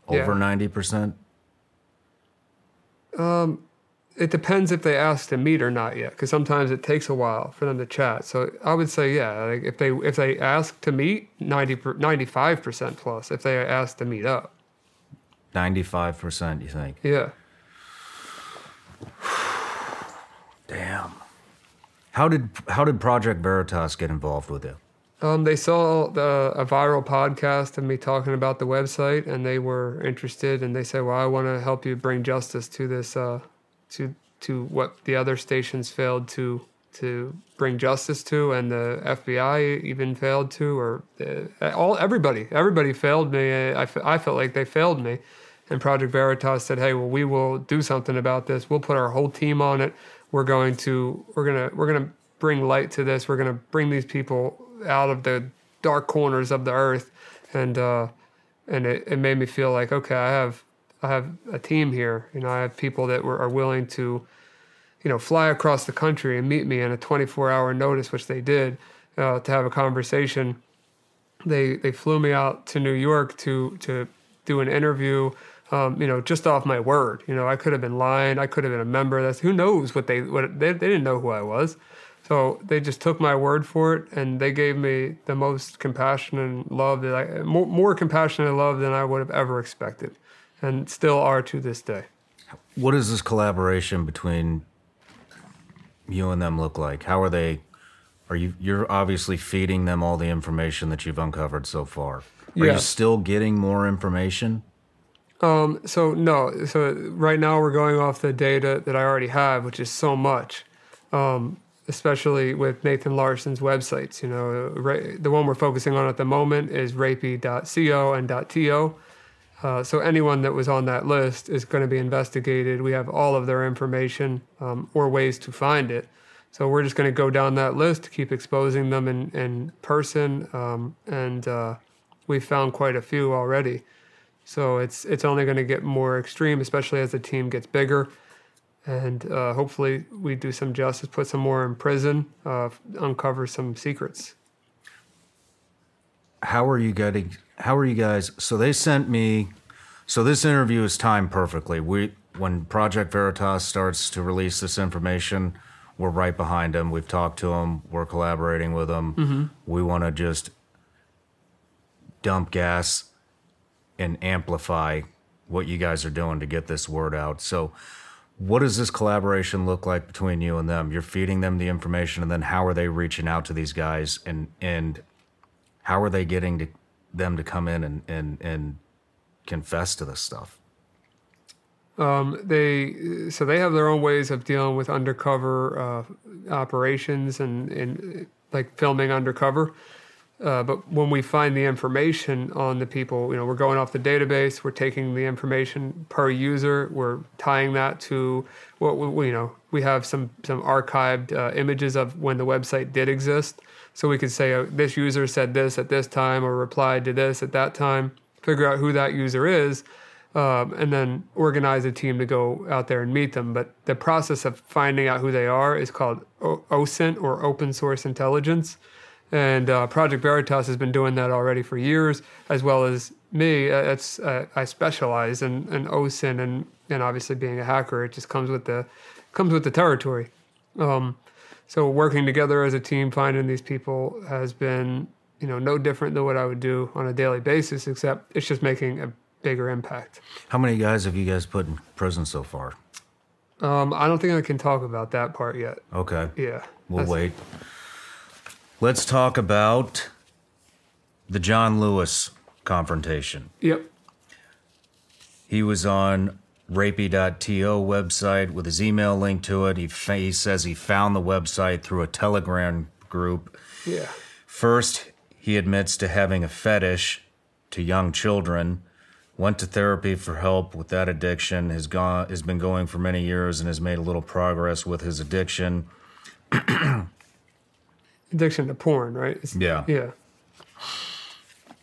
Over Yeah. 90%? It depends if they ask to meet or not yet because sometimes it takes a while for them to chat so i would say yeah like if they if they ask to meet 90 95% plus if they ask to meet up 95% you think? yeah Damn. How did how did Project Veritas get involved with you? um, they saw the, a viral podcast of me talking about the website and they were interested and they said well i want to help you bring justice to this uh, to to what the other stations failed to to bring justice to and the FBI even failed to or uh, all everybody everybody failed me. I, I felt like they failed me. And Project Veritas said hey well we will do something about this. We'll put our whole team on it. We're going to we're to we're to bring light to this. We're going to bring these people out of the dark corners of the earth. And uh and it, it made me feel like okay I have I have a team here you know I have people that were, are willing to you know, fly across the country and meet me in a 24 hour notice, which they did, uh, to have a conversation. They they flew me out to New York to to do an interview. Um, you know, just off my word. You know, I could have been lying. I could have been a member. That's who knows what they what they they didn't know who I was. So they just took my word for it, and they gave me the most compassion and love that I more, more compassion and love than I would have ever expected, and still are to this day. What does this collaboration between you and them look like? How are they? Are you you're obviously feeding them all the information that you've uncovered so far? Are Yeah. you still getting more information? Um, So no, so right now we're going off the data that I already have, which is so much, um, especially with Nathan Larson's websites. You know, ra- the one we're focusing on at the moment is rapey.co and .to. Uh, so anyone that was on that list is going to be investigated. We have all of their information um, or ways to find it. So we're just going to go down that list, keep exposing them in, in person, um, and uh, we've found quite a few already. So it's it's only going to get more extreme, especially as the team gets bigger, and uh, hopefully we do some justice, put some more in prison, uh, uncover some secrets. How are you getting? How are you guys? So they sent me. So this interview is timed perfectly. We when Project Veritas starts to release this information, we're right behind them. We've talked to them. We're collaborating with them. Mm-hmm. We want to just dump gas and amplify what you guys are doing to get this word out. So, what does this collaboration look like between you and them? You're feeding them the information, and then how are they reaching out to these guys, and and how are they getting to them to come in and and and confess to this stuff? They so they have their own ways of dealing with undercover uh, operations and and like filming undercover. Uh, but when we find the information on the people, you know, we're going off the database. We're taking the information per user. We're tying that to what we, you know. We have some some archived uh, images of when the website did exist, so we could say uh, this user said this at this time or replied to this at that time. Figure out who that user is, um, and then organize a team to go out there and meet them. But the process of finding out who they are is called o- OSINT or Open Source Intelligence. And uh, Project Veritas has been doing that already for years, as well as me. Uh, it's uh, I specialize in, in OSINT, and and obviously being a hacker, it just comes with the comes with the territory. Um, so working together as a team, finding these people has been you know no different than what I would do on a daily basis, except it's just making a bigger impact. How many guys have you guys put in prison so far? Um, I don't think I can talk about that part yet. Okay. Yeah, We'll wait. Let's talk about the John Lewis confrontation. Yep. He was on rapey.to website with his email link to it. He, fa- he says he found the website through a Telegram group. Yeah. First, he admits to having a fetish to young children. Went to therapy for help with that addiction. Has gone has been going for many years and has made a little progress with his addiction. Addiction to porn, right? It's- Yeah. Yeah.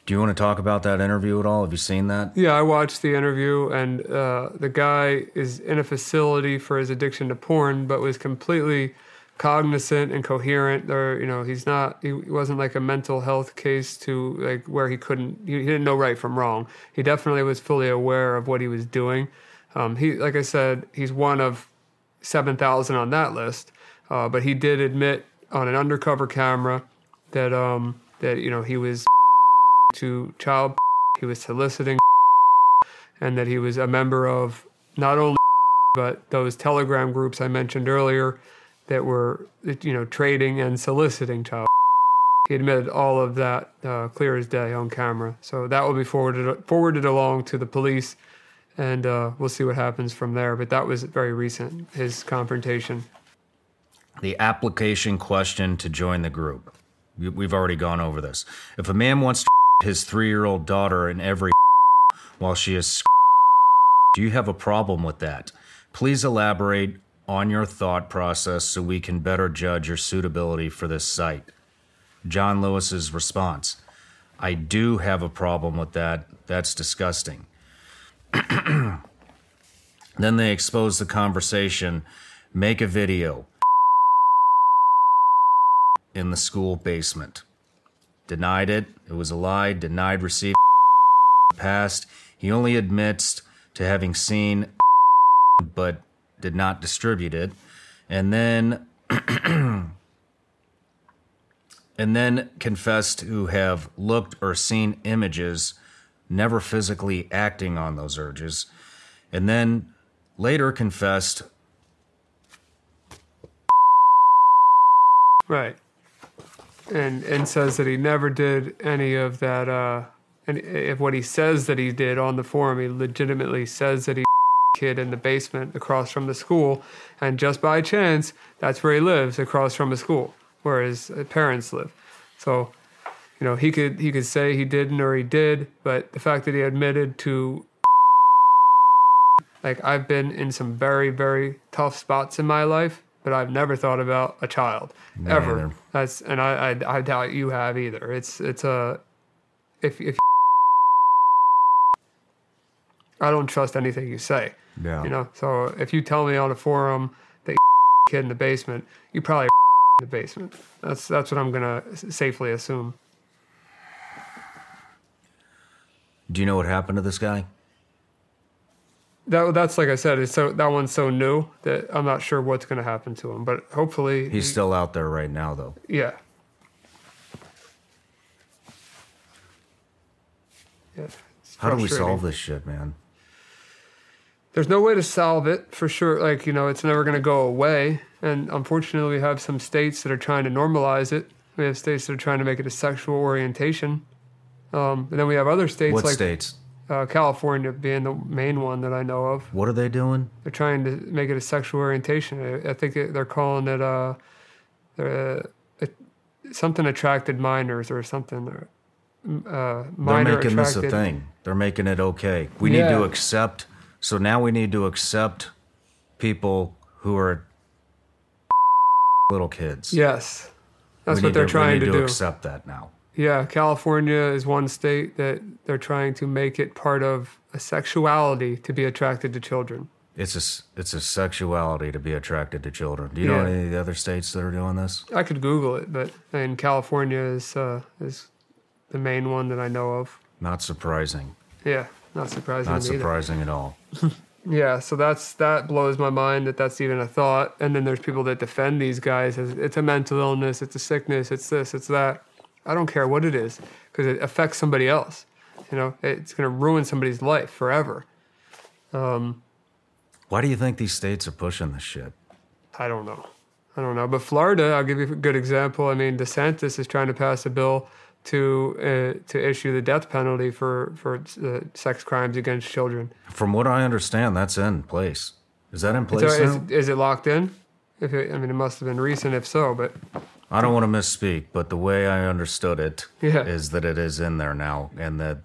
Do you want to talk about that interview at all? Have you seen that? Yeah, I watched the interview, and uh, the guy is in a facility for his addiction to porn, but was completely cognizant and coherent. There, you know, he's not. He wasn't like a mental health case to like where he couldn't. He, he didn't know right from wrong. He definitely was fully aware of what he was doing. Um, he, like I said, he's one of seven thousand on that list, uh, but he did admit on an undercover camera that um, that you know he was to child he was soliciting and that he was a member of not only but those telegram groups i mentioned earlier that were you know trading and soliciting child he admitted all of that uh, clear as day on camera so that will be forwarded forwarded along to the police and uh, we'll see what happens from there but that was very recent his confrontation The application question to join the group. We- We've already gone over this. If a man wants to his three year old daughter in every while she is do you have a problem with that? Please elaborate on your thought process so we can better judge your suitability for this site. John Lewis's response I do have a problem with that. That's disgusting. then they expose the conversation, make a video in the school basement. Denied it. It was a lie. Denied receipt. Past. He only admits to having seen but did not distribute it. And then and then confessed to have looked or seen images, never physically acting on those urges. And then later confessed Right. And and says that he never did any of that uh and if what he says that he did on the forum, he legitimately says that he kid in the basement across from the school and just by chance that's where he lives across from the school where his parents live. So, you know, he could he could say he didn't or he did, but the fact that he admitted to like I've been in some very very tough spots in my life, but I've never thought about a child Me ever. neither. That's and I, I I doubt you have either. It's it's a if if I don't trust anything you say. Yeah. You know, so if you tell me on a forum that you kid in the basement, you probably in the basement. That's that's what I'm gonna s- safely assume. Do you know what happened to this guy? That that's like I said. It's so that one's so new that I'm not sure what's gonna happen to him. But hopefully, He's he- still out there right now, though. yeah. Yeah. How do we solve this shit, man? there's no way to solve it for sure. Like, you know, it's never going to go away. And unfortunately, we have some states that are trying to normalize it. We have states that are trying to make it a sexual orientation. Um, and then we have other states What like states? Uh, California being the main one that I know of. What are they doing? They're trying to make it a sexual orientation. I, I think they're calling it uh, uh, it, something attracted minors or something. Or, uh, They're making this a thing. They're making it okay. We need to accept. So now we need to accept people who are little kids. Yes, that's We what they're to, trying we need to, to do. accept that now. Yeah, California is one state that they're trying to make it part of a sexuality to be attracted to children. It's a it's a sexuality to be attracted to children. Do you know any of the other states that are doing this? I could Google it, but I mean, California is uh, is the main one that I know of. Not surprising. Yeah, not surprising. Not me either. surprising at all. Yeah, so that's that blows my mind that that's even a thought. And then there's people that defend these guys as it's a mental illness, it's a sickness, it's this, it's that. I don't care what it is because it affects somebody else. You know, it's going to ruin somebody's life forever. Why do you think these states are pushing this shit? I don't know. I don't know. But Florida, I'll give you a good example. I mean, DeSantis is trying to pass a bill to uh, to issue the death penalty for for uh, sex crimes against children. From what I understand, that's in place. Is that in place So is, is it locked in? If it, I mean, it must have been recent, if so. But I don't want to misspeak, but the way I understood it is Yeah. that it is in there now, and that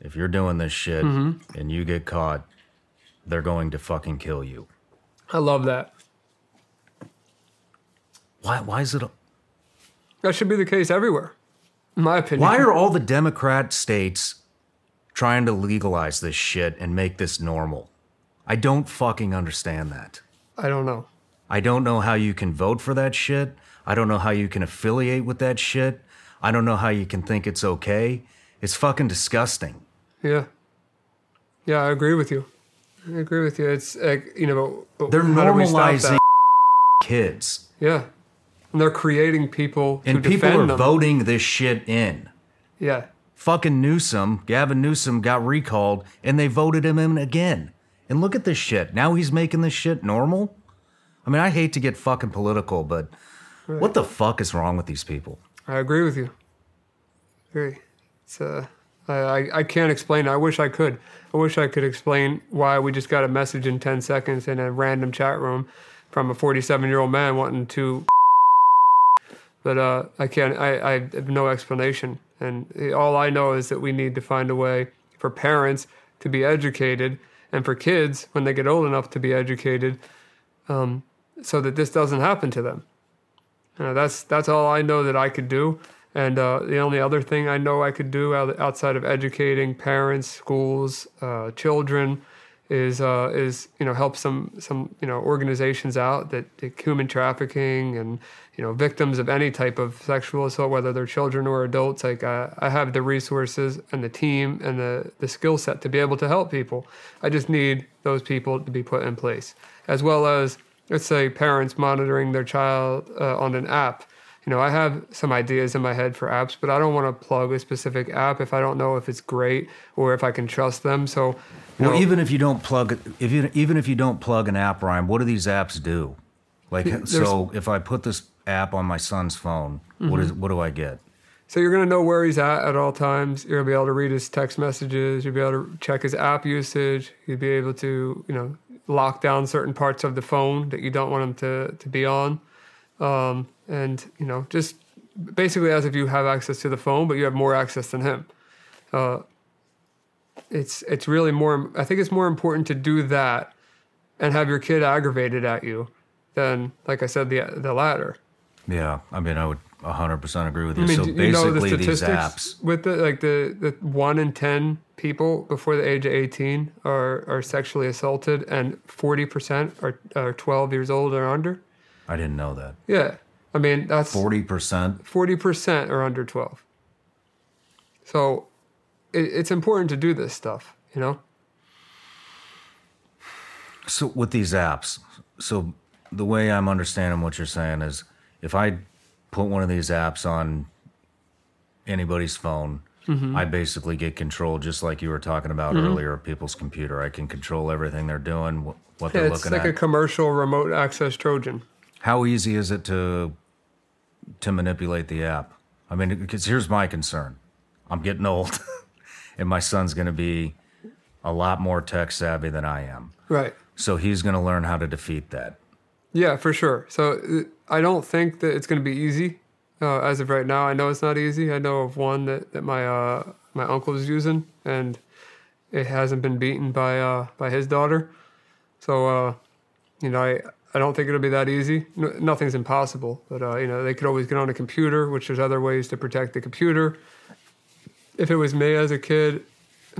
if you're doing this shit Mm-hmm. and you get caught, they're going to fucking kill you. I love that. Why? Why is it? That should be the case everywhere, in my opinion. Why are all the Democrat states trying to legalize this shit and make this normal? I don't fucking understand that. I don't know. I don't know how you can vote for that shit. I don't know how you can affiliate with that shit. I don't know how you can think it's okay. It's fucking disgusting. Yeah. Yeah, I agree with you. I agree with you. It's like you know, They're how do we stop normalizing kids. Yeah, and they're creating people And people are them. voting this shit in. Yeah, Fucking Newsom, Gavin Newsom got recalled and they voted him in again. And look at this shit. Now he's making this shit normal? I mean, I hate to get fucking political, but what the fuck is wrong with these people? I agree with you. Agree. It's uh, I, I I can't explain. I wish I could. I wish I could explain why we just got a message in ten seconds in a random chat room from a forty-seven-year-old man wanting to. But uh, I can't. I, I have no explanation, and all I know is that we need to find a way for parents to be educated, and for kids when they get old enough to be educated, um, so that this doesn't happen to them. Uh, that's that's all I know that I could do. And uh, the only other thing I know I could do outside of educating parents, schools, uh, children, is uh, is you know help some some you know organizations out that, human trafficking and you know victims of any type of sexual assault, whether they're children or adults. Like uh, I have the resources and the team and the the skill set to be able to help people. I just need those people to be put in place, as well as let's say parents monitoring their child uh, on an app. You know, I have some ideas in my head for apps, but I don't want to plug a specific app if I don't know if it's great or if I can trust them. So, you Well, know, even if you don't plug, if you even if you don't plug an app, Ryan, what do these apps do? Like, so if I put this app on my son's phone, what is what do I get? So you're gonna know where he's at at all times. You're gonna be able to read his text messages. You'll be able to check his app usage. You'll be able to, you know, lock down certain parts of the phone that you don't want him to to be on, um, and you know, just basically as if you have access to the phone, but you have more access than him. Uh, it's it's really more. I think it's more important to do that and have your kid aggravated at you than, like I said, the the latter. Yeah, I mean, I would 100% agree with you. I mean, so you know the basically, these statistics apps, with the like the, the one in ten people before the age of eighteen are are sexually assaulted, and forty percent are are twelve years old or under. I didn't know that. Yeah, I mean that's 40%. forty percent are under twelve. So, it, it's important to do this stuff, you know. So with these apps, so the way I'm understanding what you're saying is, if I put one of these apps on anybody's phone, Mm-hmm. I basically get control, just like you were talking about earlier, of people's computer. I can control everything they're doing, wh- what Yeah, they're looking like at. It's like a commercial remote access Trojan. How easy is it to to manipulate the app? I mean, because here's my concern: I'm getting old, and my son's going to be a lot more tech savvy than I am. Right. So he's going to learn how to defeat that. Yeah, for sure. So uh, I don't think that it's going to be easy. Uh, as of right now. I know it's not easy. I know of one that, that my uh, my uncle is using, and it hasn't been beaten by uh, by his daughter. So uh, you know, I I don't think it'll be that easy. No, nothing's impossible, but uh, you know, they could always get on a computer, which there's other ways to protect the computer. If it was me as a kid,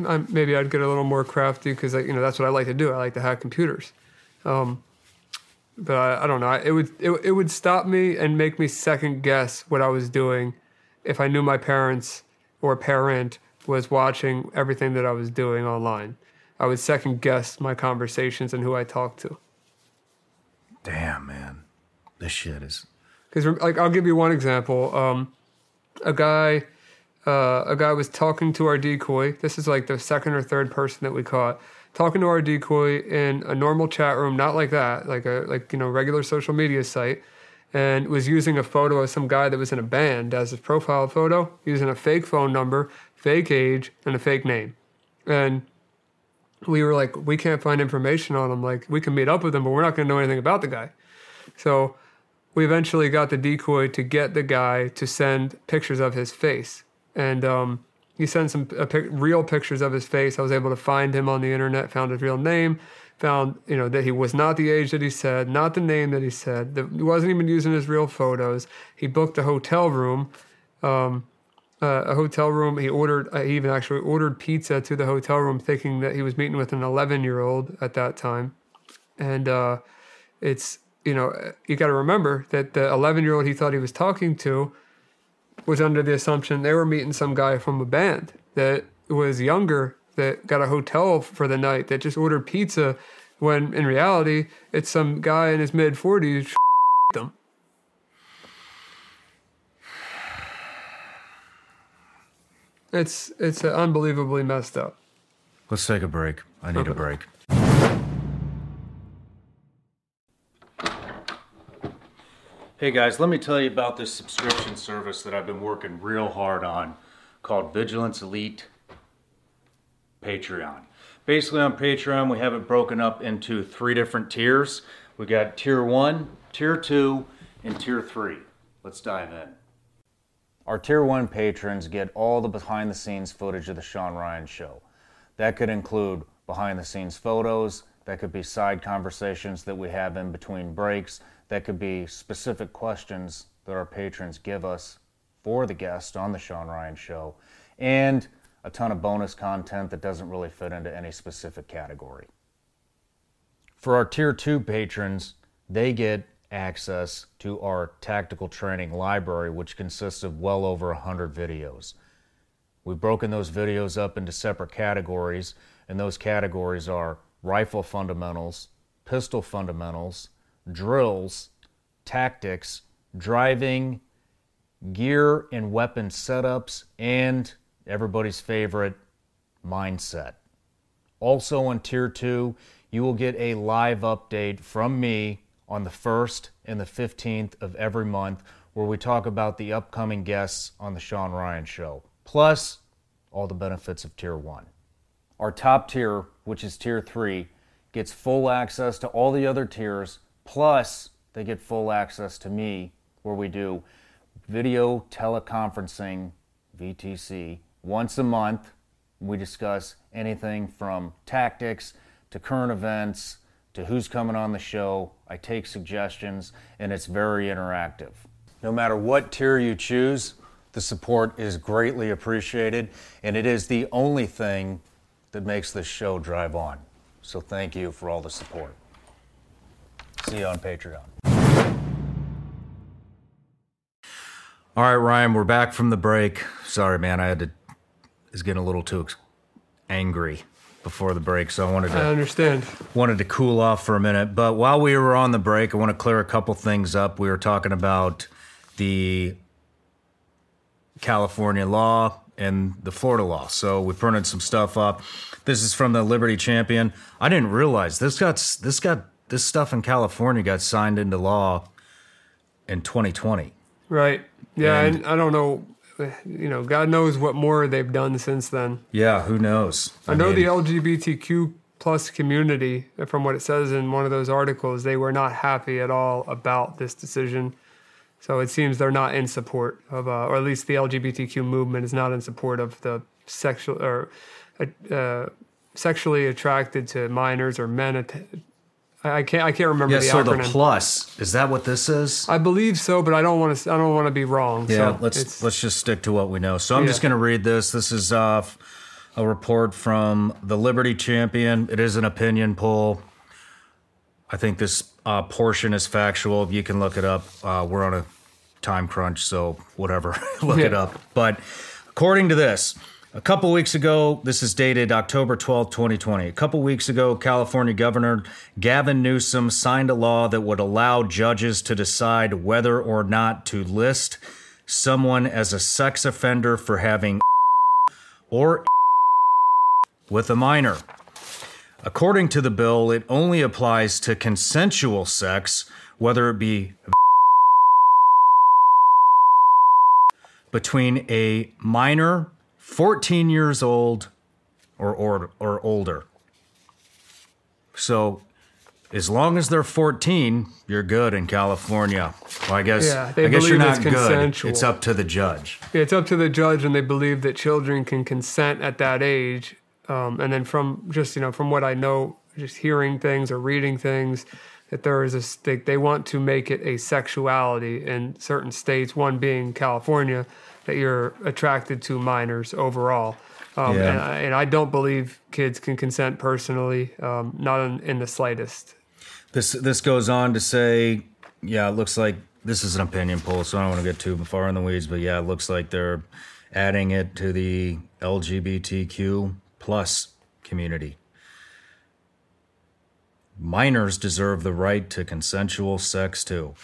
I, maybe I'd get a little more crafty because you know that's what I like to do. I like to hack computers. Um, but I, I don't know. I- It would it, it would stop me and make me second guess what I was doing if I knew my parents or parent was watching everything that I was doing online. I would second guess my conversations and who I talked to. Damn, man. This shit is. Because like I'll give you one example. Um, a guy, uh, a guy was talking to our decoy. This is like the second or third person that we caught talking to our decoy in a normal chat room, not like that, like a like you know regular social media site, and was using a photo of some guy that was in a band as his profile photo, using a fake phone number, fake age, and a fake name, and we were like, we can't find information on him. Like we can meet up with him, but we're not going to know anything about the guy. So we eventually got the decoy to get the guy to send pictures of his face, and um, he sent some pic, real pictures of his face. I was able to find him on the internet, found his real name, found you know that he was not the age that he said, not the name that he said. That he wasn't even using his real photos. He booked a hotel room. Um, uh, a hotel room. He ordered. Uh, he even actually ordered pizza to the hotel room, thinking that he was meeting with an 11 year old at that time. And uh, it's you know you got to remember that the 11 year old he thought he was talking to was under the assumption they were meeting some guy from a band that was younger that got a hotel for the night that just ordered pizza when in reality it's some guy in his mid 40s them. It's it's unbelievably messed up. Let's take a break. I need a break. Hey guys, let me tell you about this subscription service that I've been working real hard on called Vigilance Elite Patreon. Basically, on Patreon, we have it broken up into three different tiers. We got tier one, tier two, and tier three. Let's dive in. Our tier one patrons get all the behind the scenes footage of the Sean Ryan show. That could include behind the scenes photos, that could be side conversations that we have in between breaks, that could be specific questions that our patrons give us for the guest on the Sean Ryan show, and a ton of bonus content that doesn't really fit into any specific category. For our tier two patrons, they get access to our tactical training library, which consists of well over 100 videos. We've broken those videos up into separate categories, and those categories are rifle fundamentals, pistol fundamentals, drills, tactics, driving, gear and weapon setups, and everybody's favorite, mindset. Also on Tier 2, you will get a live update from me on the 1st and the 15th of every month where we talk about the upcoming guests on the Sean Ryan Show, plus all the benefits of Tier 1. Our top tier, which is Tier 3, gets full access to all the other tiers, plus they get full access to me where we do video teleconferencing, VTC, once a month. We discuss anything from tactics to current events to who's coming on the show. I take suggestions and it's very interactive. No matter what tier you choose, the support is greatly appreciated and it is the only thing that makes this show drive on. So thank you for all the support. See you on Patreon. All right, Ryan, we're back from the break. Sorry, man, I had to. Is getting a little too ex- angry before the break, so I wanted to I to understand. wanted to cool off for a minute. But while we were on the break, I want to clear a couple things up. We were talking about the California law and the Florida law. So we printed some stuff up. This is from the Liberty Champion. I didn't realize this got this got this stuff in California got signed into law in 2020. Right. Yeah, And- and I don't know. You know, God knows what more they've done since then. Yeah, who knows? I know mean, the LGBTQ plus community, from what it says in one of those articles, they were not happy at all about this decision. So it seems they're not in support of, uh, or at least the LGBTQ movement is not in support of the sexual or uh, sexually attracted to minors or men. At, I can't. I can't remember Yeah, the so acronym. the plus is that what this is? I believe so, but I don't want to. I don't want to be wrong. Yeah, so let's let's just stick to what we know. So I'm Yeah. just going to read this. This is uh, a report from the Liberty Champion. It is an opinion poll. I think this uh, portion is factual. You can look it up. Uh, we're on a time crunch, so whatever, look it up. But according to this, a couple weeks ago, this is dated October 12, 2020. A couple weeks ago, California Governor Gavin Newsom signed a law that would allow judges to decide whether or not to list someone as a sex offender for having or with a minor. According to the bill, it only applies to consensual sex, whether it be between a minor 14 years old or, or, or older. So, as long as they're 14, you're good in California. Well, I guess, Yeah, I guess you're not it's good. consensual. It's up to the judge. It's up to the judge, and they believe that children can consent at that age. Um, and then from just you know from what I know, just hearing things or reading things, that there is a they, they want to make it a sexuality in certain states. One being California, that you're attracted to minors overall. Um, Yeah. and, I, and I don't believe kids can consent personally, um, not in, in the slightest. This this goes on to say, yeah, it looks like this is an opinion poll, so I don't want to get too far in the weeds, but yeah, it looks like they're adding it to the LGBTQ plus community. Minors deserve the right to consensual sex too.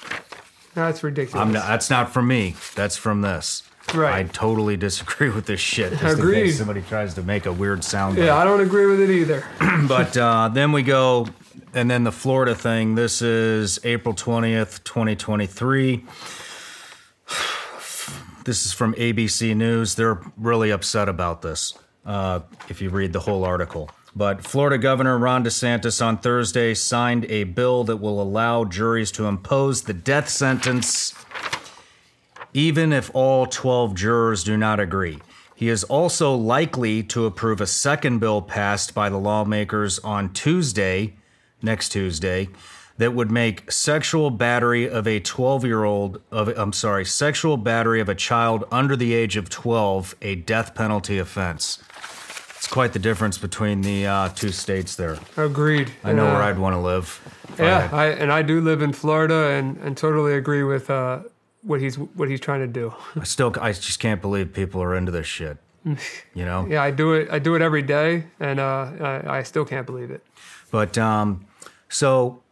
That's ridiculous. I'm not, that's not from me. That's from this. Right. I totally disagree with this shit. Just in Agreed. case somebody tries to make a weird sound. yeah, I don't agree with it either. but uh, then we go, and then the Florida thing. This is April 20th, 2023. This is from ABC News. They're really upset about this uh, if you read the whole article. But Florida Governor Ron DeSantis on Thursday signed a bill that will allow juries to impose the death sentence even if all 12 jurors do not agree. He is also likely to approve a second bill passed by the lawmakers on Tuesday, next Tuesday, that would make sexual battery of a 12 year old, of, I'm sorry, sexual battery of a child under the age of 12 a death penalty offense. It's quite the difference between the uh, two states there. Agreed. I know uh, where I'd want to live. Yeah, I and I do live in Florida, and, and totally agree with uh, what he's what he's trying to do. I still, I just can't believe people are into this shit. You know? Yeah, I do it. I do it every day, and uh, I, I still can't believe it. But um, so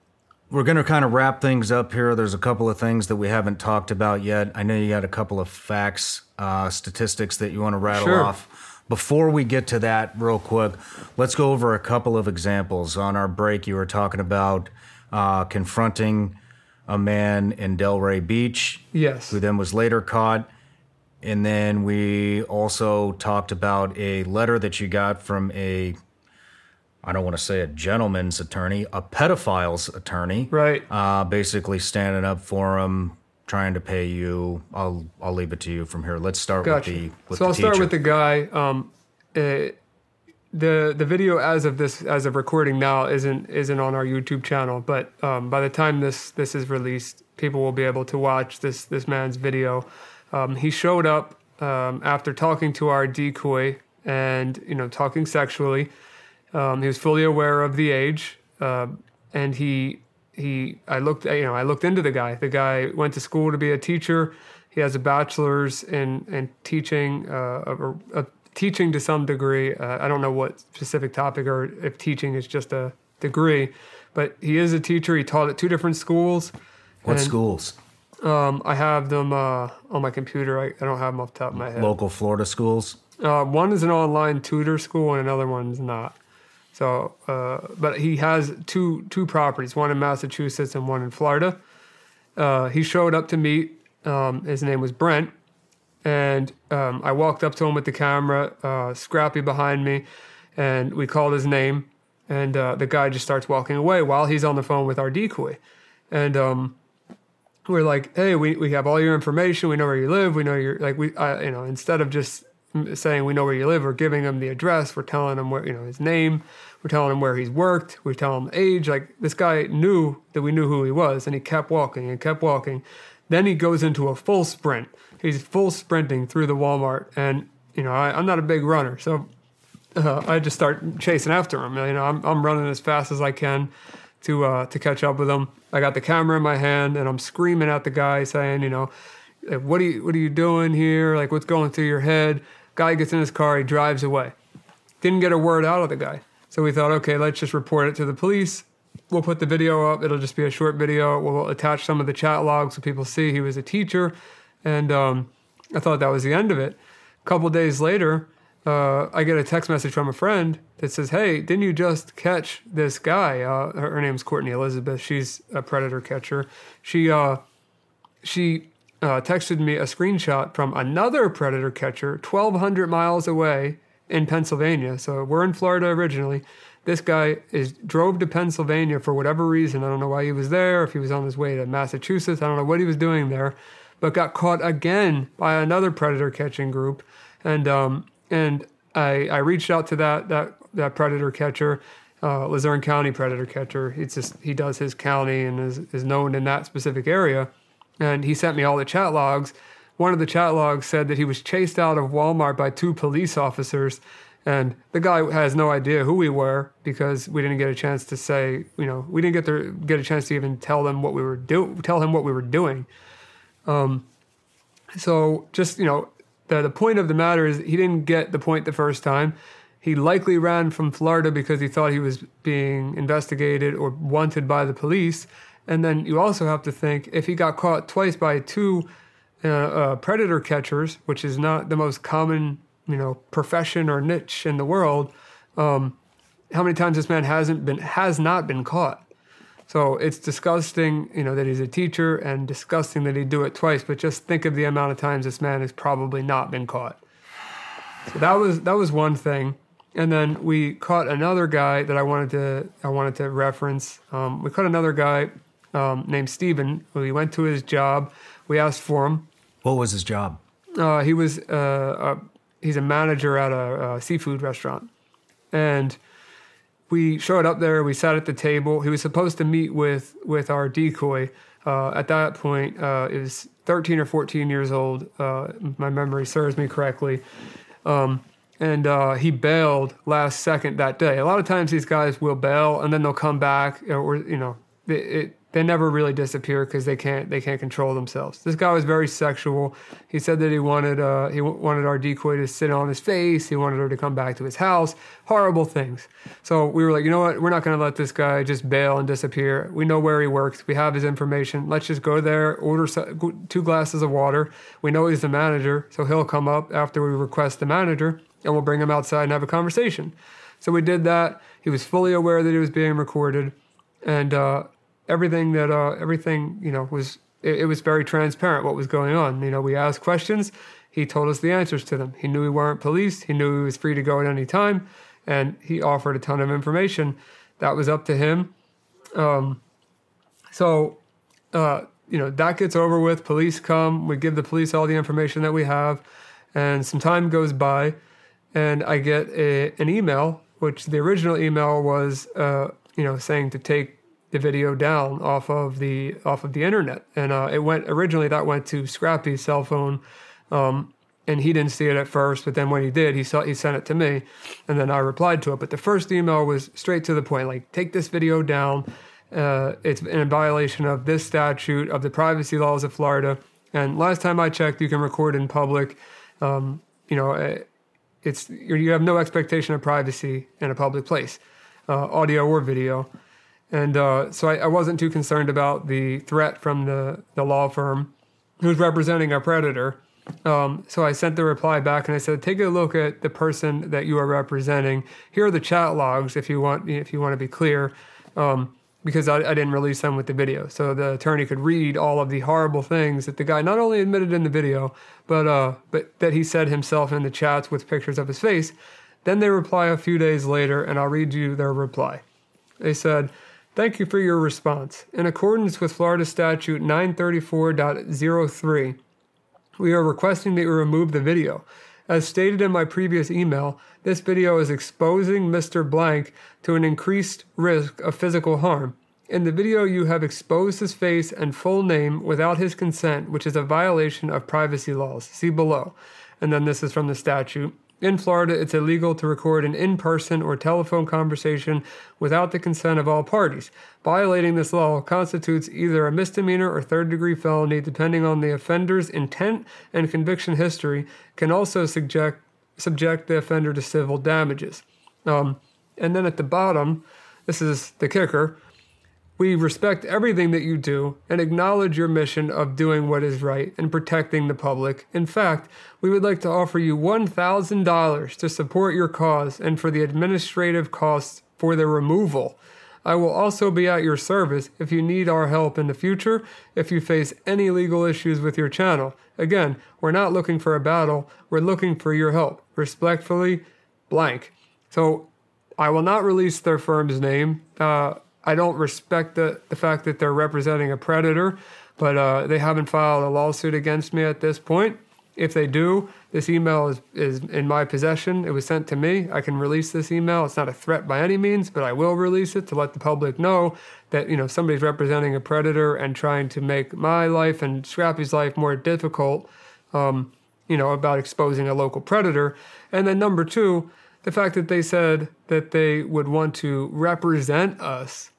we're going to kind of wrap things up here. There's a couple of things that we haven't talked about yet. I know you got a couple of facts, uh, statistics that you want to rattle Sure. off. Before we get to that, real quick, let's go over a couple of examples. On our break, you were talking about uh, confronting a man in Delray Beach Yes. who then was later caught. And then we also talked about a letter that you got from a, I don't want to say a gentleman's attorney, a pedophile's attorney. Right. Uh, basically standing up for him, trying to pay you. I'll I'll leave it to you from here. Let's start Gotcha. with the with so the I'll start with the guy. Um, uh, the the video as of this as of recording now isn't isn't on our YouTube channel, but um, by the time this this is released, people will be able to watch this this man's video. Um, he showed up um, after talking to our decoy and you know talking sexually. Um, he was fully aware of the age, uh, and he he. I looked, you know, I looked into the guy. The guy went to school to be a teacher. He has a bachelor's in in teaching, uh, or, uh, teaching to some degree. Uh, I don't know what specific topic or if teaching is just a degree, but he is a teacher. He taught at two different schools. what and, schools? Um, I have them uh, on my computer. I, I don't have them off the top of my head. Local Florida schools. Uh, one is an online tutor school and another one's not. So, uh, but he has two two properties, one in Massachusetts and one in Florida. Uh, he showed up to meet. Um, his name was Brent, and um, I walked up to him with the camera, uh, Scrappy behind me, and we called his name. And uh, the guy just starts walking away while he's on the phone with our decoy, and um, we're like, hey, we, we have all your information. We know where you live. We know you're like we, uh, you know, instead of just saying we know where you live, we're giving him the address. We're telling him where you know his name. We're telling him where he's worked. We're telling him age. Like this guy knew that we knew who he was, and he kept walking and kept walking. Then he goes into a full sprint. He's full sprinting through the Walmart, and you know I, I'm not a big runner, so uh, I just start chasing after him. You know I'm I'm running as fast as I can to uh, to catch up with him. I got the camera in my hand and I'm screaming at the guy, saying, you know, what are you what are you doing here? Like what's going through your head? Guy gets in his car, he drives away. Didn't get a word out of the guy. So we thought, okay, let's just report it to the police. We'll put the video up. It'll just be a short video. We'll attach some of the chat logs so people see he was a teacher. And um, I thought that was the end of it. A couple days later, uh, I get a text message from a friend that says, "Hey, didn't you just catch this guy? Uh, her, her, name's Courtney Elizabeth. She's a predator catcher. She uh, she uh, texted me a screenshot from another predator catcher, 1,200 miles away in Pennsylvania. So we're in Florida originally. This guy is drove to Pennsylvania for whatever reason. I don't know why he was there. If he was on his way to Massachusetts, I don't know what he was doing there, but got caught again by another predator catching group, and um, and I, I reached out to that that that predator catcher, uh, Luzerne County predator catcher. It's just he does his county and is is known in that specific area, and he sent me all the chat logs. One of the chat logs said that he was chased out of Walmart by two police officers, and the guy has no idea who we were because we didn't get a chance to say, you know, we didn't get to get a chance to even tell them what we were do tell him what we were doing. Um, so just you know, the, the point of the matter is he didn't get the point the first time. He likely ran from Florida because he thought he was being investigated or wanted by the police. And then you also have to think if he got caught twice by two uh, uh, predator catchers, which is not the most common, you know, profession or niche in the world, um, how many times this man hasn't been has not been caught? So it's disgusting, you know, that he's a teacher and disgusting that he'd do it twice, but just think of the amount of times this man has probably not been caught. So that was that was one thing. And then we caught another guy that I wanted to I wanted to reference. Um, we caught another guy um, named Steven. We went to his job. We asked for him. What was his job? Uh, he was uh, a, he's a manager at a, a seafood restaurant, and we showed up there. We sat at the table. He was supposed to meet with with our decoy. Uh, at that point, uh, was 13 or 14 years old. Uh, my memory serves me correctly. Um, and uh, he bailed last second that day. A lot of times these guys will bail and then they'll come back, or you know, it, it they never really disappear because they can't they can't control themselves. This guy was very sexual. He said that he wanted uh, he wanted our decoy to sit on his face. He wanted her to come back to his house. Horrible things. So we were like, you know what? We're not going to let this guy just bail and disappear. We know where he works. We have his information. Let's just go there, order two glasses of water. We know he's the manager, so he'll come up after we request the manager, and we'll bring him outside and have a conversation. So we did that. He was fully aware that he was being recorded, and. Uh, everything that uh, everything you know was it, it, was very transparent what was going on. You know, we asked questions. He told us the answers to them. He knew we weren't police. He knew he was free to go at any time, and he offered a ton of information. That was up to him. Um, so, uh, you know, that gets over with. Police come. We give the police all the information that we have, and some time goes by, and I get a, an email, which the original email was, uh, you know, saying to take the video down off of the off of the internet, and uh, it went originally that went to Scrappy's cell phone, um, and he didn't see it at first, but then when he did, he saw he sent it to me, and then I replied to it. But the first email was straight to the point, like take this video down. Uh, it's in violation of this statute of the privacy laws of Florida. And last time I checked, you can record in public. Um, you know, uh, it's you have no expectation of privacy in a public place, uh, audio or video. And uh, so I, I, wasn't too concerned about the threat from the, the law firm who's representing a predator. Um, so I sent the reply back and I said, take a look at the person that you are representing. Here are the chat logs if you want if you want to be clear, um, because I, I, didn't release them with the video. So the attorney could read all of the horrible things that the guy not only admitted in the video, but uh, but that he said himself in the chats with pictures of his face. Then they reply a few days later, and I'll read you their reply. They said. Thank you for your response. In accordance with Florida Statute 934.03, we are requesting that you remove the video. As stated in my previous email, this video is exposing Mr. Blank to an increased risk of physical harm. In the video, you have exposed his face and full name without his consent, which is a violation of privacy laws. See below. And then this is from the statute. In Florida, it's illegal to record an in person or telephone conversation without the consent of all parties. Violating this law constitutes either a misdemeanor or third degree felony, depending on the offender's intent and conviction history, can also subject, subject the offender to civil damages. Um, and then at the bottom, this is the kicker. We respect everything that you do and acknowledge your mission of doing what is right and protecting the public. In fact, we would like to offer you $1,000 to support your cause and for the administrative costs for their removal. I will also be at your service if you need our help in the future, if you face any legal issues with your channel. Again, we're not looking for a battle, we're looking for your help. Respectfully, blank. So I will not release their firm's name. Uh, I don't respect the, the fact that they're representing a predator, but uh, they haven't filed a lawsuit against me at this point. If they do, this email is, is in my possession. It was sent to me. I can release this email. It's not a threat by any means, but I will release it to let the public know that you know somebody's representing a predator and trying to make my life and Scrappy's life more difficult. Um, you know about exposing a local predator, and then number two, the fact that they said that they would want to represent us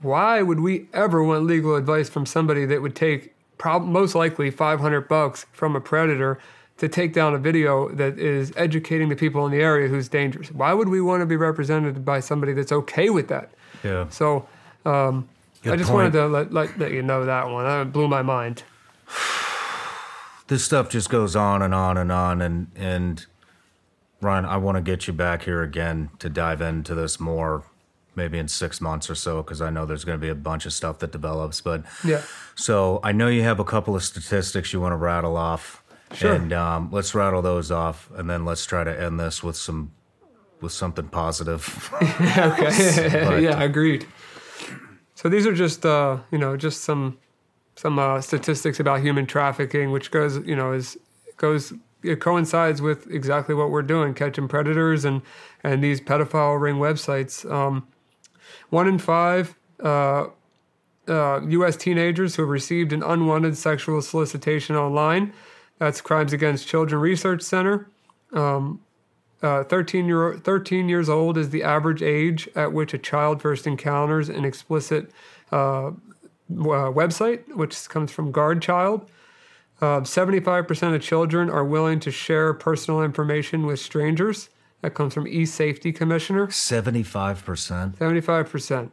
why would we ever want legal advice from somebody that would take prob- most likely 500 bucks from a predator to take down a video that is educating the people in the area who's dangerous? Why would we want to be represented by somebody that's okay with that? Yeah. So um, I just point. wanted to let, let, let you know that one. That blew my mind. this stuff just goes on and on and on and and Ryan, I want to get you back here again to dive into this more maybe in 6 months or so cuz I know there's going to be a bunch of stuff that develops but Yeah. so I know you have a couple of statistics you want to rattle off Sure. and um, let's rattle those off and then let's try to end this with some with something positive. Okay. yeah, agreed. So these are just uh, you know just some some uh, statistics about human trafficking, which goes you know is goes it coincides with exactly what we're doing, catching predators and and these pedophile ring websites. Um, one in five uh, uh, U.S. teenagers who have received an unwanted sexual solicitation online. That's Crimes Against Children Research Center. Um, uh, 13, year, 13 years old is the average age at which a child first encounters an explicit uh, uh, website, which comes from Guard Child. Uh, 75% of children are willing to share personal information with strangers. That comes from eSafety Commissioner. 75%. 75%.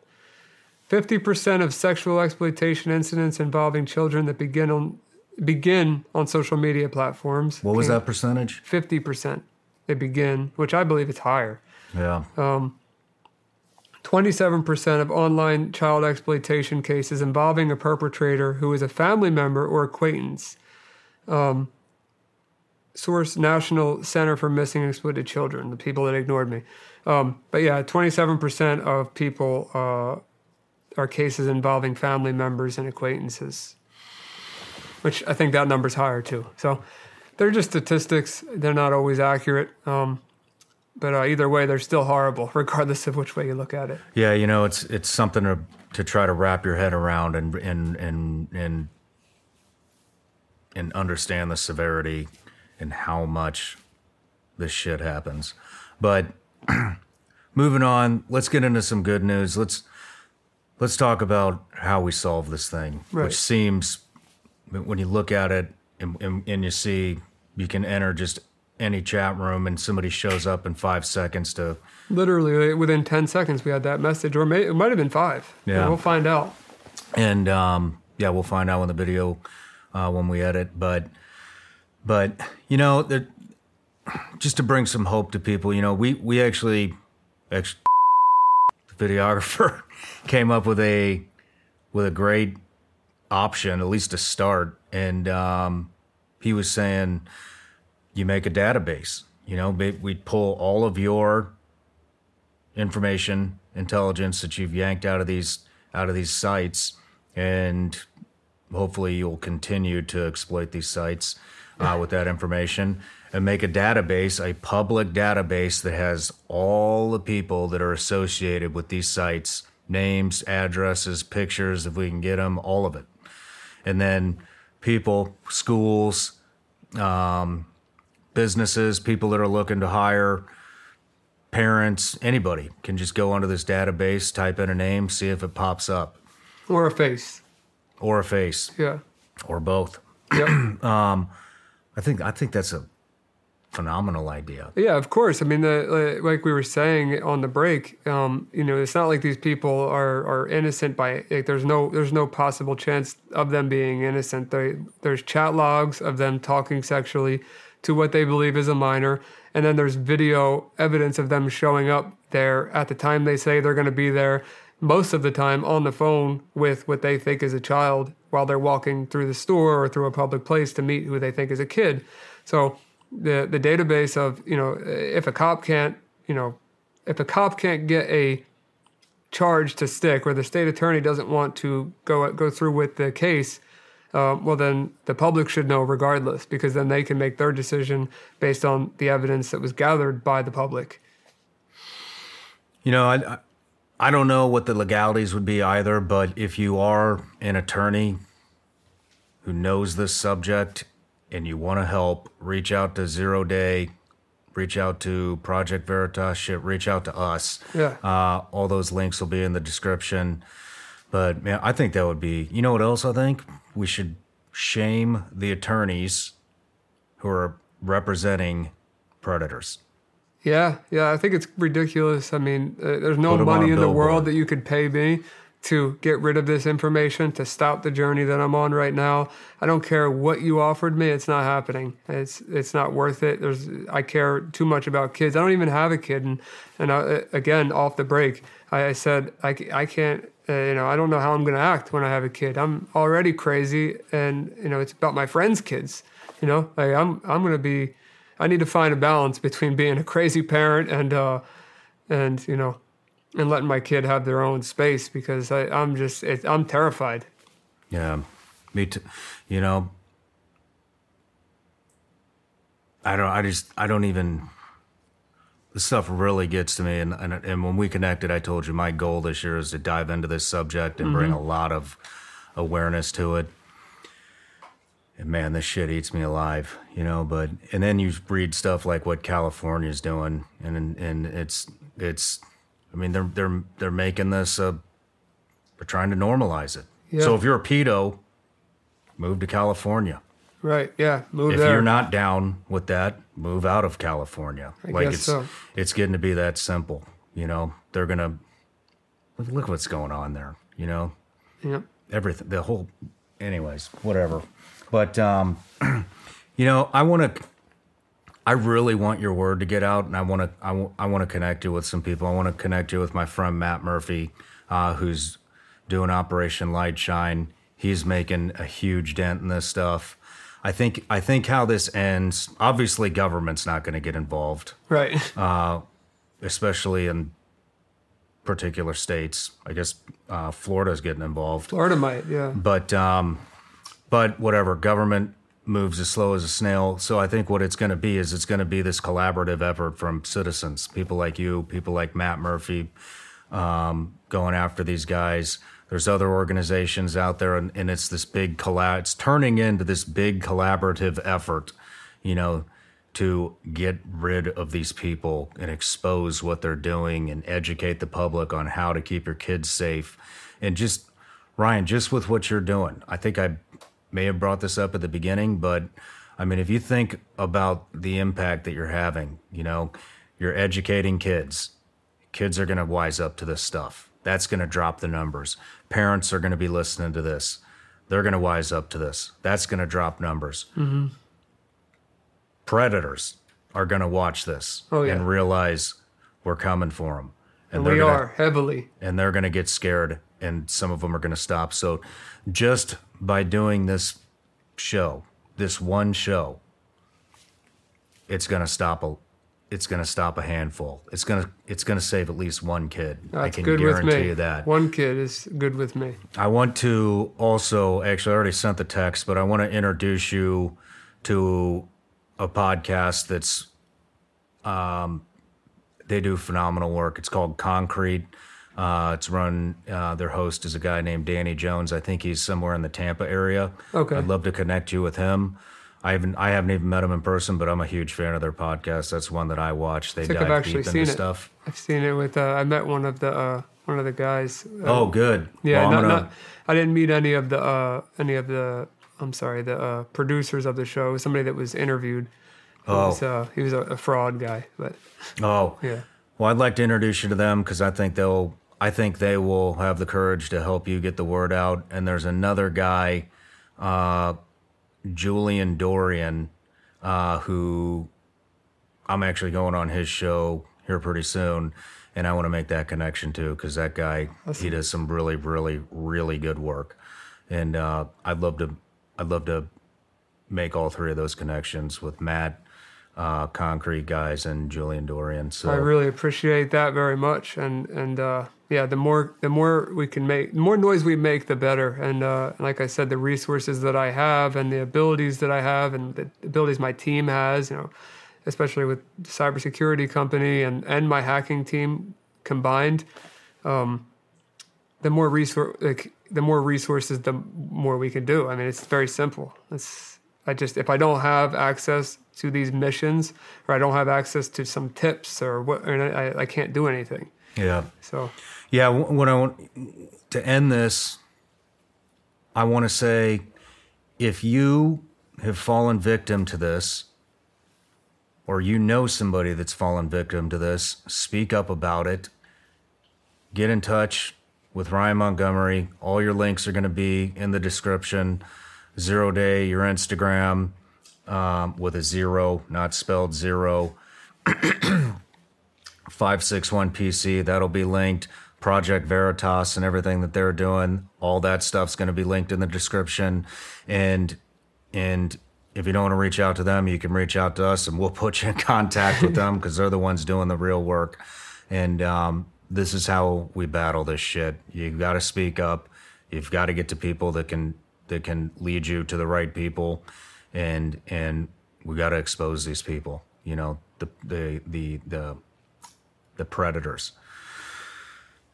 50% of sexual exploitation incidents involving children that begin on begin on social media platforms. What was that percentage? 50% they begin, which I believe is higher. Yeah. Um, 27% of online child exploitation cases involving a perpetrator who is a family member or acquaintance. Um, source National Center for Missing and Exploited Children, the people that ignored me. Um, but yeah, 27% of people uh, are cases involving family members and acquaintances, which I think that number's higher too. So they're just statistics, they're not always accurate. Um, but uh, either way, they're still horrible, regardless of which way you look at it. Yeah, you know, it's it's something to to try to wrap your head around and and and and and understand the severity and how much this shit happens. But moving on, let's get into some good news. Let's let's talk about how we solve this thing, Right. which seems when you look at it and, and, and you see you can enter just any chat room and somebody shows up in five seconds to Literally within 10 seconds, we had that message, or may, it might have been five. Yeah. We'll find out. and um, yeah, we'll find out in the video uh, when we edit. But but you know, just to bring some hope to people, you know, we we actually, actually the videographer came up with a with a great option, at least to start, and um, he was saying you make a database. You know, we pull all of your information, intelligence that you've yanked out of these out of these sites, and hopefully you'll continue to exploit these sites uh, with that information and make a database, a public database that has all the people that are associated with these sites names, addresses, pictures, if we can get them, all of it. And then people, schools, um, businesses, people that are looking to hire, parents, anybody can just go onto this database, type in a name, see if it pops up, Or a face. or a face, Yeah. or both. Yep. I think I think that's a phenomenal idea. Yeah, of course. I mean, the, like we were saying on the break, um, you know, it's not like these people are, are innocent by like, there's no there's no possible chance of them being innocent. They, there's chat logs of them talking sexually to what they believe is a minor, and then there's video evidence of them showing up there at the time they say they're going to be there. Most of the time on the phone with what they think is a child while they're walking through the store or through a public place to meet who they think is a kid. So the the database of you know if a cop can't you know if a cop can't get a charge to stick or the state attorney doesn't want to go go through with the case uh, well then the public should know regardless because then they can make their decision based on the evidence that was gathered by the public You know, I, I- I don't know what the legalities would be either, but if you are an attorney who knows this subject and you want to help, reach out to Zero Day, reach out to Project Veritas, shit, reach out to us. Yeah. Uh, all those links will be in the description. But man, I think that would be. You know what else? I think we should shame the attorneys who are representing predators. Yeah, yeah, I think it's ridiculous. I mean, uh, there's no Put 'em on money in the world that you could pay me to get rid of this information, to stop the journey that I'm on right now. I don't care what you offered me; it's not happening. It's it's not worth it. There's I care too much about kids. I don't even have a kid, and and I, again, off the break, I, I said I, I can't. Uh, you know, I don't know how I'm going to act when I have a kid. I'm already crazy, and you know, it's about my friends' kids. You know, like I'm I'm going to be. I need to find a balance between being a crazy parent and uh, and you know, and letting my kid have their own space because I, I'm just it, I'm terrified. Yeah, me too. You know, I don't. I just. I don't even. This stuff really gets to me, and and, and when we connected, I told you my goal this year is to dive into this subject and bring a lot of awareness to it. And man, this shit eats me alive, you know. But and then you read stuff like what California's doing, and and it's it's. I mean, they're they're they're making this a. They're trying to normalize it. Yeah. So if you're a pedo, move to California. Right? Yeah. Move If there. you're not down with that, move out of California. I like guess it's so. it's getting to be that simple. You know, they're gonna look, look what's going on there. You know, Yeah. everything, the whole. Anyways, whatever. But um, you know, I want to. I really want your word to get out, and I want to. I want to connect you with some people. I want to connect you with my friend Matt Murphy, uh, who's doing Operation Light Shine. He's making a huge dent in this stuff. I think. I think how this ends. Obviously, government's not going to get involved, Right. especially in particular states. I guess uh, Florida's getting involved. Florida might. Yeah. but um, but whatever government moves as slow as a snail. So i think what it's going to be is it's going to be this collaborative effort from citizens people like you people like matt murphy um, going after these guys. There's other organizations out there and, and it's this big collab it's turning into this big collaborative effort you know to get rid of these people and expose what they're doing and educate the public on how to keep your kids safe. And just Ryan, just with what you're doing, I think I may have brought this up at the beginning, but I mean, if you think about the impact that you're having, you know, you're educating kids. Kids are going to wise up to this stuff. That's going to drop the numbers. Parents are going to be listening to this. They're going to wise up to this. That's going to drop numbers. Mm-hmm. Predators are going to watch this Oh, yeah. and realize we're coming for them. And they're we gonna- are heavily. and they're going to get scared and some of them are going to stop. So just by doing this show, this one show, it's going to stop a it's going to stop a handful. It's going to it's going to save at least one kid. I can good with guarantee me. you that. One kid is good with me. I want to also actually I already sent the text, but I want to introduce you to a podcast that's um they do phenomenal work. It's called Koncrete. Uh, it's run. Uh, their host is a guy named Danny Jones. I think he's somewhere in the Tampa area. Okay. I'd love to connect you with him. I haven't. I haven't even met him in person, but I'm a huge fan of their podcast. That's one that I watch. They think dive I've actually deep seen into it. stuff. I've seen it with. Uh, I met one of the uh, one of the guys. Uh, Oh, good. yeah. Well, not, gonna- not, I didn't meet any of the uh, any of the. I'm sorry, the uh, producers of the show. Somebody that was interviewed. Oh. was, he was a, a fraud guy, but oh, yeah. Well, I'd like to introduce you to them because I think they'll. I think they will have the courage to help you get the word out. And there's another guy, uh, Julian Dorian, uh, who I'm actually going on his show here pretty soon, and I want to make that connection too because that guy he does some really, really, really good work, and uh, I'd love to. I'd love to make all three of those connections with Matt. Uh, Koncrete guys and Julian Dorian. So I really appreciate that very much, and and uh, yeah, the more the more we can make, the more noise we make, the better. And uh, like I said, the resources that I have, and the abilities that I have, and the abilities my team has, you know, especially with the cybersecurity company and and my hacking team combined, um, the more resource like the more resources, the more we can do. I mean, it's very simple. It's I just if I don't have access to these missions or I don't have access to some tips or what, and I, I can't do anything. yeah. So Yeah, wh- what I want to end this, I want to say if you have fallen victim to this, or you know somebody that's fallen victim to this, speak up about it. Get in touch with Ryan Montgomery. All your links are going to be in the description. Zero Day, your Instagram, um, with a zero, not spelled zero. 561 PC. That'll be linked. Project Veritas and everything that they're doing. All that stuff's going to be linked in the description. And and if you don't want to reach out to them, you can reach out to us, and we'll put you in contact with them because they're the ones doing the real work. And um, this is how we battle this shit. You've got to speak up. You've got to get to people that can that can lead you to the right people, and and we got to expose these people. You know the the the the the predators.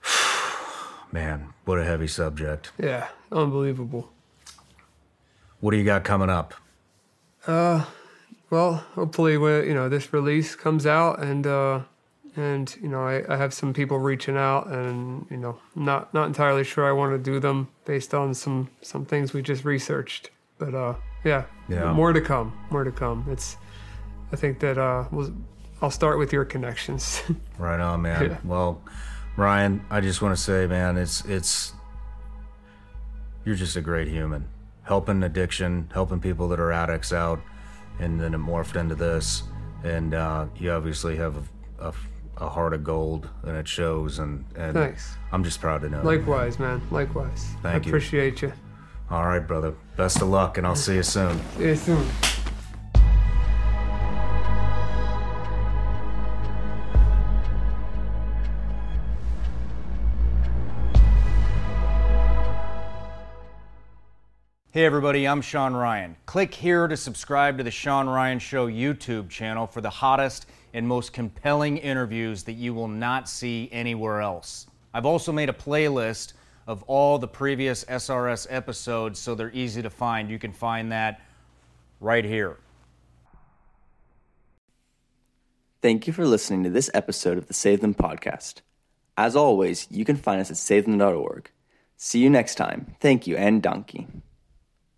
Man, what a heavy subject. yeah, unbelievable. What do you got coming up? Uh, Well, hopefully, when you know this release comes out, and uh, and you know I, I have some people reaching out, and you know not not entirely sure I want to do them based on some some things we just researched, but uh, yeah, Yeah. more to come, more to come. It's I think that uh, we'll, I'll start with your connections. Right on, man. Yeah. Well, Ryan, I just want to say, man, it's it's you're just a great human, helping addiction, helping people that are addicts out, and then it morphed into this, and uh, you obviously have a, a, a heart of gold, and it shows, and and. I'm just proud to know. you, Likewise, man. Likewise. Thank I you. appreciate you. Man. All right, brother. Best of luck, and I'll see you soon. See you soon. Hey everybody, I'm Sean Ryan. Click here to subscribe to the Sean Ryan Show YouTube channel for the hottest and most compelling interviews that you will not see anywhere else. I've also made a playlist of all the previous SRS episodes so they're easy to find. You can find that right here. Thank you for listening to this episode of the Save Them podcast. As always, you can find us at savethem.org. See you next time. Thank you and donkey.